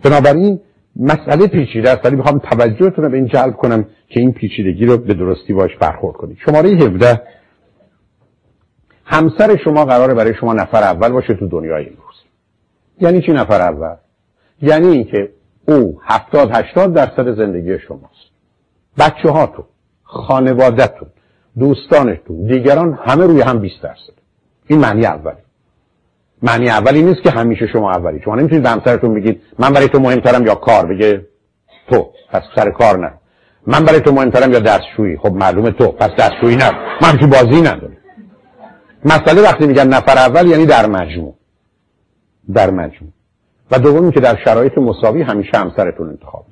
بنابراین مسئله پیچیده است. ولی می‌خوام توجهتون رو به این جلب کنم که این پیچیدگی رو به درستی باش برخورد کنید. شماره 17 همسر شما قراره برای شما نفر اول باشه تو دنیای امروز. یعنی چی نفر اول؟ یعنی اینکه او 70 80 درصد زندگی شماست. بچه هاتون خانوادتون دوستانتون دیگران همه روی هم 20 درصد این معنی اولی. معنی اولی نیست که همیشه شما اولی. شما نمی‌تونید به همسرتون بگید من برای تو مهمترم یا کار؟ بگه تو. پس سر کار نه. من برای تو مهمترم یا دستشویی؟ خب معلومه تو. پس دستشویی نه. من که بازی ندارم مسئله وقتی میگن نفر اول یعنی در مجموع. در مجموع. و دومی که در شرایط مساوی همیشه همسرتون انتخاب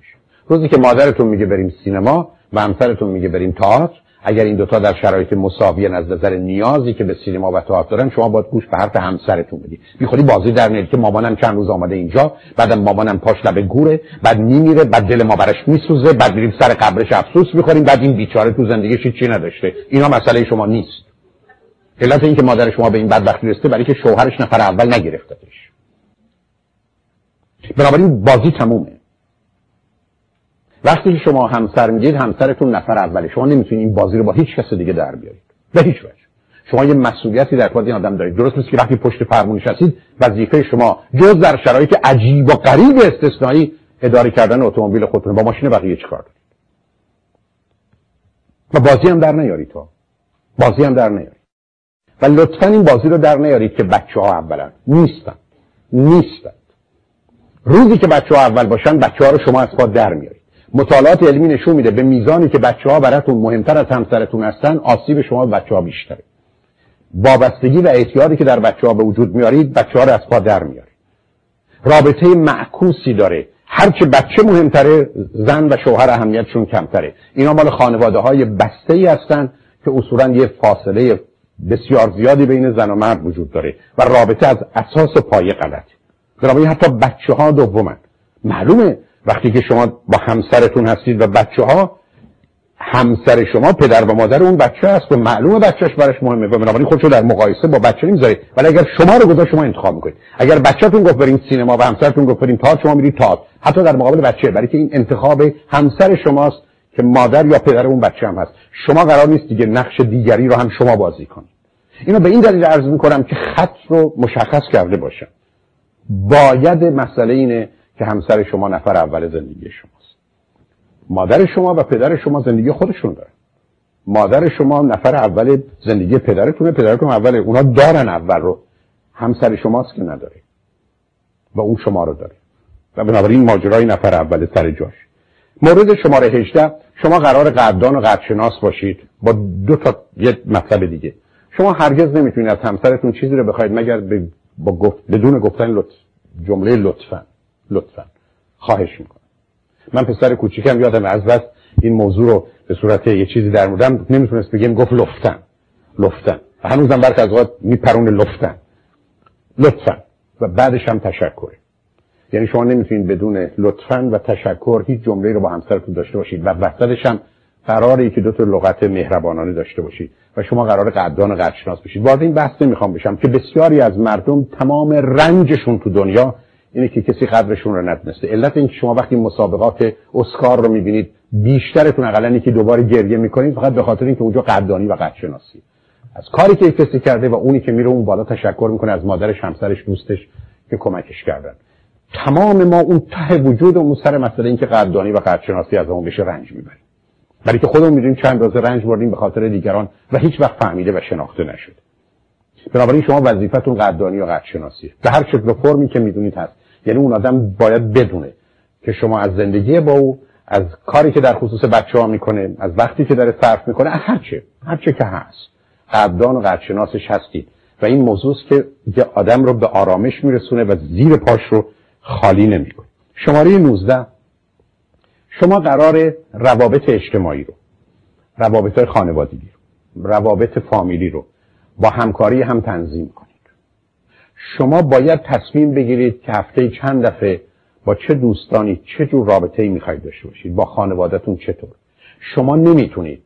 روزی که مادرتون میگه بریم سینما و همسرتون میگه بریم تئاتر اگر این دوتا در شرایط مساوی از نظر نیازی که به سینما و تئاتر دارن شما باید گوش به حرف همسرتون بدی. بیخودی بازی در نیاری که مامانم چند روز آمده اینجا بعدم مامانم پاش لب گوره بعد میمیره بعد دل ما برش میسوزه بعد میریم سر قبرش افسوس می‌خوریم بعد این بیچاره تو زندگیش چی نداشته. اینا مسئله شما نیست. علت این که مادر شما به این بدبختی رسیده برای که شوهرش نفر اول نگرفتتش. بنابراین بازی تمومه. وقتی که شما همسر میگید همسرتون نفر اوله شما نمی‌تونید این بازی رو با هیچ کس دیگه در بیارید. به هیچ وجه. شما یه مسئولیتی در این آدم دارید. درست نیست که وقتی پشت فرمونش هستید وظیفه شما جز در شرایط عجیب و غریب استثنایی اداره کردن اتومبیل خودتون با ماشین بقیه چیکار دارید؟ و بازی هم در نیارید تو بازی هم در نیارید. و لطفا این بازی رو در نیارید که بچه ها اولن. نیستن. نیستن. روزی که بچه ها اول باشن بچه ها رو شما از پا در میارید. مطالعات علمی نشون میده به میزانی که بچه ها براتون مهمتر از همسرتون هستن آسیب شما بچه ها بیشتره. وابستگی و اعتیادی که در بچه ها به وجود میارید بچه ها رو از پا در میارید. رابطه معکوسی داره. هرچه بچه مهمتره زن و شوهر اهمیتشون کمتره. اینا مال خانواده های بسته ای هستن که اصولا یه فاصله بسیار زیادی بین زن و مرد وجود داره و رابطه از اساس و پایه غلطه. بنابراین حتی بچه ها دومن. معلومه وقتی که شما با همسرتون هستید و بچه ها همسر شما پدر و مادر اون بچه هست و معلومه بچهش برش مهمه. و بنابراین خودشو در مقایسه با بچه نمی‌ذارید ولی اگر شما رو گذاشت شما انتخاب می‌کنید. اگر بچهتون گفت بریم سینما و همسرتون گفت بریم تئاتر شما میرید تئاتر. حتی در مقابل بچه. برای که این انتخاب همسر شماست که مادر یا پدر اون بچه هم هست. شما قرار نیست دیگه نقش دیگری رو هم شما بازی کنید. اینو به این دلیل عرض می‌کنم که خط رو مشخص کرده باشم. باید مسئله اینه که همسر شما نفر اول زندگی شماست. مادر شما و پدر شما زندگی خودشون دارن. مادر شما نفر اول زندگی پدرتونه پدرتون اول اونا دارن اول رو. همسر شماست که نداره. و اون شما رو داره. و بنابراین ماجرای نفر اول سر جاش. مورد شماره 18 شما قرار قدردان و قدرشناس باشید با دو تا یه مطلب دیگه. شما هرگز نمی‌تونید از همسرتون چیزی رو بخواید مگر با گفت بدون گفتن لطف جمله لطفا. لطفا. خواهش می‌کنم. من پسر کوچیکم یادم از بس این موضوع رو به صورت یه چیزی در موردم نمی‌تونست بگیم گفت لفتن. لفتن. و هنوزم برخ از اوقات میپرون لفتن. لطفا. و بعدش هم تشکره. یعنی شما نمی‌تونید بدون لطفا و تشکر هیچ جمله رو با همسرتون داشته باشید. و وسطش هم قراره که دو تا لغت مهربانانه داشته باشید و شما قرار قدردان قدرشناس بشید. وارد این بحث نمی‌خوام بشم که بسیاری از مردم تمام رنجشون تو دنیا اینه که کسی قدرشون رو ندونسته علت اینکه شما وقتی مسابقات اسکار رو می‌بینید بیشترتون اقلا که دوباره گریه می‌کنید فقط به خاطر اینکه اونجا قدردانی و قدرشناسی از کاری که کسی کرده و اونی که میره اون بالا تشکر می‌کنه از مادرش همسرش دوستش که کمکش کردن. تمام ما اون ته وجود و سر مسئله اینکه قدردانی و قدرشناسی از اون بشه رنج می‌بریم برای که خودمون می‌دونیم چند روز رنج بردیم به خاطر دیگران و هیچ وقت فهمیده و شناخته نشد بنابراین شما وظیفتون قدردانی و قدرشناسیه به هر شکل و فرمی که می‌دونید هست. یعنی اون آدم باید بدونه که شما از زندگی با او از کاری که در خصوص بچه ها می‌کنه از وقتی که داره صرف می‌کنه هرچه هرچه که هست. قدردان و قدرشناسش هستید. و این موضوع که یه آدم رو به آرامش میرسونه و زیر پاش رو خالی نمی‌کنه. شماره 19 شما قرار روابط اجتماعی رو روابط خانوادگی رو روابط فامیلی رو با همکاری هم تنظیم کنید. شما باید تصمیم بگیرید که هفته چند دفعه با چه دوستانی چه جور رابطه ای می‌خواید داشته باشید با خانوادهتون چطور. شما نمی‌تونید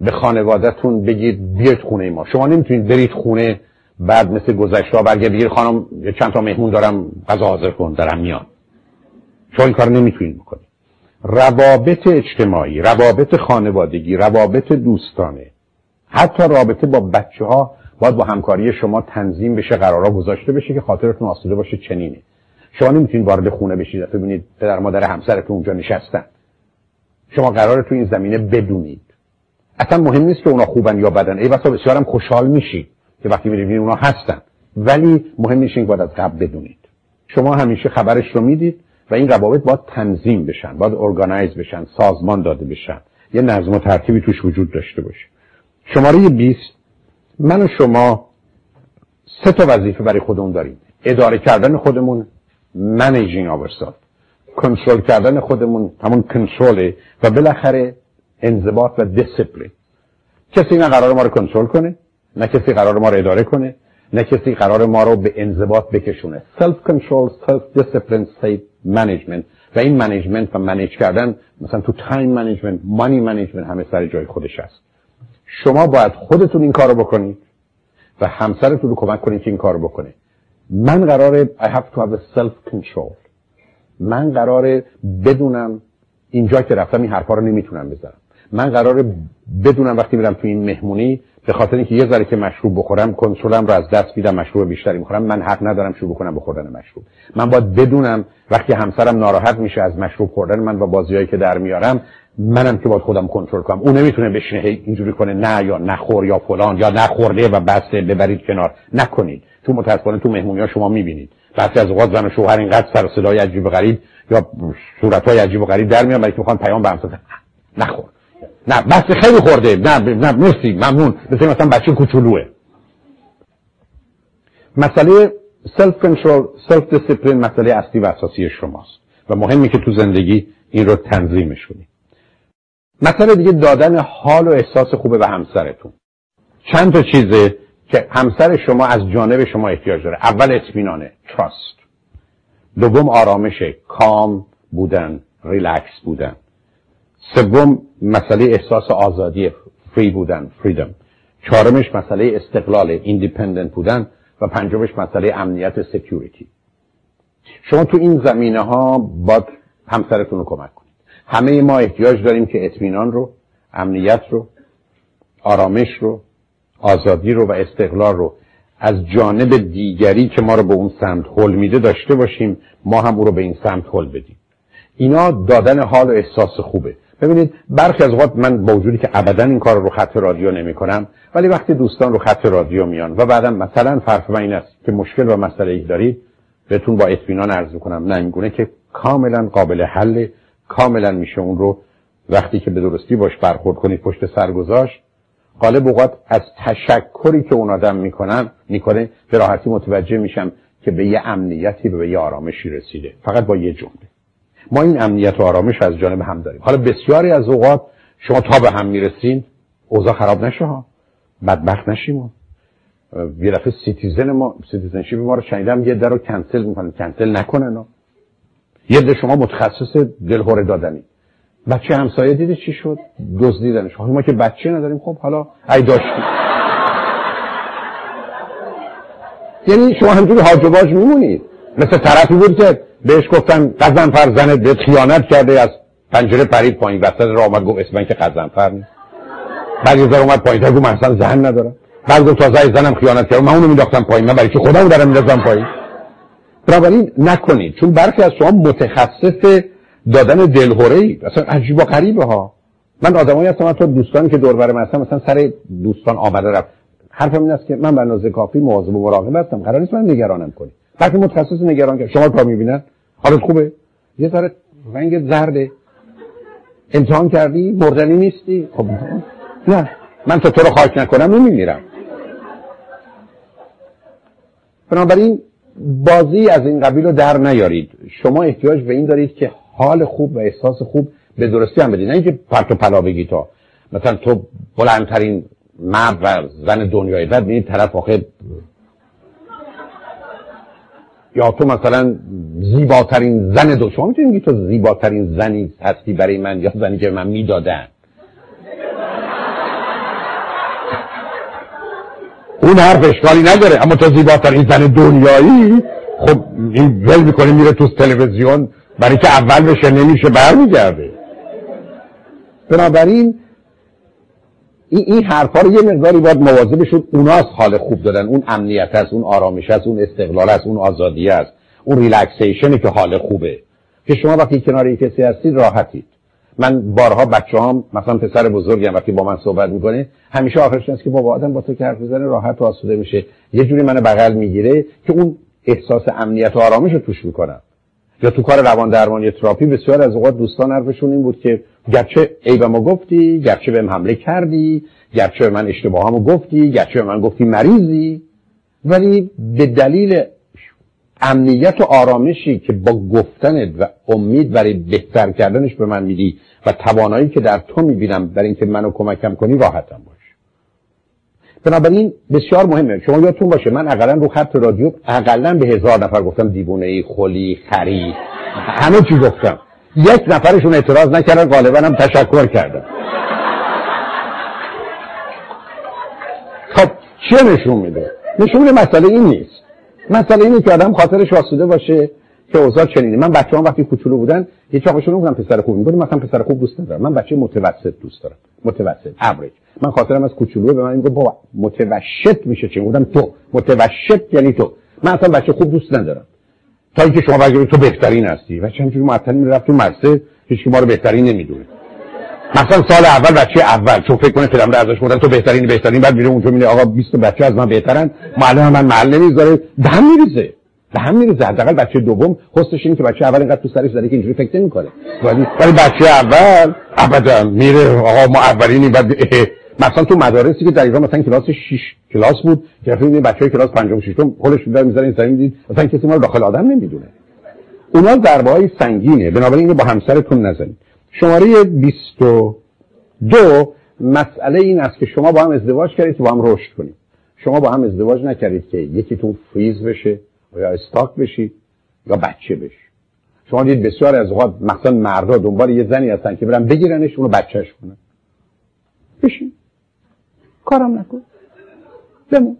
به خانوادهتون بگید بیاید خونه ما. شما نمی‌تونید برید خونه بعد مثل گذشته برگه بگیر خانم چند تا مهمون دارم غذا حاضر کن دارم میان شما این کار نمی‌تونید بکنید. روابط اجتماعی روابط خانوادگی روابط دوستانه حتی رابطه با بچه ها باید با همکاری شما تنظیم بشه قرارا گذاشته بشه که خاطرتون آسوده باشه چنینه. شما نمی‌تونید وارد خونه بشید ببینید پدر مادر همسرتون اونجا نشستن. شما قرار تو این زمینه بدونید. اصلا مهم نیست که اونا خوبن یا بدن. ای بسا بسیارم خوشحال میشید که وقتی می‌بینید اونا هستن. ولی مهم نیست این باید از قبل بدونید. شما همیشه خبرش رو می‌دید و این روابط باید تنظیم بشن باید ارگانایز بشن سازمان داده بشن. یه نظم و ترتیبی توش وجود داشته باشه. شماره 20 من و شما سه تا وظیفه برای خودمون داریم. اداره کردن خودمون managing ourselves کنترل کردن خودمون همون کنترله و بالاخره انضباط و دیسپلین کسی نه قرار ما رو کنترل کنه نه کسی قرار ما رو اداره کنه نه کسی قرار ما رو به انضباط بکشونه. self control self discipline self management و این management و manage کردن مثلا تو time management money management همه سر جای خودش هست. شما باید خودتون این کارو بکنید و همسرتون رو کمک کنید که این کارو بکنه. من قراره I have to have a self control من قراره بدونم اینجا که رفتم این حرفا رو نمی‌تونم بزنم من قراره بدونم وقتی میرم تو این مهمونی به خاطر اینکه یه ذره که مشروب بخورم کنترلم رو از دست میدم مشروب بیشتری می‌خورم. من حق ندارم شروع کنم بخوردن مشروب. من باید بدونم وقتی همسرم ناراحت میشه از مشروب خوردن من و بازیایی که در میارم منم که باید خودم کنترل کنم. اون نمی‌تونه بشینه اینجوری کنه نه یا نخور یا فلان یا نخورده و بسته ببرید کنار. نکنید. تو متاسفانه تو مهمونی ها شما می‌بینید. بعضی از اوقات زن و شوهر اینقدر سر صدای عجیب و غریب یا صورت های عجیب و غریب در میارن برای که می‌خوان پیام برم نخور. نه بس خیلی خورده. نه نه مرسی ممنون. مثل مثلا بچه کوچولوه. مسئله self control self discipline مسئله اصلی و اساسی شماست و مهمی که تو زندگی این رو تنظیمش کنید مسئله دیگه دادن حال و احساس خوبه به همسرتون. چند تا چیزه که همسر شما از جانب شما احتیاج داره. اول اطمینانه trust دوم آرامش کام بودن ریلکس بودن. سوم مسئله احساس آزادی free بودن freedom چهارمش مسئله استقلال independent بودن و پنجمش مسئله امنیت security شما تو این زمینه ها باید همسرتون رو کمک کنید. همه ما احتیاج داریم که اطمینان رو امنیت رو آرامش رو آزادی رو و استقلال رو از جانب دیگری که ما رو به اون سمت حل میده داشته باشیم ما هم او رو به این سمت حل بدیم. اینا دادن حال و احساس خوبه. ببینید برخی از اوقات من با وجودی که ابدا این کار رو خط رادیو نمی کنم ولی وقتی دوستان رو خط رادیو میان و بعدا مثلا فرق من این است که مشکل و مسئله ای دارید بهتون با اطمینان عرض کنم نه این گونه که کاملا قابل حل کاملا میشه اون رو وقتی که به درستی باش برخورد کنید پشت سر گذاشت. غالب اوقات از تشکری که اون آدم می‌کنن می‌کنه به راحتی متوجه میشم که به یه امنیتی به یه آرامشی رسیده فقط با یه جمله. ما این امنیت و آرامش از جانب هم داریم. حالا بسیاری از اوقات شما تا به هم می‌رسین اوضاع خراب نشه ها. بدبخت نشیم یه دفعه citizen ما citizenship ما رو شنیدم یه در رو کنسل می‌کنن کنسل نکنن یه ده شما متخصص دلهوره دادنی. بچه همسایه دیده چی شد؟ دزدیدنش. حالا ما که بچه نداریم خب حالا ای داشتیم یعنی شما همجوری هاج میمونید. مثل طرفی بود که بهش گفتن قزنفر زنت به خیانت کرده از پنجره پرید پایین. وسط را آمد گفت اسم که قزنفر نیست. بعد یه اومد پایین. گفت من زن ندارم. بعد گفت تازه زنم خیانت کرد من اونو میداختم پایین. من برای که خودم دارم میدازم پایین؟ بنابراین نکنید. چون برخی از شما متخصص دادن دلهوره ای اصلا عجیب و غریبه ها. من آدمایی هستم تو دوستانی که دور برم هستم مثلا سر دوستان آمده رفت. حرفم این است که من به اندازه کافی مواظب و مراقب هستم. قرار نیست من نگرانم کنی وقتی متخصص نگران کرد شما تا می‌بینن؟ حالت خوبه؟ یه ذره رنگ زرده. امتحان کردی؟ مردنی نیستی؟ خب نه. من تا تو رو خاک نکنم نمیمیرم. بنابراین بازی از این قبیل رو در نیارید. شما احتیاج به این دارید که حال خوب و احساس خوب به درستی هم بدید. نه اینکه پرت و پلا بگی تا. مثلا تو بلندترین مرد و زن دنیای بعد این طرف آخه یا تو مثلا زیباترین زن دو شما می‌تونید تو زیباترین زنی هستی برای من یا زنی که من می‌دادن اون حرف اشکالی نداره اما تو زیباترین زن دنیایی خب این ول می‌کنه میره تو تلویزیون برای که اول بشه نمیشه برمیگرده. بنابراین این این حرفا رو یه مقداری باید مواظب شد اوناست حال خوب دادن. اون امنیت است اون آرامش است اون استقلال است اون آزادی است اون ریلکسیشنی که حال خوبه. که شما وقتی کنار یک کسی هستید راحتید. من بارها بچه هم مثلا پسر بزرگم وقتی با من صحبت می‌کنه همیشه آخرش است که بابا آدم با تو که حرف بزنه راحت و آسوده میشه. یه جوری من بغل می‌گیره که اون احساس امنیت و آرامش رو توش می‌کنم. یا تو کار روان درمانی تراپی بسیار از اوقات دوستان حرفشون این بود که گرچه ما گفتی گرچه بهم حمله کردی گرچه به من اشتباهامو گفتی گرچه به من گفتی مریضی. ولی به دلیل امنیت و آرامشی که با گفتنت و امید برای بهتر کردنش به من میدی و توانایی که در تو می‌بینم در اینکه منو کمکم کنی راحتم باش. بنابراین بسیار مهمه. شما یادتون باشه من اقلا رو خط رادیو اقلا به هزار نفر گفتم دیوونه ای خلی خری همه چی گفتم. یک نفرشون اعتراض نکردن غالبا هم تشکر کردم خب چه نشون میده؟ نشون میده مسئله این نیست. مسئله اینه که آدم خاطرش آسوده باشه که اوضاع چنینه. من بچه‌ها وقتی کوچولو بودن یه چاقشون بودن پسر خوب می‌گفتم مثلا پسر خوب دوست ندارم. من بچه متوسط دوست دارم. متوسط اوریج من خاطرم از کوچولو به من می‌گفت بابا متوسط میشه چی؟ بودم تو. متوسط یعنی تو. من اصلا بچه خوب دوست ندارم. تا اینکه شما بگید تو بهترین هستی. و همینجوری معطل می‌رفت تو مدرسه هیچ ما رو بهترین نمی‌دونه. مثلا سال اول بچه اول چون فکر کنه پدرم ازش گفتن تو بهترین بهترین بعد میره اونجا میره آقا 20 بچه از من بهترن. معلم من محل نمی‌ذاره به هم میریزه. به هم میریزه. حداقل بچه دوم حسش اینه که بچه اول اینقدر تو سرش زده که اینجوری فکر نمی‌کنه. ولی ولی بچه اول ابدا میره آقا ما اولینی بعد مثلا تو مدارسی که در ایران مثلا کلاس 6 کلاس بود که فکر بچهای کلاس پنجم ششم خودش در می‌ذارن زمین دید. مثلا کسی ما رو داخل آدم نمی‌دونه. اونا ضربه های سنگینه. بنابراین با همسرتون نزنید. شماره 22 مسئله این است که شما با هم ازدواج کردید با هم رشد کنید. شما با هم ازدواج نکردید که یکیتون فریز بشه یا استاک بشید یا بچه بشه شما دید بسیار از اوقات مثلا مردا دنبال یه زنی هستن که برن بگیرنش اونو بچهش کنن. بشین. کارم نکن. بمون.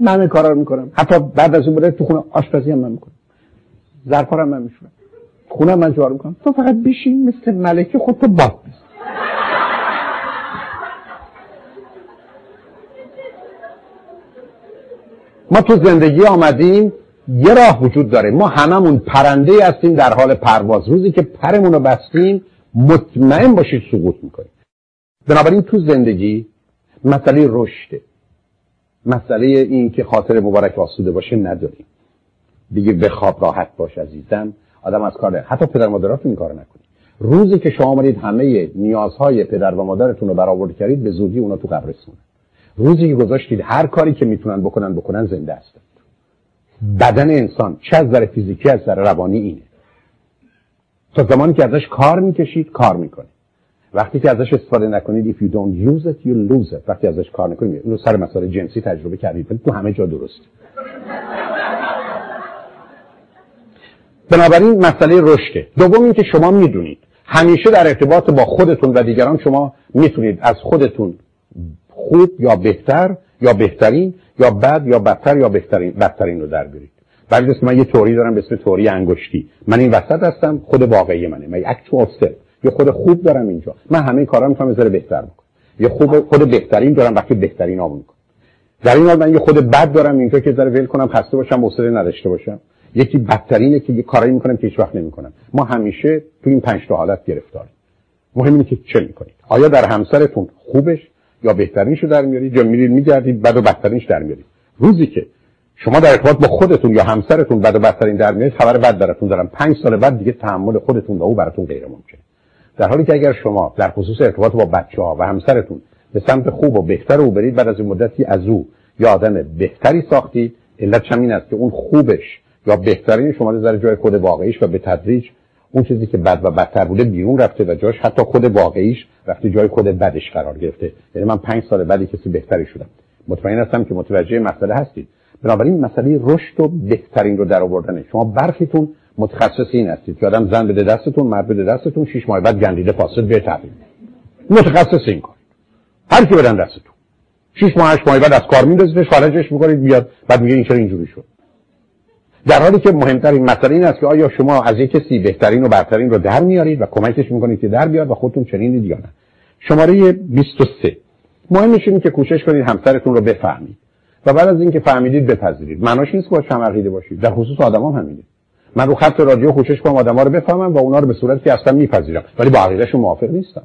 من کارا رو می‌کنم. حتی بعد از اون تو خونه آشپزی هم من می‌کنم. ظرفا من میشونم خونه من جارو می‌کنم. تو فقط بشین مثل ملکه خودتو باد ما تو زندگی آمدیم یه راه وجود داره. ما هممون پرنده هستیم در حال پرواز. روزی که پرمون رو بستیم مطمئن باشید سقوط می‌کنیم. بنابراین تو زندگی مسئله رشده. مسئله این که خاطر مبارک آسوده باشه نداریم. دیگه بخواب راحت باش عزیزم. آدم از کار حتی پدر مادراتون این کار نکنید. روزی که شما آمدید همه نیازهای پدر و مادرتون رو برآورده کردید به زودی اونا تو قبرستون روزی که گذاشتید هر کاری که می‌تونن بکنن بکنن زنده هستند بدن انسان چه از فیزیکی از نظر روانی اینه. تا زمانی که ازش کار می‌کشید کار می‌کنه. وقتی که ازش استفاده نکنید if you don't use it you lose it. وقتی ازش کار نکنید اینو سر مسائل جنسی تجربه کردید. ولی تو همه جا درست. بنابراین مسئله رشده. دوم اینکه شما می‌دونید. همیشه در ارتباط با خودتون و دیگران شما می‌تونید از خودتون خوب یا بهتر یا بهترین یا بد یا بدتر یا بهترین بدترین رو در بیارید. بعد من یه توری دارم به اسم توری انگشتی. من این وسط هستم خود واقعی منه. من اکچوال سلف یه خود خوب دارم اینجا. من همه کارا می‌تونم یه بهتر بکنم. یه خوب خود بهترین دارم وقتی بهترین آمون کنم در این حال من یه خود بد دارم اینجا که ذره ول کنم خسته باشم حوصله نداشته باشم. یکی بدترینه که یه کارایی می‌کنم که هیچ وقت نمی‌کنم. ما همیشه تو این پنج تا حالت گرفتاریم. مهم اینه که چه می‌کنید. آیا در همسرتون خوبش یا بهترینشو در میارید؟ یا میرید میگردید بعد و بدترینش در میارید؟ روزی که شما در ارتباط با خودتون یا همسرتون بعد و بدترین در میارید خبر بد براتون دارم. پنج سال بعد دیگه تحمل خودتون و او براتون غیر ممکنه در حالی که اگر شما در خصوص ارتباط با بچه ها و همسرتون به سمت خوب و بهتر او برید بعد از این مدتی از او یا آدم بهتری ساختید علت این است که اون خوبش یا بهترین شما رو جای خود واقعیش و به تدریج اون چیزی که بد و بدتر بوده بیرون رفته و جاش حتی خود واقعیش رفته جای خود بدش قرار گرفته. یعنی من پنج سال بعدی کسی بهتری شدم. مطمئن هستم که متوجه مسئله هستید. بنابراین مسئله رشد و بهترین رو در آوردنه. شما برخیتون متخصص این هستید که آدم زن بده دستتون مرد بده دستتون شش ماه بعد گندیده فاسد به تغییر متخصص این کار. هر کی بدن دستتون. شش ماه هشت ماه بعد از کار میندازیدش فلجش می‌کنید بیاد بعد میگه این چرا اینجوری شد. در حالی که مهمترین مسئله این است که آیا شما از یک کسی بهترین و برترین رو در میارید و کمکش می‌کنید که در بیاد و خودتون چنین یا نه. شماره 23 مهمش اینه که کوشش کنید همسرتون رو بفهمید و بعد از اینکه فهمیدید بپذیرید. معناش نیست که با هم عقیده باشید. در خصوص آدما هم همینه. من رو خط رادیو کوشش کنم آدما رو بفهمم و اونا رو به صورتی که اصلا میپذیرم. ولی با عقیدهشون موافق نیستم.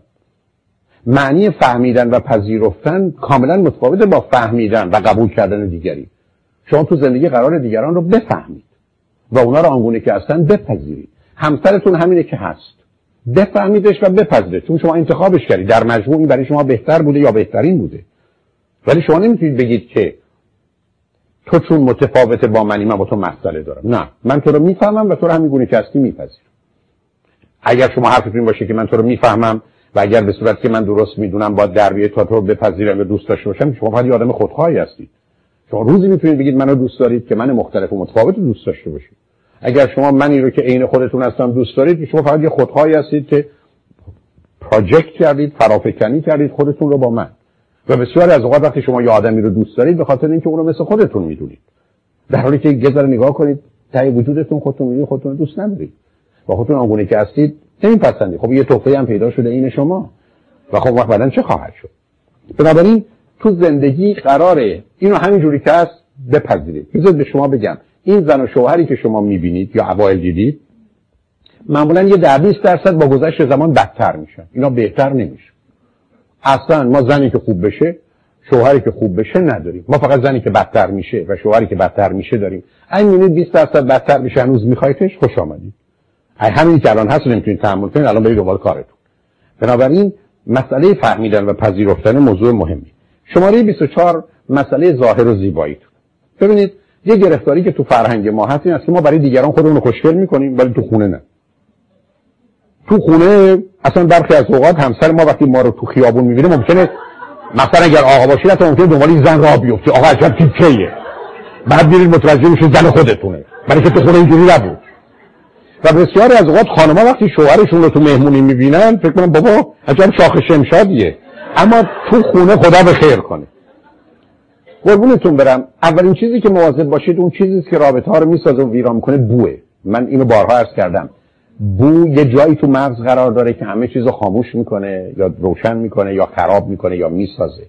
معنی فهمیدن و پذیرفتن کاملا متفاوته با فهمیدن و قبول کردن دیگری. شما تو زندگی قرار دیگران رو بفهمید و اونا رو آنگونه که هستن بپذیرید. همسرتون همینه که هست. بفهمیدش و بپذیرید. چون شما انتخابش کردید در مجموع این برای شما بهتر بوده یا بهترین بوده. ولی شما نمی‌تونید بگید که تو چون متفاوت با منی من با تو مسئله دارم. نه من تو رو می‌فهمم و تو رو همین گونه که هستی میپذیرم. اگر شما حرفتون باشه که من تو رو می‌فهمم و اگر به صورت که من درست می‌دونم با دربیه تا تو رو بپذیرم و دوست داشته باشم شما فقط آدم خودخواهی هستید. شما روزی می‌تونید بگید منو دوست دارید که من مختلف و متفاوت رو دوست داشته باشید اگر شما منی رو که عین خودتون هستم دوست دارید شما فقط یه خودخواهی هستید که پراجکت کردید فرافکنی کردید خودتون رو با من. و بسیار از اوقات وقتی شما یه آدمی رو دوست دارید به خاطر اینکه اون رو مثل خودتون می‌دونید. در حالی که یه نگاه کنید تای وجودتون خودتون می‌دونید خودتون دوست ندارید. و خودتون آنگونه که هستید نمیپسندید خب یه توفه هم پیدا شده این شما. و خب وقت چه خواهد شد؟ بنابراین تو زندگی قراره اینو همینجوری که هست بپذیرید. بذارید به شما بگم. این زن و شوهری که شما می‌بینید یا اوایل دیدید معمولا یه در 20 درصد با گذشت زمان بدتر میشن. اینا بهتر نمیشه. اصلا ما زنی که خوب بشه شوهری که خوب بشه نداریم. ما فقط زنی که بدتر میشه و شوهری که بدتر میشه داریم. این می‌بینید 20 درصد بدتر میشه هنوز میخوایدش خوش آمدید. ای همینی که الان هست نمی‌تونید تحمل کنید الان برید دنبال کارتون. بنابراین مسئله فهمیدن و پذیرفتن موضوع مهمی. شماره 24 مسئله ظاهر و زیبایی ببینید یه گرفتاری که تو فرهنگ ما هست این است که ما برای دیگران خودمون رو خوشگل می‌کنیم ولی تو خونه نه. تو خونه اصلا برخی از اوقات همسر ما وقتی ما رو تو خیابون می‌بینه ممکنه مثلا اگر آقا باشی حتی ممکنه دنبال زن را بیفته. آقا عجب تیکیه بعد بیرید متوجه میشه زن خودتونه. برای که تو خونه اینجوری نبود. و بسیاری از اوقات خانم‌ها وقتی شوهرشون رو تو مهمونی می‌بینن فکر کنم بابا عجب شاخ شمشادیه. اما تو خونه خدا به خیر کنه. قربونتون برم. اولین چیزی که مواظب باشید اون چیزی که رابطه ها رو می‌سازه و ویران می‌کنه بوه. من اینو بارها عرض کردم. بو یه جایی تو مغز قرار داره که همه چیز رو خاموش می‌کنه یا روشن می‌کنه یا خراب می‌کنه یا می‌سازه.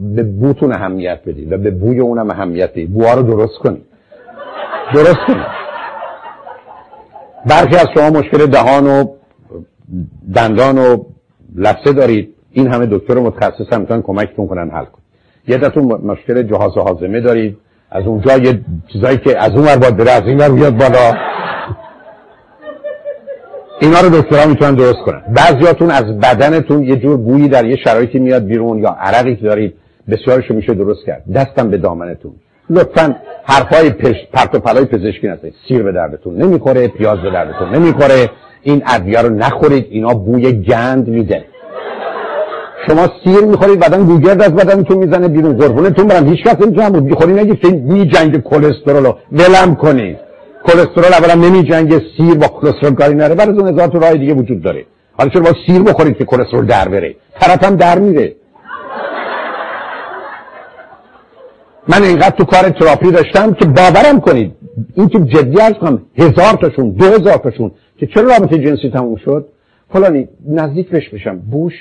به بوتون اهمیت بدید و به بوی اونم اهمیت بدید بوها رو درست کنید درست کنید برخی از شما مشکل دهان و دندان و لفظه دارید. این همه دکتر متخصص هم می‌تونن کمکتون کنن حل کن یه دتون مشکل جهاز حازمه دارید. از اونجا یه چیزایی که از اون ور باید بره از این بیاد بالا. اینا رو دکترها می‌تونن درست کنن. بعضیاتون از بدنتون یه جور بویی در یه شرایطی میاد بیرون یا عرقی که دارید بسیارشو میشه درست کرد. دستم به دامنتون. لطفا حرفای پش... پرت و پلای پزشکی نزنید. سیر به دردتون نمی‌خوره پیاز به دردتون نمی‌خوره. این ادویه رو نخورید اینا بوی گند میده. شما سیر می‌خورید بعدا گوگرد از بدنتون می‌زنه بیرون. قربونتون برم هیچ کس نمی‌تونه بخوری نگید که جنگ کلسترول رو. ولم کنید. کلسترول اولا نمی جنگ سیر با کلسترول کاری نره. برای اون هزار تو راه دیگه وجود داره. حالا چرا با سیر بخورید که کلسترول در بره. طرف هم در میره. من اینقدر تو کار تراپی داشتم که باورم کنید. این که جدی ارز کنم هزار تاشون دو هزار تاشون. که چرا رابطه جنسی تموم شد؟ فلانی نزدیک بش بشم. بوش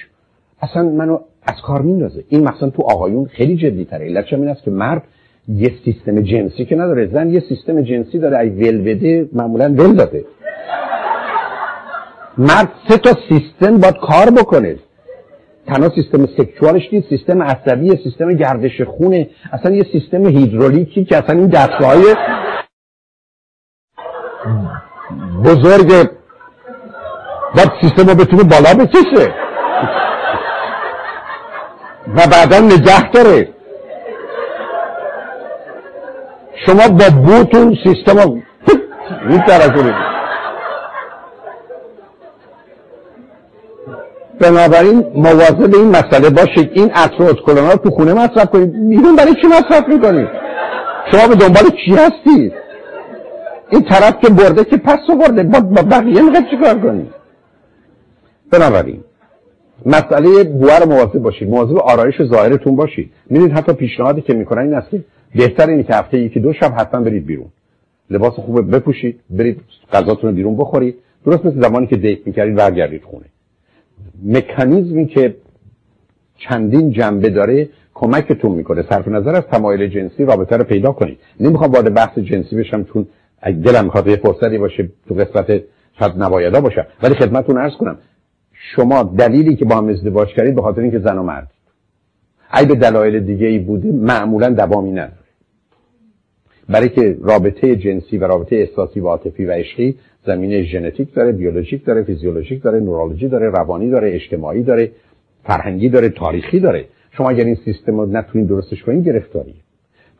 اصلا منو از کار میندازه. این مثلا تو آقایون خیلی جدی تره علتش این است که مرد یه سیستم جنسی که نداره. زن یه سیستم جنسی داره. ای ول بده معمولا ول داده. مرد سه تا سیستم باید کار بکنه. تنها سیستم سکشوالش نیست. سیستم عصبی سیستم گردش خونه. اصلا یه سیستم هیدرولیکی که اصلا این دستگاه بزرگ باید سیستم رو بتونه بالا بکشه و بعدا نگه داره. شما با بوتون سیستم رو بنابراین مواظب این مسئله باشید این عطر کلونا رو تو خونه مصرف کنید بیرون برای چی مصرف می‌کنید شما به دنبال چی هستید این طرف که برده که پس برده با بقیه می‌خواد چیکار کنید بنابراین مسئله بوه مواظب باشید مواظب آرایش ظاهرتون باشید می‌دونید حتی پیشنهادی که می‌کنن این است که بهتر اینه که هفته یکی دو شب حتما برید بیرون. لباس خوب بپوشید برید غذاتون رو بیرون بخورید. درست مثل زمانی که دیت می‌کردید برگردید خونه. مکانیزمی که چندین جنبه داره کمکتون می‌کنه. صرف نظر از تمایل جنسی رابطه رو پیدا کنید. نمی‌خوام وارد بحث جنسی بشم چون دلم می‌خواد یه فرصتی باشه تو قسمت شاید نوایدا باشم. ولی خدمتتون عرض کنم شما دلیلی که با هم ازدواج کردید به خاطر اینکه زن و مرد. اگه به دلایل دیگه ای بوده معمولا دوامی نداره. برای که رابطه جنسی و رابطه احساسی و عاطفی و عشقی زمینه ژنتیک داره بیولوژیک داره فیزیولوژیک داره نورولوژی داره روانی داره اجتماعی داره فرهنگی داره تاریخی داره. شما اگر این سیستم رو نتونید درستش کنید گرفتاریه.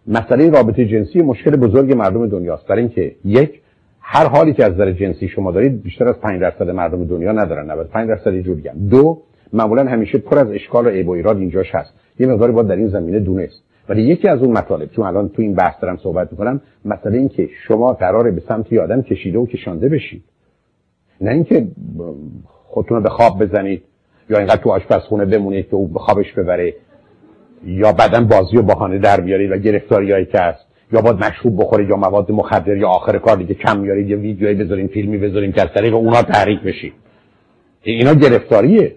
مسئله رابطه جنسی مشکل بزرگ مردم دنیاست. برای اینکه یک هر حالی که از نظر جنسی شما دارید بیشتر از 5 درصد مردم دنیا ندارن. 95 درصد اینجوری دو معمولا همیشه پر از اشکال و عیب و ایراد اینجاش هست. یه مقداری باید در این زمینه دونست. ولی یکی از اون مطالب چون الان تو این بحث دارم صحبت می‌کنم مسئله این که شما قراره به سمت آدم کشیده و کشانده بشید. نه اینکه خودتون به خواب بزنید یا اینقدر تو آشپزخونه بمونید که او به خوابش ببره یا بعدا بازی و بهانه در بیارید و گرفتاریایی که یا باید مشروب بخورید یا مواد مخدر یا آخر کار دیگه کم میارید یا ویدیویی بذاریم فیلمی بذاریم که از طریق اونا تحریک بشید اینا گرفتاریه.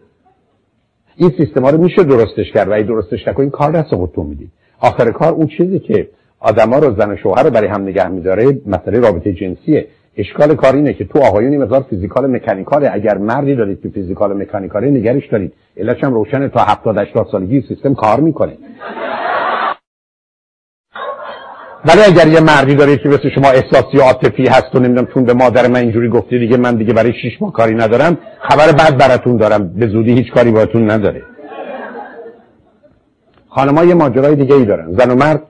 این سیستم رو میشه درستش کرد و این درستش نکنید کار دست خودتون می‌دید. آخر کار اون چیزی که آدما رو زن و شوهر رو برای هم نگه میداره مسئله رابطه جنسیه. اشکال کار اینه که تو آقایونی مقدار فیزیکال مکانیکاله. اگر مردی دارید که فیزیکال مکانیکاله نگرش دارید. علتش هم روشنه تا 70 80 سالگی سیستم کار می‌کنه. ولی اگر یه مردی دارید که مثل شما احساسی عاطفی هست و نمی‌دونم چون به مادر من اینجوری گفتی دیگه من دیگه برای شش ماه کاری ندارم خبر بعد براتون دارم. به زودی هیچ کاری باهاتون نداره. خانم‌ها یه ماجرای دیگه ای دارن. زن و مرد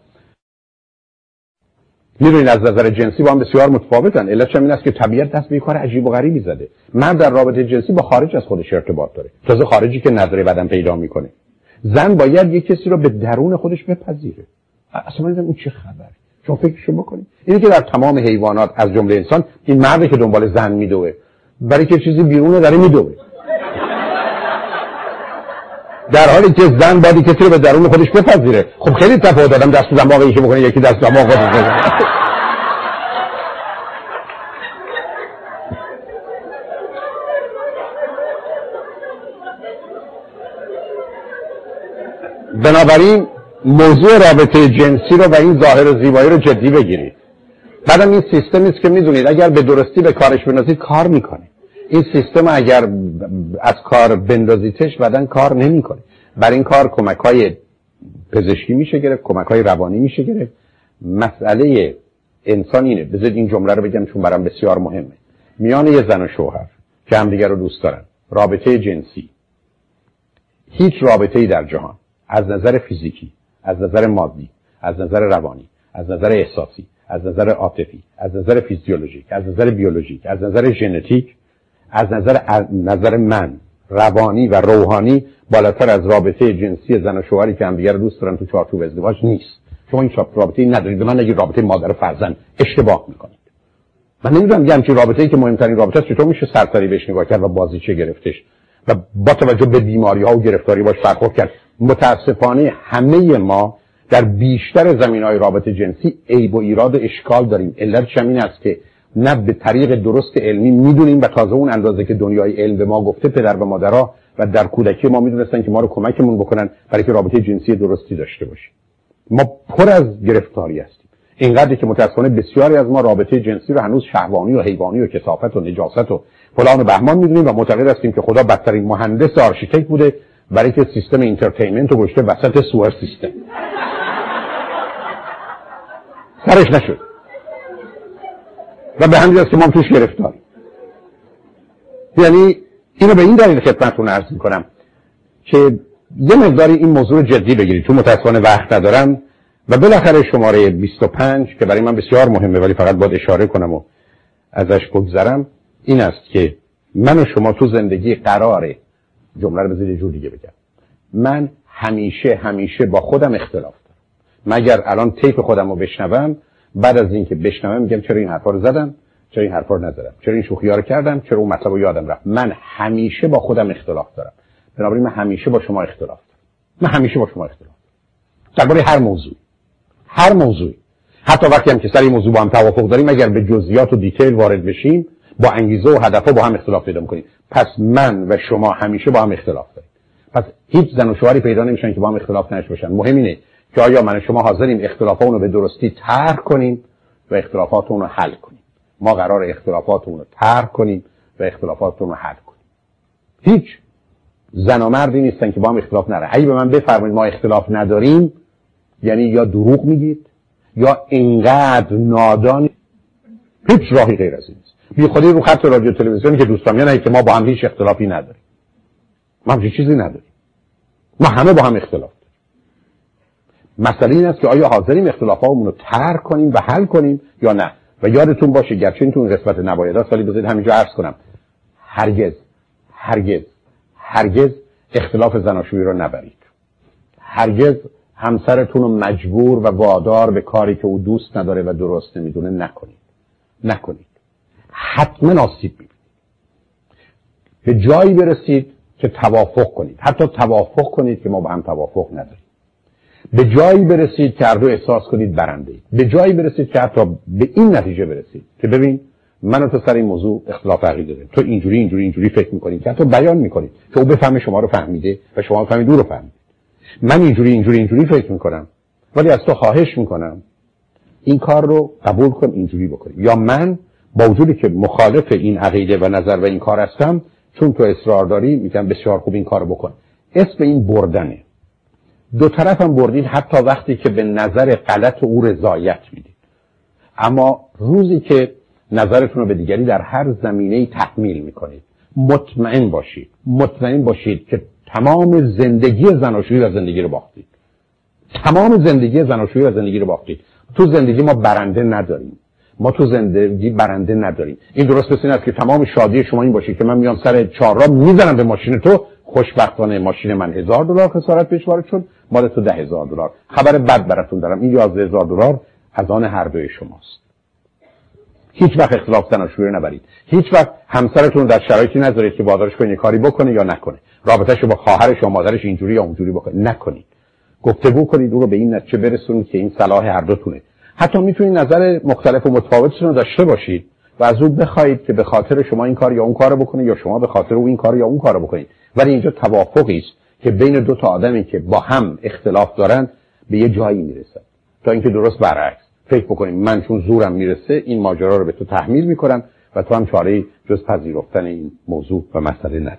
می‌دونین از نظر جنسی با هم بسیار متفاوتن. علتش این است که طبیعت دست به کار عجیب و غریبی زده. مرد در رابطه جنسی با خارج از خودش ارتباط داره. تازه خارجی که نظر بدن پیدا می‌کنه. زن باید یه کسی رو به درون خودش بپذیره. اصلا اون چه خبره. شما فکرشو بکنید اینه که در تمام حیوانات از جمله انسان این مردی که دنبال زن میدوه. برای که چیزی بیرونه داره میدوه. در حالی که زن باید کسی رو به درون خودش بپذیره. خب خیلی تفاوت دادم دست دماغ یکی بکنه یکی دست دماغ خودش بکنه. بنابراین موضوع رابطه جنسی رو و این ظاهر و زیبایی رو جدی بگیرید. بعدم این سیستمی است که می‌دونید اگر به درستی به کارش بنازید کار می‌کنه. این سیستم اگر از کار بندازیتش بعدا کار نمی‌کنه. برای این کار کمک های پزشکی میشه گرفت کمک های روانی میشه گرفت. مسئله انسان اینه. بذارید این جمله رو بگم چون برام بسیار مهمه. میان یه زن و شوهر که همدیگر رو دوست دارن. رابطه جنسی. هیچ رابطه ای در جهان از نظر فیزیکی از نظر مادی از نظر روانی از نظر احساسی از نظر عاطفی از نظر فیزیولوژیک از نظر بیولوژیک از نظر ژنتیک از نظر از نظر من روانی و روحانی بالاتر از رابطه جنسی زن و شوهری که همدیگه رو دوست دارن تو چارچوب ازدواج نیست. شما این رابطه ندارید. به من نگید رابطه مادر فرزند. اشتباه می‌کنید. من نمی‌دونم یه همچین رابطه ای که مهمترین رابطه است چطور میشه سرسری بهش نگاه کرد و بازیچه گرفتش. و با توجه به بیماری ها و گرفتاری باش برخورد کرد. متاسفانه همه ما در بیشتر زمین های رابطه جنسی عیب و ایراد و اشکال داریم. علت چمین است که نه به طریق درست علمی می‌دونیم و تازه اون اندازه که دنیای علم به ما گفته پدر و مادرها و در کودکی ما می‌دونستن که ما رو کمکمون بکنن برای که رابطه جنسی درستی داشته باشیم. ما پر از گرفتاری هستیم. اینقدر که متاسفانه بسیاری از ما رابطه جنسی رو هنوز شهوانی و حیوانی و کثافت و نجاست و فلان و بهمان می‌دونیم و معتقد هستیم که خدا بدترین مهندس architect بوده برای که سیستم entertainment رو گشته وسط sewer سیستم. سرش نشد. و به همین که ما توش گرفتار. یعنی اینو به این دلیل خدمتتون عرض می‌کنم که یه مقداری این موضوع جدی بگیرید. چون متاسفانه وقت ندارم. و بالاخره شماره 25 که برای من بسیار مهمه ولی فقط باید اشاره کنم و ازش بگذرم این است که من و شما تو زندگی قراره جمله رو بذارید جور دیگه بگم. من همیشه همیشه با خودم اختلاف دارم. مگر الان تیپ خودم رو بشنوم بعد از اینکه بشنوم میگم چرا این حرفا رو زدم چرا این حرفا رو نزدم چرا این شوخی رو کردم چرا اون مطلب رو یادم رفت. من همیشه با خودم اختلاف دارم. بنابراین من همیشه با شما اختلاف دارم. من همیشه با شما اختلاف دارم. درباره هر موضوع هر موضوعی. حتی وقتی هم که سر این موضوع با هم توافق داریم اگر به جزئیات و دیتیل وارد بشیم با انگیزه و هدفها با هم اختلاف پیدا می‌کنیم. پس من و شما همیشه با هم اختلاف داریم. پس هیچ زن و شوهری پیدا نمیشن که با هم اختلاف نشه باشن. مهم اینه که آیا من و شما حاضریم اختلافات رو به درستی طرح کنیم و اختلافات رو حل کنیم. ما قرار اختلافات رو طرح کنیم و اختلافات رو حل کنیم. هیچ زن و مردی نیستن که با هم اختلاف نره اگه به من بفرمایید ما اختلاف نداریم یعنی یا دروغ میگید یا اینقدر نادان هیچ راهی غیر از این نیست. بی خودی رو خط رادیو تلویزیونی که دوستان میان که ما با هم هیچ اختلافی نداریم. ما هم چیزی نداریم. ما همه با هم اختلاف داریم. مسئله این است که آیا حاضریم اختلافاتمون رو ترک کنیم و حل کنیم یا نه؟ و یادتون باشه گرچه این تو قسمت نبایداست ولی بذارید همینجا عرض کنم. هرگز هرگز هرگز اختلاف زناشویی رو نبرید. هرگز همسرتون رو مجبور و وادار به کاری که او دوست نداره و درست نمی‌دونه نکنید. نکنید. حتما آسیب ببینید به جایی برسید که توافق کنید. حتی توافق کنید که ما با هم توافق نداریم. به جایی برسید که هر احساس کنید برنده اید. به جایی برسید که حتی به این نتیجه برسید که ببین من تو سر این موضوع اختلاف عقیده داریم. تو اینجوری اینجوری اینجوری فکر می‌کنید که حتی بیان می‌کنید. که او بفهمه شما رو فهمیده و شما فهمید دو رو فهمید. من اینجوری اینجوری اینجوری فکر می‌کنم. ولی از تو خواهش می‌کنم. این کار رو قبول کن اینجوری بکنیم یا من با وجودی که مخالف این عقیده و نظر و این کار هستم چون تو اصرار داری میگم بسیار خوب این کار بکن. اسم این بردنه. دو طرف هم بردید حتی وقتی که به نظر غلط او رضایت می‌دید اما روزی که نظرتون رو به دیگری در هر زمینه تحمیل می‌کنید مطمئن باشید مطمئن باشید که تمام زندگی زناشویی و زندگی رو باختید. تمام زندگی زناشویی و زندگی رو باختید. تو زندگی ما برنده نداریم. ما تو زندگی برنده نداریم. این درست مثل است که تمام شادی شما این باشه که من میام سر چهار را می‌زنم به ماشین تو خوشبختانه ماشین من هزار دلار خسارت پیش وارد شد مال تو ده هزار دلار. خبر بد براتون دارم. این یازده هزار دلار از آن هر دوی شماست. هیچ وقت اختلاف زناشویی نبرید. هیچ وقت همسرتون در شرایطی نذارید که وادارش کنید کاری بکنه یا نکنه. رابطهش با خواهرش و مادرش اینجوری یا اونجوری بکنید نکنید. گفتگو کنید او رو به این نتیجه برسونید که این صلاح هر دوتونه حتی می‌تونید نظر مختلف و متفاوتتون رو داشته باشید و از او بخواهید که به خاطر شما این کار یا اون کار بکنه یا شما به خاطر او این کار یا اون کار بکنید. ولی اینجا توافقی است که بین دو تا آدمی که با هم اختلاف دارن به یه جایی می‌رسن. تا اینکه درست برعکس. فکر بکنیم. من چون زورم می‌رسه این ماجرا رو به تو تحمیل می‌کنم و تو هم چاره جز پذیرفتن این موضوع و مسئله نداری.